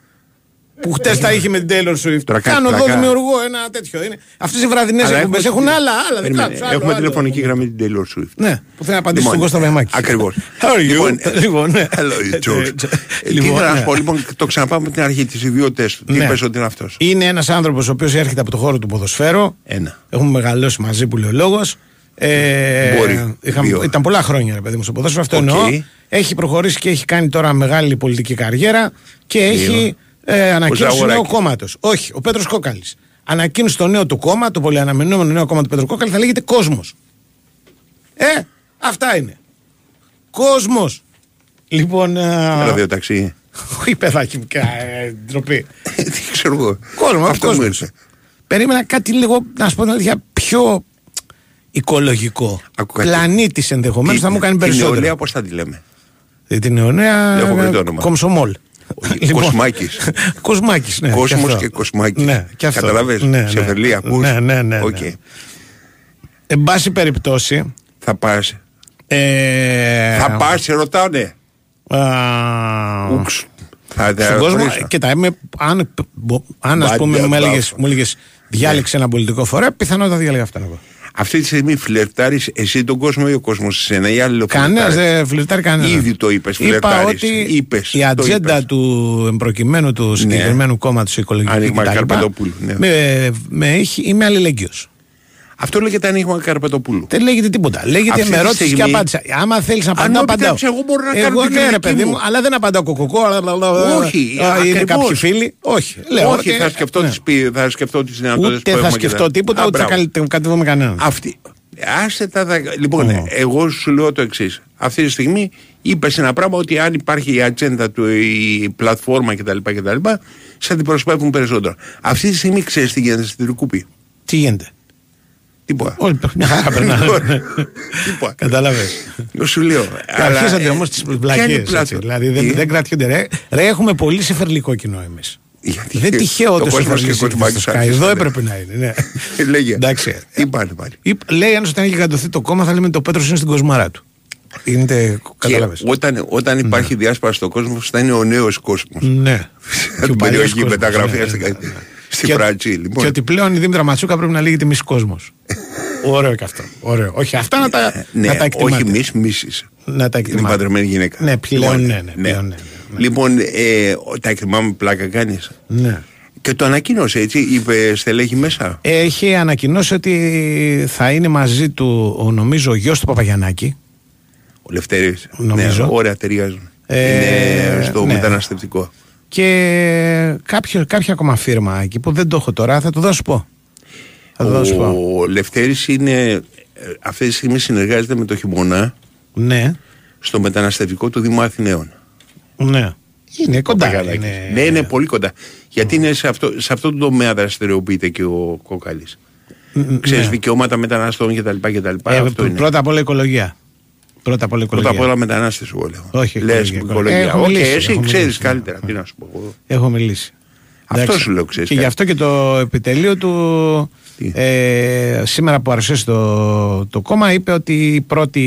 Που χτες τα είχε με την Taylor Swift. Τώρα κάνει Κάνω εδώ πλάκα. δημιουργώ ένα τέτοιο. Είναι. Αυτές οι βραδινές Αλλά εκπομπές έχουμε- έχουν άλλα, άλλα. Περίμενε, δικά τους, άλλο, Έχουμε άλλο. τηλεφωνική γραμμή την Taylor Swift. Ναι, που θέλει να απαντήσει στον Κώστα Βαϊμάκης. Ακριβώς. *laughs* How are you? Λοιπόν, ναι. Hello, George. Ε, Τι λοιπόν, ήθελα να ναι. σου πω, λοιπόν, το ξαναπάμε από την αρχή, τις ιδιότητες του. Τι Ναι. είπες ότι είναι αυτός. Είναι ένας άνθρωπος ο οποίος έρχεται από το χώρο του ποδοσφαίρου. Ένα. Έχουμε μεγαλώσει μαζί που λέει ο λόγος. Ε, Μπορεί. είχαμε- Δύο. ήταν πολλά χρόνια, ρε παιδί μου, στο ποδόσφαιρο. Αυτό ΟΚ. εννοώ. Έχει προχωρήσει και έχει κάνει τώρα μεγάλη πολιτική καριέρα και έχει ε, ανακοίνωση Ζαγοράκη. νέου κόμματος. Όχι, ο Πέτρος Κόκκαλης. Ανακοίνωσε το νέο του κόμμα, το πολυαναμενόμενο νέο κόμμα του Πέτρου Κόκκαλη, θα λέγεται Κόσμος. Ε, αυτά είναι. Κόσμος. Λοιπόν. Ραδιοταξί. *laughs* Όχι, παιδάκι μου, κα- ε, ντροπή. *laughs* Τι ξέρω εγώ. Κόσμος, Αυτό κόσμος. μου ήρθε. Περίμενα κάτι λίγο, να σου πω την αλήθεια, πιο οικολογικό. Άκου κάτι. Πλανήτης ενδεχομένως θα μου κάνει Την περισσότερο. νεολαία πώς θα τη λέμε; Ε, Την νεολαία. Έχω βρει το ε, όνομα. Κομσομόλ. Κοσμάκης. Κοσμάκης, ναι. Κόσμος αυτό. και Κοσμάκης. Ναι, και αυτό. Κατάλαβες, Ναι, σε ναι. φερλί ακούς; Ναι, ναι, ναι. ΟΚ. ναι. Εν πάση περιπτώσει. Θα πας. Ε, Θα πας, σε ρωτάνε. α, Ούξ. Θα Στον κόσμο, διαχωρίσα. κοίτα, είμαι, αν, αν ας Μπάντα, πούμε μου έλεγες, μπάφα. μου έλεγες διάλεξε ένα πολιτικό φορέα, πιθανότατα διάλεγα αυτόν εγώ. Αυτή τη στιγμή φλερτάρεις εσύ τον κόσμο ή ο κόσμος εσένα ή άλλο Κανένας φλερτάρεις; δεν φλιρτάρει κανένας. Ήδη το είπες, Είπα φλερτάρεις. ότι Είπες, η το ατζέντα είπες. του εμπροκειμένου του συγκεκριμένου κόμματος οικολογικού Άνοιγμα κτλ. Καρπατοπούλου, ναι. Με, με έχει, είμαι αλληλέγγυος. Αυτό λέγεται ανοίγμα Καρπατοπούλου. Δεν λέγεται τίποτα. Λέγεται Αυτή με τη ρώτηση και στιγμή- απάντησα. Άμα θέλεις να Αν απαντάω, μου απαντάω. επιτρέψεις, εγώ μπορώ να κάνω Εγώ την ναι, ρε κριτική παιδί μου. μου, αλλά δεν απαντάω κοκοκό. Όχι, α, Είναι ακριβώς. κάποιοι φίλοι; Όχι. Λέω, Όχι, ότι- θα σκεφτώ, ναι. τις, πι- θα σκεφτώ τις δυνατότητες Ούτε που θα έχουμε και σκεφτώ τα- τίποτα, Α, ούτε θα μπράβο. καλ- κατεβώ με κανέναν. Αυτή. Άσε τα δα- Λοιπόν, εγώ σου λέω το εξής. Αυτή τη στιγμή είπες ένα πράγμα ότι αν υπάρχει η ατζέντα του, η πλατφόρμα κτλ. κτλ σε αντιπροσωπεύουν περισσότερο. Αυτή τη στιγμή ξέρεις τι γίνεται στην Τυρκούπη. Τι γίνεται; Τίποτα. Όλοι μια χαρά περνάνε. Τίποτα. Κατάλαβε. Εγώ Σου λέω. αλλά, Αρχίσατε ε, όμως τις ποια είναι η βλακίε. πλατφόρμα; Δηλαδή δεν, Τι; δεν κρατιούνται. Ρε, ρε, έχουμε πολύ σεφερλικό κοινό εμείς. Γιατί; Δεν τυχαίο το το κόσμος και σεφερλικό κοσμάκης στο Sky. άρχισαν. Εδώ έπρεπε να είναι. Ναι. Λέγε. Εντάξει. Τι πάνε πάλι. Είπ- Λέει ένας ότι αν έχει γαντωθεί το κόμμα θα λέμε το Πέτρος είναι στην κοσμάρα του. Είναι. Και Κατάλαβε. όταν, όταν υπάρχει διάσπαση στον κόσμος, θα είναι ο νέος κόσμος. Ναι. *laughs* Και ο Την παλιός περιοχή κόσμος, μεταγραφή ναι, στην ναι, ναι, ναι. στη Και- Φραντζή. Λοιπόν. Και ότι πλέον η Δήμητρα Ματσούκα πρέπει να λέγεται μισή κόσμος. Ωραίο και αυτό. Ωραίο. Όχι, αυτά να τα, ναι, να τα εκτιμάτε. όχι μη μίση. Να τα Είναι εκτιμάτε. παντρεμένη γυναίκα. Ναι, πλέον Λοιπόν, ναι, ναι, πλέον ναι, ναι, ναι. Λοιπόν, ε, τα εκτιμάμε πλάκα κάνεις. Ναι. Και το ανακοίνωσε έτσι, είπε στελέχη μέσα. Έχει ανακοινώσει ότι θα είναι μαζί του, ο, νομίζω, ο γιος του Παπαγιαννάκη. Ο Λευτέρης. Νομίζω. Ναι, ωραία ταιριάζουν. Ε, είναι στο ναι. μεταναστευτικό. Και κάποιο, κάποια ακόμα φίρμα εκεί που δεν το έχω τώρα, θα το δώσω πω. Θα το δώσω πω. Ο Λευτέρης είναι, ε, αυτή τη στιγμή συνεργάζεται με το χειμώνα Ναι, στο μεταναστευτικό του Δήμου Αθηναίων. ναι. Είναι κοντά. Παπαγιαννάκης. Είναι... Ναι, είναι πολύ κοντά. Γιατί είναι σε αυτό, σε αυτό το τομέα δραστηριοποιείται και ο Κόκκαλης. Ξέρεις, ναι. δικαιώματα μεταναστών κτλ. κτλ. Ε, αυτό είναι. πρώτα απ' όλα οικολογία. Πρώτα απ' όλα Πρώτα οικολογία. απ' όλα μετανάστες εγώ λέω. Όχι, Λες οικολογία, οικολογία. Έχω ΟΚ, μιλήσει, εσύ έχω ξέρεις μιλήσει, ναι. καλύτερα. Τι να σου πω εγώ. Έχω μιλήσει. Αυτό Εντάξει. σου λέω, ξέρεις Και κάτι. γι' αυτό και το επιτελείο του Τι; ε, σήμερα που παρουσίασε το, το κόμμα είπε ότι η πρώτη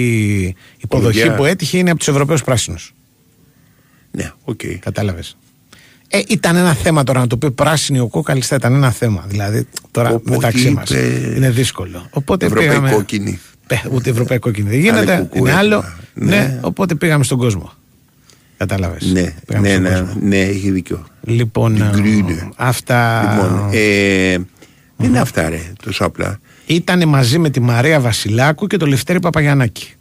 υποδοχή Υποδοχή. που έτυχε είναι από τους Ευρωπαίους Πράσινους. Ναι, οκ. Κατάλαβες. Ε, ήταν ένα θέμα τώρα να το πει πράσινη ο κόκαλης θα ήταν ένα θέμα. Δηλαδή τώρα Όπου μεταξύ τι μας είπε- είναι δύσκολο. Οπότε Ευρωπαϊκό πήγαμε... κίνη. Πε, ούτε ευρωπαϊκό κίνδυνο. Δεν Άλλε γίνεται. κουκούε, Είναι άλλο. ναι. Ναι. οπότε πήγαμε στον κόσμο. Κατάλαβες. Ναι, Πήγαμε ναι, στον ναι, κόσμο. ναι, έχει δίκιο. Λοιπόν, Την ε, κρίνε. αυτά Λοιπόν, ε, δεν είναι αυτά ρε, τόσο απλά. ήταν μαζί με τη Μαρία Βασιλάκου και τον Λευτέρη Παπαγιαννάκη.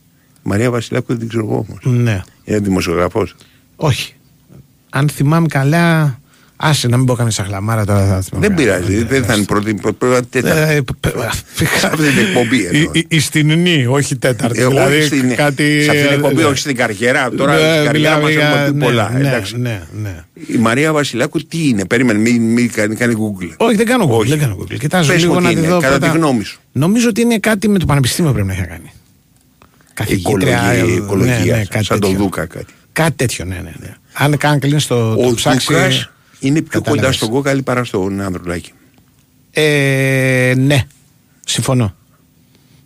Μαρία Βασιλάκου δεν την ξέρω εγώ όμως. Ναι. Είναι δημοσιογραφός. Όχι. Αν θυμάμαι καλά. Άσε να μην πω κανένα σαχλαμάρα τώρα. Θα θυμάμαι Δεν καλά. πειράζει, δεν θα είναι πρώτη, πρώτη, τέταρτη. Ε, π- π- Σε αυτή την εκπομπή Η- εννοώ. η- Η στιγνή, όχι τέταρτη. Ε, δηλαδή όχι στην, κάτι. σε αυτήν την εκπομπή, ναι. όχι στην καριέρα. Τώρα Ναι, στην καριέρα μιλάμε μας για- έχουμε πει ναι, πολλά. ναι, εντάξει. ναι, ναι. Η Μαρία Βασιλάκου τι είναι, περίμενε, μην μην κάνει, κάνει Google. Όχι, δεν κάνω Google. Όχι. Δεν κάνω Google. Κοιτάζω Πες μου λίγο τι να τη είναι, δω. κατά πρώτα. τη γνώμη σου. Νομίζω ότι είναι κάτι με το πανεπιστήμιο πρέπει να έχει κάνει. Καθηγήτρια. Οικολογία, ε, οικολογία ναι, κάτι σαν τον τέτοιο. Δούκα κάτι. Κάτι τέτοιο, ναι, ναι. ναι. Αν καν κλείνει το, το Ο ψάξει. Δούκας είναι πιο κοντά κατάλαβες. στον Κόκαλη παρά στον Ανδρουλάκη. Ε, ναι, συμφωνώ.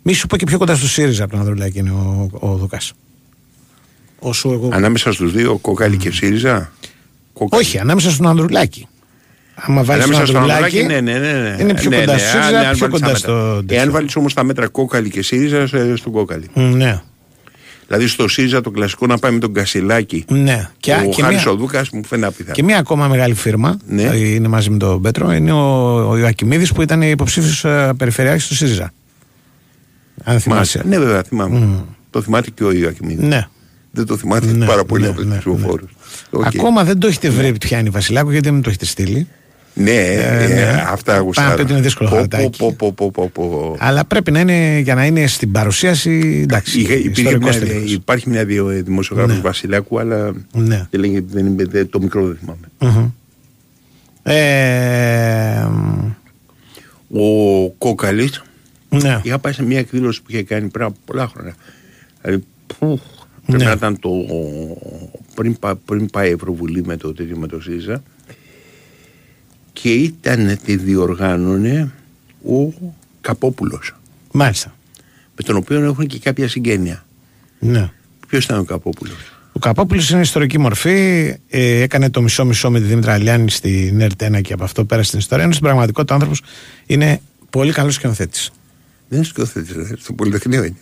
Μη σου πω και πιο κοντά στο ΣΥΡΙΖΑ από τον Ανδρουλάκη είναι ο, ο Δούκας. Όσο εγώ. Ανάμεσα στους δύο, Κόκαλη και ΣΥΡΙΖΑ; Κόκαλη. Όχι, ανάμεσα στον Ανδρουλάκη. Άμα βάλεις τον Ανάμεσα στον Ανδρουλάκη. Ανδρουλάκη, ναι, ναι, ναι. Είναι πιο ναι, κοντά ναι, στο αν- ΣΥΡΙΖΑ, αν πιο βάλεις τα κοντά μέτρα. στο. τέτοιο. Εάν βάλεις όμως τα μέτρα Κόκαλη και ΣΥΡΙΖΑ σε- στον Κόκαλη. Ναι, Δηλαδή στο ΣΥΡΙΖΑ το κλασικό να πάει με τον Κασιλάκη. ναι. Και, ο και, Χάρης μια, ο Δούκας μου φαίνεται απίθανο. και μια ακόμα μεγάλη φίρμα. Ναι. ε, Είναι μαζί με τον Πέτρο. Είναι ο, ο Ιωακιμίδη που ήταν υποψήφιος περιφερειάρχης του ΣΥΡΙΖΑ. Αν θυμάσαι. Μάλιστα. Ναι, βέβαια, θυμάμαι. Το θυμάται και ο Ιωακημίδης. Ναι. Δεν το θυμάται Ναι, πάρα πολύ ναι, από τους ναι, ψηφοφόρους. Ακόμα δεν το έχετε βρει ποια είναι η Βασιλάκου γιατί δεν μου το έχετε στείλει. Ναι, ε, ναι. αυτά Πάμε γουστάρω. να πει ότι είναι δύσκολο Πω, χαρτάκι. πω, πω, πω, πω, πω. Αλλά πρέπει να είναι για να είναι στην παρουσίαση. Εντάξει, Είχε- υπήρχε ιστορικός μια, τελείως. υπάρχει μια διο- δημοσιογράφος Ναι. Βασιλάκου, αλλά Ναι. δεν λέγεται, δεν είναι, δεν- το μικρό δεν θυμάμαι. Μμμ. Ε, Ο Κόκαλης ναι. είχα πάει σε μια εκδήλωση που είχε κάνει πριν από πολλά χρόνια. Δηλαδή, που, πρέπει Ναι. να ήταν το, πριν, πα- πριν πάει η Ευρωβουλή με το τέτοιο με το ΣΥΡΙΖΑ και ήταν, τη διοργάνωνε ο Καπόπουλος Μάλιστα. με τον οποίο έχουν και κάποια συγγένεια. Ναι. Ποιος ήταν ο Καπόπουλος; Ο Καπόπουλος είναι ιστορική μορφή. Ε, έκανε το μισό-μισό με τη Δήμητρα Αλιάνη στην ΕΡΤ1 και από αυτό πέρασε στην ιστορία. Ενώ στην πραγματικότητα ο άνθρωπος είναι πολύ καλός σκηνοθέτης. Δεν είναι σκηνοθέτης, ρε, στο Πολυτεχνείο είναι.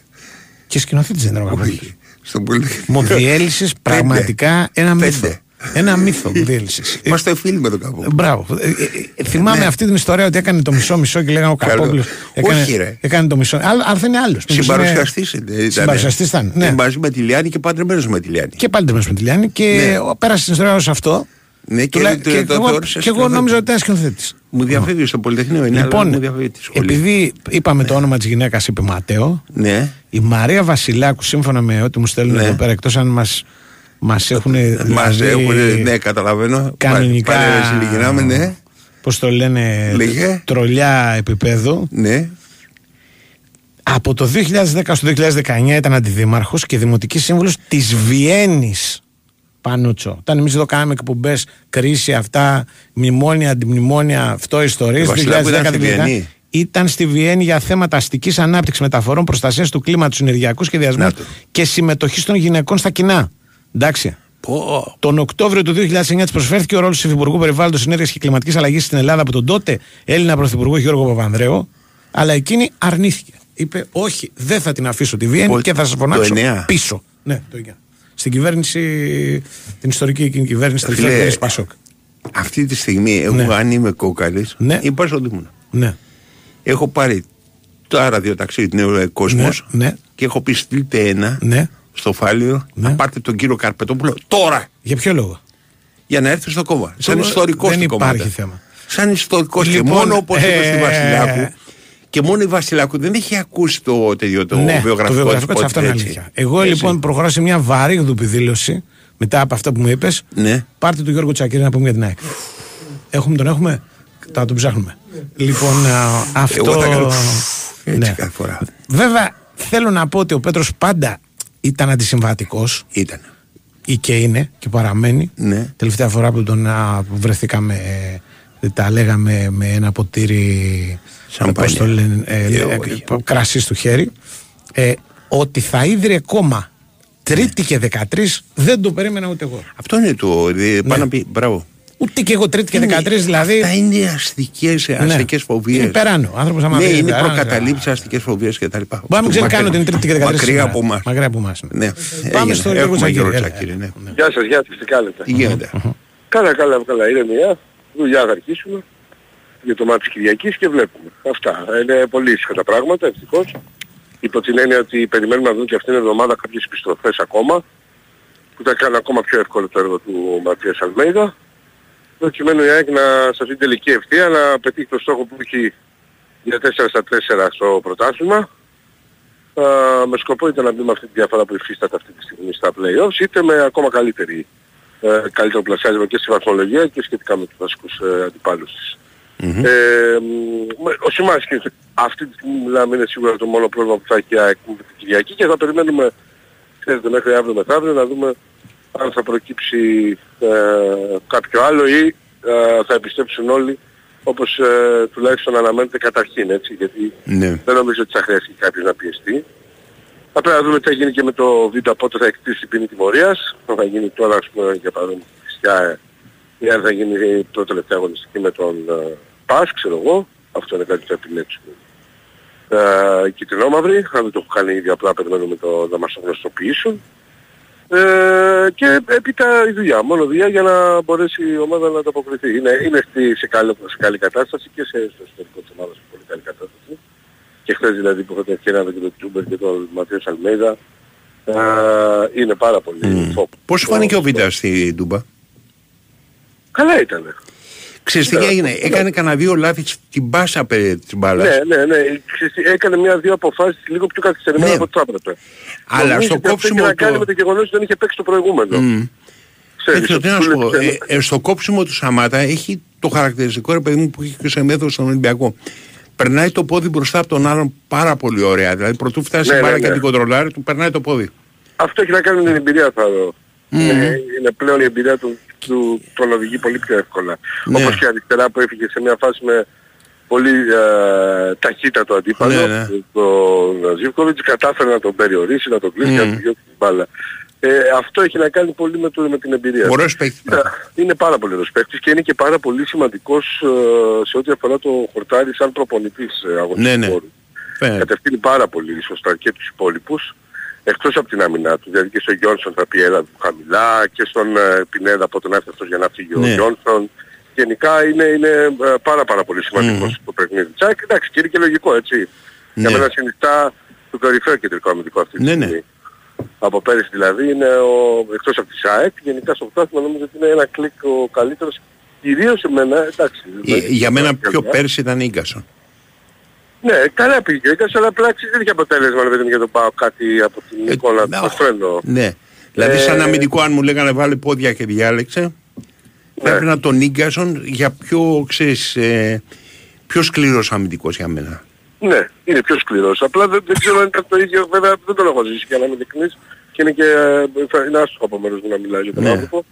Και σκηνοθέτης δεν είναι ο Καπόπουλος. Όχι, στο Πολυτεχνείο. Μου διέλυσε πραγματικά ένα Πέντε. μύθο. Ένα μύθο μου διέλυσες. *laughs* Είμαστε φίλοι με τον Καπόπουλο. Μπράβο. Ε, ε, ε, θυμάμαι Ναι. αυτή την ιστορία ότι έκανε το μισό-μισό και λέγανε ο Καλό. Καπόπουλος. Έκανε, Όχι, ρε. έκανε το μισό. Αλλά αλλά δεν είναι άλλος. Συμπαρουσιαστής ήταν. Συμπαρουσιαστής ήταν. Ναι. Μαζί με τη Λιάννη και παντρεμένο με τη Λιάννη. Και πάλι δεν με τη Λιάννη και Ναι. ο- πέρασε την ιστορία ω αυτό. Ναι, και, Τουλά- το- και το εγώ, θεώρησες και εγώ σκηνοθέτη. νόμιζα ότι ήταν σκηνοθέτης. Μου διαφεύγει στο Πολυτεχνείο είναι, αλλά μου Λοιπόν, διαφεύγει τη σχολή. επειδή είπαμε το όνομα της γυναίκας, είπε Ματέο, Ναι, η Μαρία Βασιλάκου, σύμφωνα με ό,τι μου στέλνουν Ναι. εδώ πέρα, εκτός αν μας μας έχουν. μας δηλαδή, έχουν, ναι, καταλαβαίνω. Κανονικά. Πάνε να συλληγινάμε, ναι. Πώς το λένε, Λέγε. τρολιά επίπεδου. Ναι, Από το 2010 στο 2019 ήταν αντιδήμαρχος και δημοτικής σύμβουλος της Βιέννης. Πανούτσο. Όταν εμείς εδώ κάναμε εκπομπές, κρίση, αυτά, μνημόνια, αντιμνημόνια, αυτό ιστορίες. Η Βασιλάκου ήταν στη Βιέννη. Ήταν στη Βιέννη για θέματα αστικής ανάπτυξης, μεταφορών, προστασίας του κλίματος, ενεργειακούς σχεδιασμούς Να το. και συμμετοχής των γυναικών στα κοινά. Εντάξει. πω, Τον Οκτώβριο του 2009 της προσφέρθηκε ο ρόλος του Υφυπουργού Περιβάλλοντος Ενέργειας και Κλιματικής Αλλαγής στην Ελλάδα από τον τότε Έλληνα Πρωθυπουργό Γιώργο Παπανδρέου, αλλά εκείνη αρνήθηκε. Είπε: Όχι, δεν θα την αφήσω τη Βιέννη Πότε- και θα σας το φωνάξω 9? πίσω. Ναι, το 9. Στην κυβέρνηση, την ιστορική εκείνη κυβέρνηση τη Φίλε, Ελευθερία Πασόκ. Αυτή τη στιγμή, εγώ Ναι. αν είμαι κόκαλης, Ναι. είπα στο Δήμονα. Ναι. Έχω πάρει το ραδιοταξίδι Νέο Κόσμος Ναι, ναι. και έχω πει στείλτε ένα Ναι. Στο Φάλιο Ναι. να πάρτε τον κύριο Καρπετόπουλο τώρα Για ποιο λόγο; για να έρθει στο κόμμα. Σαν Το- ιστορικό δεν στην υπάρχει κομμάτι. θέμα. Σαν ιστορικό και Λοιπόν, μόνο όπως είπε στη ε, Βασιλάκου. Και μόνο η Βασιλάκου δεν έχει ακούσει το, τέτοιο, το ναι, βιογραφικό, το βιογραφικό της της, αυτό είναι έτσι. αλήθεια. Εγώ Έτσι. λοιπόν προχωράω σε μια βαρύγδουπη δήλωση μετά από αυτά που μου είπες. Ναι. Πάρτε τον Γιώργο Τσακίρη να πούμε για την ΑΕΚ. Έχουμε τον έχουμε; Θα τον ψάχνουμε. Λοιπόν, α, αυτό. Εγώ θα κάνω έτσι ναι. κάθε φορά. Βέβαια, θέλω να πω ότι ο Πέτρος πάντα ήταν αντισυμβατικός Ήταν. ή και είναι και παραμένει. Ναι. Τελευταία φορά που τον α, που βρεθήκαμε, ε, τα λέγαμε με ένα ποτήρι Σαμπάνια. πώς το λένε, ε, Και ε, εγώ, ε, εγώ. κρασί στο χέρι. Ε, ότι θα ίδρυε κόμμα Τρίτη και 13 δεν το περίμενα ούτε εγώ. Αυτό είναι το. δι- Πάνω να πει, μπράβο. Ούτε και εγώ Τρίτη και 13 δηλαδή. Αυτά είναι αστικές αστικές φοβίες. Είναι περάνω. Ο άνθρωπος άμα Ναι, δεν είναι περάνω, προκαταλήψεις, αστικές φοβίες κτλ. Μπορεί να μην ξέρει καν ότι είναι Τρίτη και 13. Μακριά σήμερα. από εμάς. Μακριά από εμάς. Ναι. Πάμε Έγινε. στο Γιώργο Έχουμε Τσακίρη, Γιώργο έλα. Τσακίρη, ναι. Γεια σας, γεια σας, τι κάνετε; Τι γίνεται; Καλά, καλά, καλά, ηρεμία. Δουλειά θα αρχίσουμε για το μάτι της Κυριακής και βλέπουμε. Αυτά. Είναι πολύ ήσυχα τα πράγματα, ευτυχώς. Υπό την έννοια ότι περιμένουμε να δούμε και αυτήν την εβδομάδα κάποιες επιστροφές ακόμα που θα κάνουν ακόμα πιο εύκολο το έργο του Ματίας Αλμέιδα προκειμένου η ΑΕΚ να, σε αυτή την τελική ευθεία να πετύχει το στόχο που έχει για 4 στα 4 στο πρωτάθλημα Α, με σκοπό είτε να μπει με αυτή τη διαφορά που υφίσταται αυτή τη στιγμή στα play-offs είτε με ακόμα καλύτερη ε, καλύτερο πλασιάσμα και στη βαθμολογία και σχετικά με τους βασικούς ε, αντιπάλους της. Ε, μ, ο Σιμάσκης αυτή τη στιγμή μιλάμε είναι σίγουρα το μόνο πρόβλημα που θα έχει η ΑΕΚ με την Κυριακή και θα περιμένουμε ξέρετε μέχρι αύριο μεθαύριο να δούμε αν θα προκύψει ε, κάποιο άλλο ή ε, θα επιστρέψουν όλοι όπως ε, τουλάχιστον αναμένεται καταρχήν έτσι γιατί Ναι. δεν νομίζω ότι θα χρειαστεί κάποιος να πιεστεί. Θα πρέπει να δούμε τι θα γίνει και με το βίντεο πότε θα εκτίσει την ποινή τιμωρίας. Αν θα γίνει τώρα ας πούμε για παράδειγμα τη Χριστιά ή αν θα γίνει το τελευταίο αγωνιστική με τον ε, ΠΑΣ, ξέρω εγώ. Αυτό είναι κάτι που θα επιλέξουν. Ε, οι κυτρινόμαυροι, αν δεν το έχουν κάνει ήδη απλά περιμένουμε το, να μας το γνωστοποιήσουν. Ε, και έπειτα η δουλειά, μόνο δουλειά για να μπορέσει η ομάδα να ανταποκριθεί. Είναι, είναι στη, σε, καλή, σε καλή κατάσταση και σε, στο εσωτερικό της ομάδας σε πολύ καλή κατάσταση. Και χθες δηλαδή που είχατε ευκαιρία να δείτε και τον Τιούμπερ και τον Ματίας Αλμέιδα ε, είναι πάρα πολύ mm. Πώς σου φάνηκε ο Βίτα στη Ντούμπα; Καλά ήταν. Ξέρεις τι Ναι. έγινε. Έκανε κανένα δύο λάθη στην πάσα περί της μπάλας. Ναι, ναι, ναι. Ξέρεις τι, Έκανε μια-δύο αποφάσεις λίγο πιο καθυστερημένα Ναι. από ό,τι θα έπρεπε. Αλλά Νομίζω στο ότι αυτό κόψιμο έχει να το- κάνει με το γεγονός ότι δεν είχε παίξει το προηγούμενο. Μμ. Ξέρεις, Έτσι, τι να ότι σου του πω, λέει, ε, ε, στο κόψιμο του Σαμάτα έχει το χαρακτηριστικό ρε παιδί μου που έχει και σε μέθοδο στον Ολυμπιακό. Περνάει το πόδι μπροστά από τον άλλον πάρα πολύ ωραία. Δηλαδή πρωτού φτάσει Ναι, η μπάλα ναι, και ναι. την κοντρολάρει, του περνάει το πόδι. Αυτό έχει να κάνει με την εμπειρία θα δω. Είναι, είναι πλέον η εμπειρία του, του τον οδηγεί πολύ πιο εύκολα. Ναι. Όπως και αριστερά που έφυγε σε μια φάση με πολύ ε, ταχύτατο αντίπαλο, Ναι, ναι. τον Ζίβκοβιτς κατάφερε να τον περιορίσει, να τον κλείσει και να του διώξει την μπάλα. Ε, αυτό έχει να κάνει πολύ με, το, με την εμπειρία. του. Ωραίος παίκτης. Ε, Είναι πάρα πολύ ωραίος παίκτης και είναι και πάρα πολύ σημαντικός ε, σε ό,τι αφορά το χορτάρι σαν προπονητής ε, αγωνιστικού Ναι, ναι. χώρου. Φαίνεται. Κατευθύνει πάρα πολύ σωστά και τους υπόλοιπους εκτός από την άμυνά του. Δηλαδή και στον Γιόνσον θα πει έλα χαμηλά και στον ε, Πινέδα από τον έρθει αυτός για να φύγει ο Ναι. Γιόνσον. Γενικά είναι, είναι ε, πάρα πάρα πολύ σημαντικός το παιχνίδι. Τσάκ, εντάξει και είναι και λογικό έτσι. Για Ναι. μένα συνιστά το κορυφαίο κεντρικό αμυντικό αυτή τη Ναι, ναι. στιγμή. Από πέρυσι δηλαδή είναι ο, εκτός από τη ΣΑΕΚ, γενικά στο πρωτάθλημα νομίζω ότι είναι ένα κλικ ο καλύτερος. Κυρίως εμένα, εντάξει. Ε, δηλαδή, Για μένα καλά, πιο καλά. πέρσι ήταν Ίγκασον. Ναι, καλά πήγε ο Ίκας, αλλά απλά ξέρεις, δεν είχε αποτέλεσμα να για τον πάω κάτι από την Ε, εικόνα ναι, του. Αυτό εννοώ. Ναι. Δηλαδή Ε, σαν αμυντικό αν μου λέγανε βάλε πόδια και διάλεξε Ναι. θα έπαιρνα τον Ίγκασον για πιο ξέρεις ε, πιο σκληρός αμυντικός για μένα. Ναι, είναι πιο σκληρός. Απλά δεν, δεν ξέρω αν ήταν το ίδιο, βέβαια δεν τον έχω ζήσει για να είμαι ειλικρινής και είναι και ε, θα- είναι άστοχο από μέρος μου να μιλάω για τον Ναι. άνθρωπο.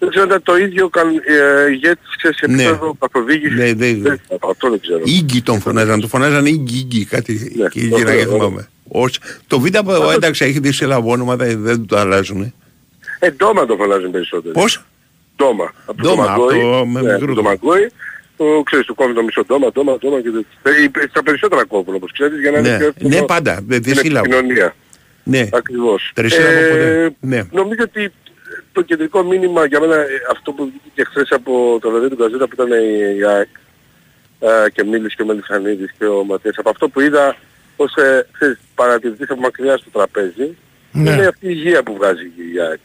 Δεν ξέρω αν ήταν το ίδιο καν, ε, ηγέτης ξέρεις, σε Ναι. επίπεδο καθοδήγησης. Ναι, δεν- Δεν- Αυτό δεν ξέρω. Ίγκη τον φωνάζαν, τον φωνάζαν Ίγκη, Ίγκη, κάτι Ναι, και γύρω ωραίο, και θυμάμαι. Όχι. Το Β' από- εντάξει έχει δει σε λαβόνομα, δεν, δεν το αλλάζουν. Ε, ντόμα το φωνάζουν περισσότερο. Πώς; Ντόμα. Από Ντόμα, το από Μαγκόι. το- με ναι, μικρό από το το. Μαγκόι. Το, ξέρεις, του κόβει το μισό ντόμα, ντόμα, ντόμα και τέτοια. Ε, Στα περισσότερα κόβουν όπως ξέρεις για να είναι Ναι, πιο εύκολο ναι, πάντα, δε- στην δυσύλλαβο. επικοινωνία. Ναι. Ακριβώς. Τρισύλλαβο ποτέ. Ναι. Νομίζω ότι το κεντρικό μήνυμα για μένα, ε, αυτό που βγήκε και χθες από το βραβείο του Καζέτα που ήταν η η ΑΕΚ ε, και μίλησε και ο Μελισανίδης και ο Ματίας. Από αυτό που είδα ως ε, ξέρεις, παρατηρητής από μακριά στο τραπέζι, Ναι. είναι αυτή η υγεία που βγάζει η ΑΕΚ.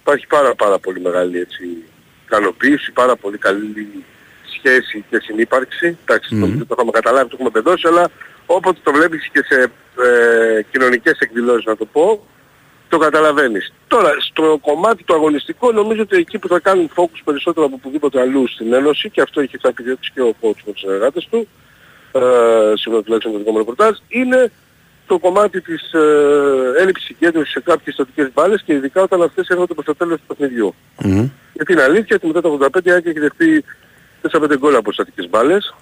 Υπάρχει πάρα πάρα πολύ μεγάλη έτσι, ικανοποίηση, πάρα πολύ καλή σχέση και συνύπαρξη. Εντάξει, το, το έχουμε καταλάβει, το έχουμε πεδώσει, αλλά όποτε το βλέπεις και σε ε, κοινωνικές εκδηλώσεις να το πω, το καταλαβαίνεις. Τώρα, στο κομμάτι το αγωνιστικό νομίζω ότι εκεί που θα κάνουν focus περισσότερο από οπουδήποτε αλλού στην Ένωση και αυτό έχει θα επιδιώξει και ο coach με τους συνεργάτες του, ε, σύμφωνα τουλάχιστον με το δικό μου ρεπορτάζ, είναι το κομμάτι της ε, έλλειψης συγκέντρωσης σε κάποιες στατικές μπάλες και ειδικά όταν αυτές έρχονται προς το τέλος του παιχνιδιού. Γιατί είναι αλήθεια ότι μετά το 85 η Άκη έχει δεχτεί 4-5 γκολ από στατικές μπάλες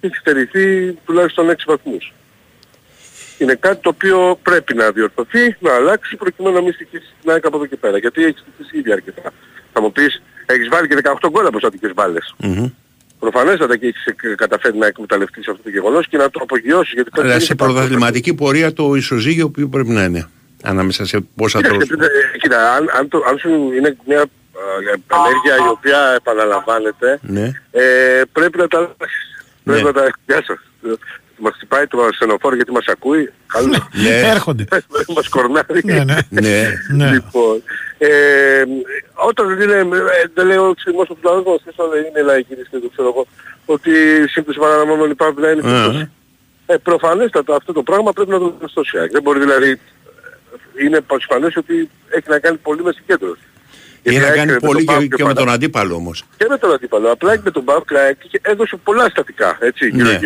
και έχει στερηθεί τουλάχιστον 6 βαθμούς. Είναι κάτι το οποίο πρέπει να διορθωθεί, να αλλάξει προκειμένου να μην στοιχήσει την ΑΕΚ από εδώ και πέρα. Γιατί έχεις στοιχήσει ήδη αρκετά. Θα μου πεις, έχεις βάλει και 18 γκολ από στατικές μπάλες. Προφανέστατα και έχεις ε, καταφέρει να εκμεταλλευτείς αυτό το γεγονός και να το απογειώσεις. Γιατί Αλλά είναι σε και πάρα πολύ πρωταθληματική πορεία το ισοζύγιο που πρέπει να είναι. Ανάμεσα σε πόσα Κοίταξε, τρως. ε, Κοίτα, αν, αν, το, αν σου είναι μια ε, ενέργεια η οποία επαναλαμβάνεται, Ναι. ε, πρέπει να τα αλλάξεις. Ναι. Πρέπει να τα... Γεια σας. Ε, Μας χτυπάει το ασθενοφόρο γιατί μας ακούει. Καλό. Ναι. Έρχονται. *laughs* μας κορνάρει. Ναι, ναι. Ναι. Ναι. Λοιπόν, ε, όταν είναι, ε, δεν λέω ξυμός του πλανού μας, δεν είναι λαϊκή και το ξέρω εγώ, ότι σύμπτωση παραναμόμενων υπάρχει να είναι Α, σωστός. Ε, προφανέστατα αυτό το πράγμα πρέπει να το δούμε στο ΣΙΑΚ. Δεν μπορεί δηλαδή, ε, είναι πασφανές ότι έχει να κάνει πολύ μες συγκέντρωση. Έχει Γιατί να η ΑΕΚ κάνει με τον πολύ ΠΑΟΚ και, και με παρα- τον αντίπαλο όμως. και με τον αντίπαλο. Απλά και με τον Μπαουκ έδωσε πολλά στατικά, έτσι, γύρω Ναι.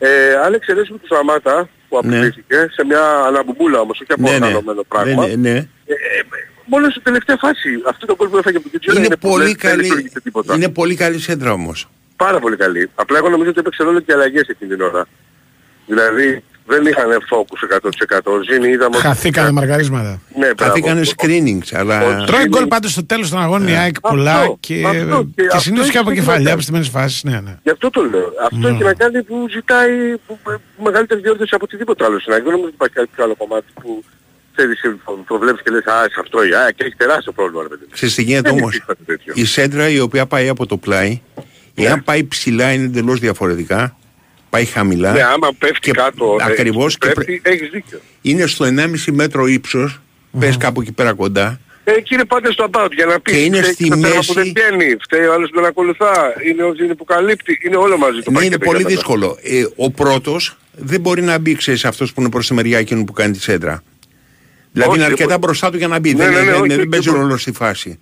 Γύρω. Ε, αν εξαιρέσουμε του Σαμάτα που Ναι. απειλήθηκε σε μια αναμπουμούλα όμως, όχι από Ναι, ναι. οργανωμένο πράγμα. Ναι, ναι. Ε, ε, μόνο στην τελευταία φάση, αυτό το κόλ που έφαγε από την Κιτζιόρα Είναι, είναι, πολύ πολλές, δεν καλή, λειτουργήσε τίποτα. είναι πολύ καλή σέντρα όμως. Πάρα πολύ καλή. Απλά εγώ νομίζω ότι έπαιξε ρόλο και αλλαγές εκείνη την ώρα. Δηλαδή δεν είχαν focus 100%. Ο Ζήνη είδαμε... ότι- Χαθήκανε μαργαρίσματα. Ναι, μπράβο. Χαθήκανε screenings, αλλά... Ο- Τρώει Είναι- γκολ πάντως στο τέλος των αγώνων η ΑΕΚ Αυτό, πολλά και, αυτό, και και αυτό συνήθως και έχει από το κεφαλιά σημαντικό. από στιγμένες φάσεις. Ναι, ναι. Γι' αυτό το λέω. Αυτό Ναι. έχει να κάνει που ζητάει που, που, μεγαλύτερη διόρθωση από οτιδήποτε άλλο στην ΑΕΚ. Δεν νομίζω ότι υπάρχει κάποιο άλλο κομμάτι που ξέρεις, το βλέπεις και λες «Α, σε αυτό η ΑΕΚ έχει τεράστιο πρόβλημα». Ρε, παιδί. μου». Ξέρεις τι γίνεται Δεν όμως; υπήρχε κάτι τέτοιο. Η σέντρα η οποία πάει από το πλάι, εάν πάει ψηλά είναι εντελώς διαφορετικά. Πάει χαμηλά. Ναι, άμα πέφτει Και- κάτω, ε, ακριβώς, και πρέπει, έχεις δίκιο. Είναι στο 1,5 μέτρο ύψος. Πες κάπου εκεί πέρα κοντά. Ε, εκεί είναι πάντα στο about για να πεις. Και είναι φταίει στη το τέρμα μέση- που δεν βγαίνει, φταίει ο άλλος που δεν ακολουθά, είναι ο Ζήνη που καλύπτει, είναι όλο μαζί το Ναι, είναι πακέτο πολύ για μετά. δύσκολο. Ε, ο πρώτος δεν μπορεί να μπει, ξέρεις, αυτός που είναι προς τη μεριά εκείνου που κάνει τη σέντρα. Δηλαδή Όχι, είναι δεν αρκετά μπορεί. μπροστά του για να μπει. Ναι, δεν, ναι, ναι, δεν- όχι, δεν όχι, παίζει δεν μπορεί. ρόλο στη φάση.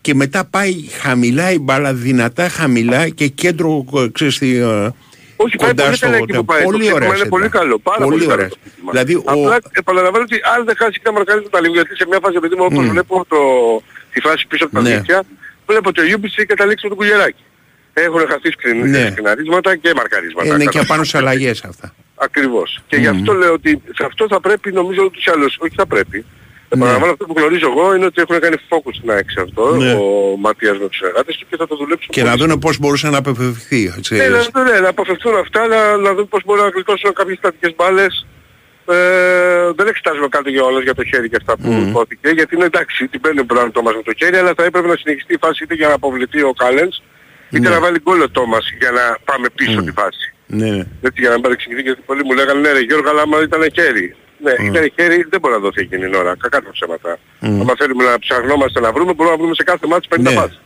Και μετά πάει χαμηλά η μπάλα, δυνατά χαμηλά και κέντρο, ε, ξέρεις, στη, ε, Όχι, πάει κοντά πολύ στο... καλά εκεί που πάει. Πολύ το σύστημα ωραία είναι σέντρα. πολύ καλό. Πάρα πολύ, πολύ καλό ωραία. το σύστημα. Δηλαδή, ο... Απλά επαναλαμβάνω ότι αν δεν χάσει και τα μαρκαρίσματα λίγο, γιατί σε μια φάση επειδή μου όπως Μμ. βλέπω το, τη φάση πίσω από τα Ναι. δίκτυα, βλέπω ότι ο Ιούμπιτς έχει καταλήξει με τον κουγεράκι. Έχουν χαθεί σκριν, Ναι. σκριναρίσματα και μαρκαρίσματα. είναι και Κατά- απάνω σε αλλαγές αυτά. Ακριβώς. Και γι' αυτό λέω ότι σε αυτό θα πρέπει νομίζω ούτως ή άλλως, όχι θα πρέπει. Επαναλαμβάνω αυτό που γνωρίζω εγώ είναι ότι έχουν κάνει focus στην ΑΕΚ σε αυτό, Ναι. ο Ματίας με τους εργάτες του και θα το δουλέψουν Και να πολύ δουν πώς μπορούσε να απευθυνθεί. έτσι. ναι, να, ναι, να αποφευθούν αυτά, να, να δουν πώς μπορούν να γλιτώσουν κάποιες στατικές μπάλες. Ε, δεν εξετάζουμε καν το γεγονός για το χέρι και αυτά που Μμμ. υπόθηκε, γιατί είναι εντάξει, την παίρνει ο Μπραν Τόμας με το χέρι, αλλά θα έπρεπε να συνεχιστεί η φάση είτε για να αποβληθεί ο Κάλενς, είτε Ναι. να βάλει γκολ ο Τόμας για να πάμε πίσω τη φάση. Ναι, ναι. Έτσι για να μην παρεξηγηθεί, γιατί πολλοί μου λέγανε ναι ρε Γιώργο, αλλά άμα ήταν χέρι. Ναι, ήταν χέρι, δεν μπορεί να δοθεί εκείνη την ώρα, κακά τα ψέματα. Μμ. Αν θέλουμε να ψαχνόμαστε να βρούμε, μπορούμε να βρούμε σε κάθε μάτι 50 Ναι. μάτς.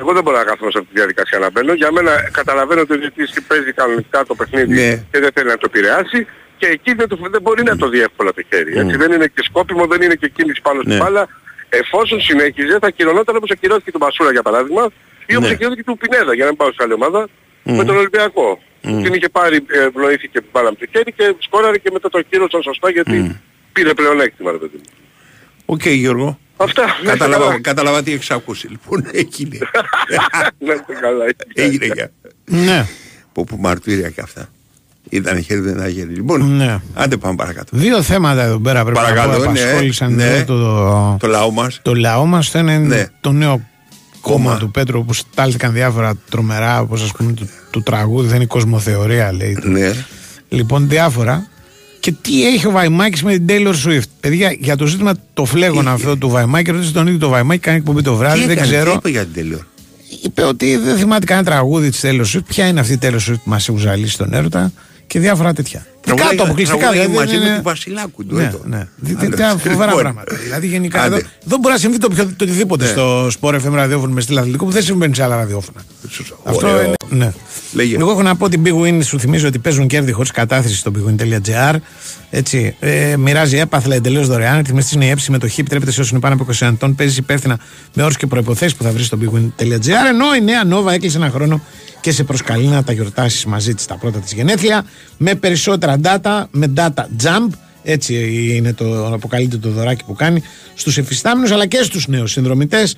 Εγώ δεν μπορώ να κάθομαι σε αυτή τη διαδικασία να μπαίνω. Για μένα καταλαβαίνω ότι ο διαιτητής παίζει κανονικά το παιχνίδι Ναι. και δεν θέλει να το επηρεάσει και εκεί δεν, το, δεν μπορεί να το δει εύκολα το χέρι. Έτσι. Δεν είναι και σκόπιμο, δεν είναι και κίνηση πάνω στην Ναι. μπάλα. Εφόσον συνέχιζε θα κυρωνόταν όπως ακυρώθηκε του Μασούρα για παράδειγμα ή όπως Ναι. ακυρώθηκε του Πινέδα για να μην πάω σε άλλη ομάδα με τον Ολυμπιακό. Την είχε πάρει, ε, ευνοήθηκε την μπάλα με το χέρι και σκόραρε και μετά το κύρωσαν σωστά γιατί πήρε πλεονέκτημα ρε παιδί μου. ΟΚ Γιώργο. Αυτά. να είστε Κατάλαβα, καλά. κατάλαβα τι έχεις ακούσει. Λοιπόν, *laughs* έγινε. *laughs* Να είστε καλά. έγινε για. Ναι, Που, που μαρτύρια και αυτά. Ήταν χέρι, δεν ήταν χέρι. Λοιπόν, ναι. άντε πάμε παρακάτω. Δύο θέματα εδώ πέρα πρέπει Παρακαλώ, να πω ναι, απασχόλησαν ναι. εδώ το, Το λαό μας. το λαό μας. Το ένα είναι Ναι. το νέο κόμμα Κόμμα. του Πέτρου όπου στάλθηκαν διάφορα τρομερά όπως ας πούμε του, του τραγούδι δεν είναι κοσμοθεωρία λέει. Ναι. Λοιπόν διάφορα Και τι έχει ο Βαϊμάκης με την Taylor Swift; Παιδιά, για το ζήτημα το φλέγον αυτό του Βαϊμάκη, ρωτήστε τον ίδιο το Βαϊμάκη, κάνει εκπομπή το βράδυ, Τι δεν έκανε, τι ξέρω. είπε για την τέλειο. Είπε ότι δεν θυμάται κανένα τραγούδι της Taylor Swift. Ποια είναι αυτή η Taylor Swift που μας έχουν ζαλίσει στον έρωτα και διάφορα τέτοια. Τραγουδάει- Κάτω αποκλειστικά. τραγουδάει δηλαδή, μαζί δεν με είναι- τη Βασιλάκου του. Ναι, εδώ. ναι. Δι- Άντε, τέτοια φοβερά λοιπόν. πράγματα. Δηλαδή γενικά Άντε. εδώ δεν μπορεί να συμβεί το, πιο, το οτιδήποτε Ναι. στο σπορ FM ραδιόφωνο με στυλ αθλητικό που δεν συμβαίνει σε άλλα ραδιόφωνα. Αυτό Ωραίο. είναι. Ναι. Λέγε. Εγώ έχω να πω την Big Win, σου θυμίζω ότι παίζουν κέρδη χωρίς κατάθεση στο bigwin.gr. Έτσι, ε, μοιράζει έπαθλα εντελώς δωρεάν. Ρυθμιστή είναι η έψη συμμετοχή. Επιτρέπεται σε όσους είναι πάνω από 20 ετών. Παίζει υπεύθυνα με όρους και προποθέσει που θα βρεις στο bigwin.gr. Ενώ η νέα Nova έκλεισε ένα χρόνο και σε προσκαλεί να τα γιορτάσεις μαζί της τα πρώτα της γενέθλια. Με περισσότερα data, με data jump. Έτσι είναι το αποκαλείται το δωράκι που κάνει στους εφιστάμενους αλλά και στους νέους συνδρομητές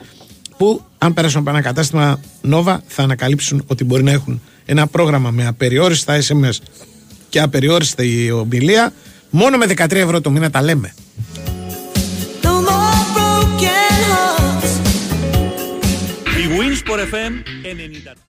που αν περάσουν από ένα κατάστημα Nova θα ανακαλύψουν ότι μπορεί να έχουν ένα πρόγραμμα με απεριόριστα SMS και απεριόριστη ομιλία μόνο με 13 ευρώ το μήνα τα λέμε. No more broken hearts. Η Winsport FM 90.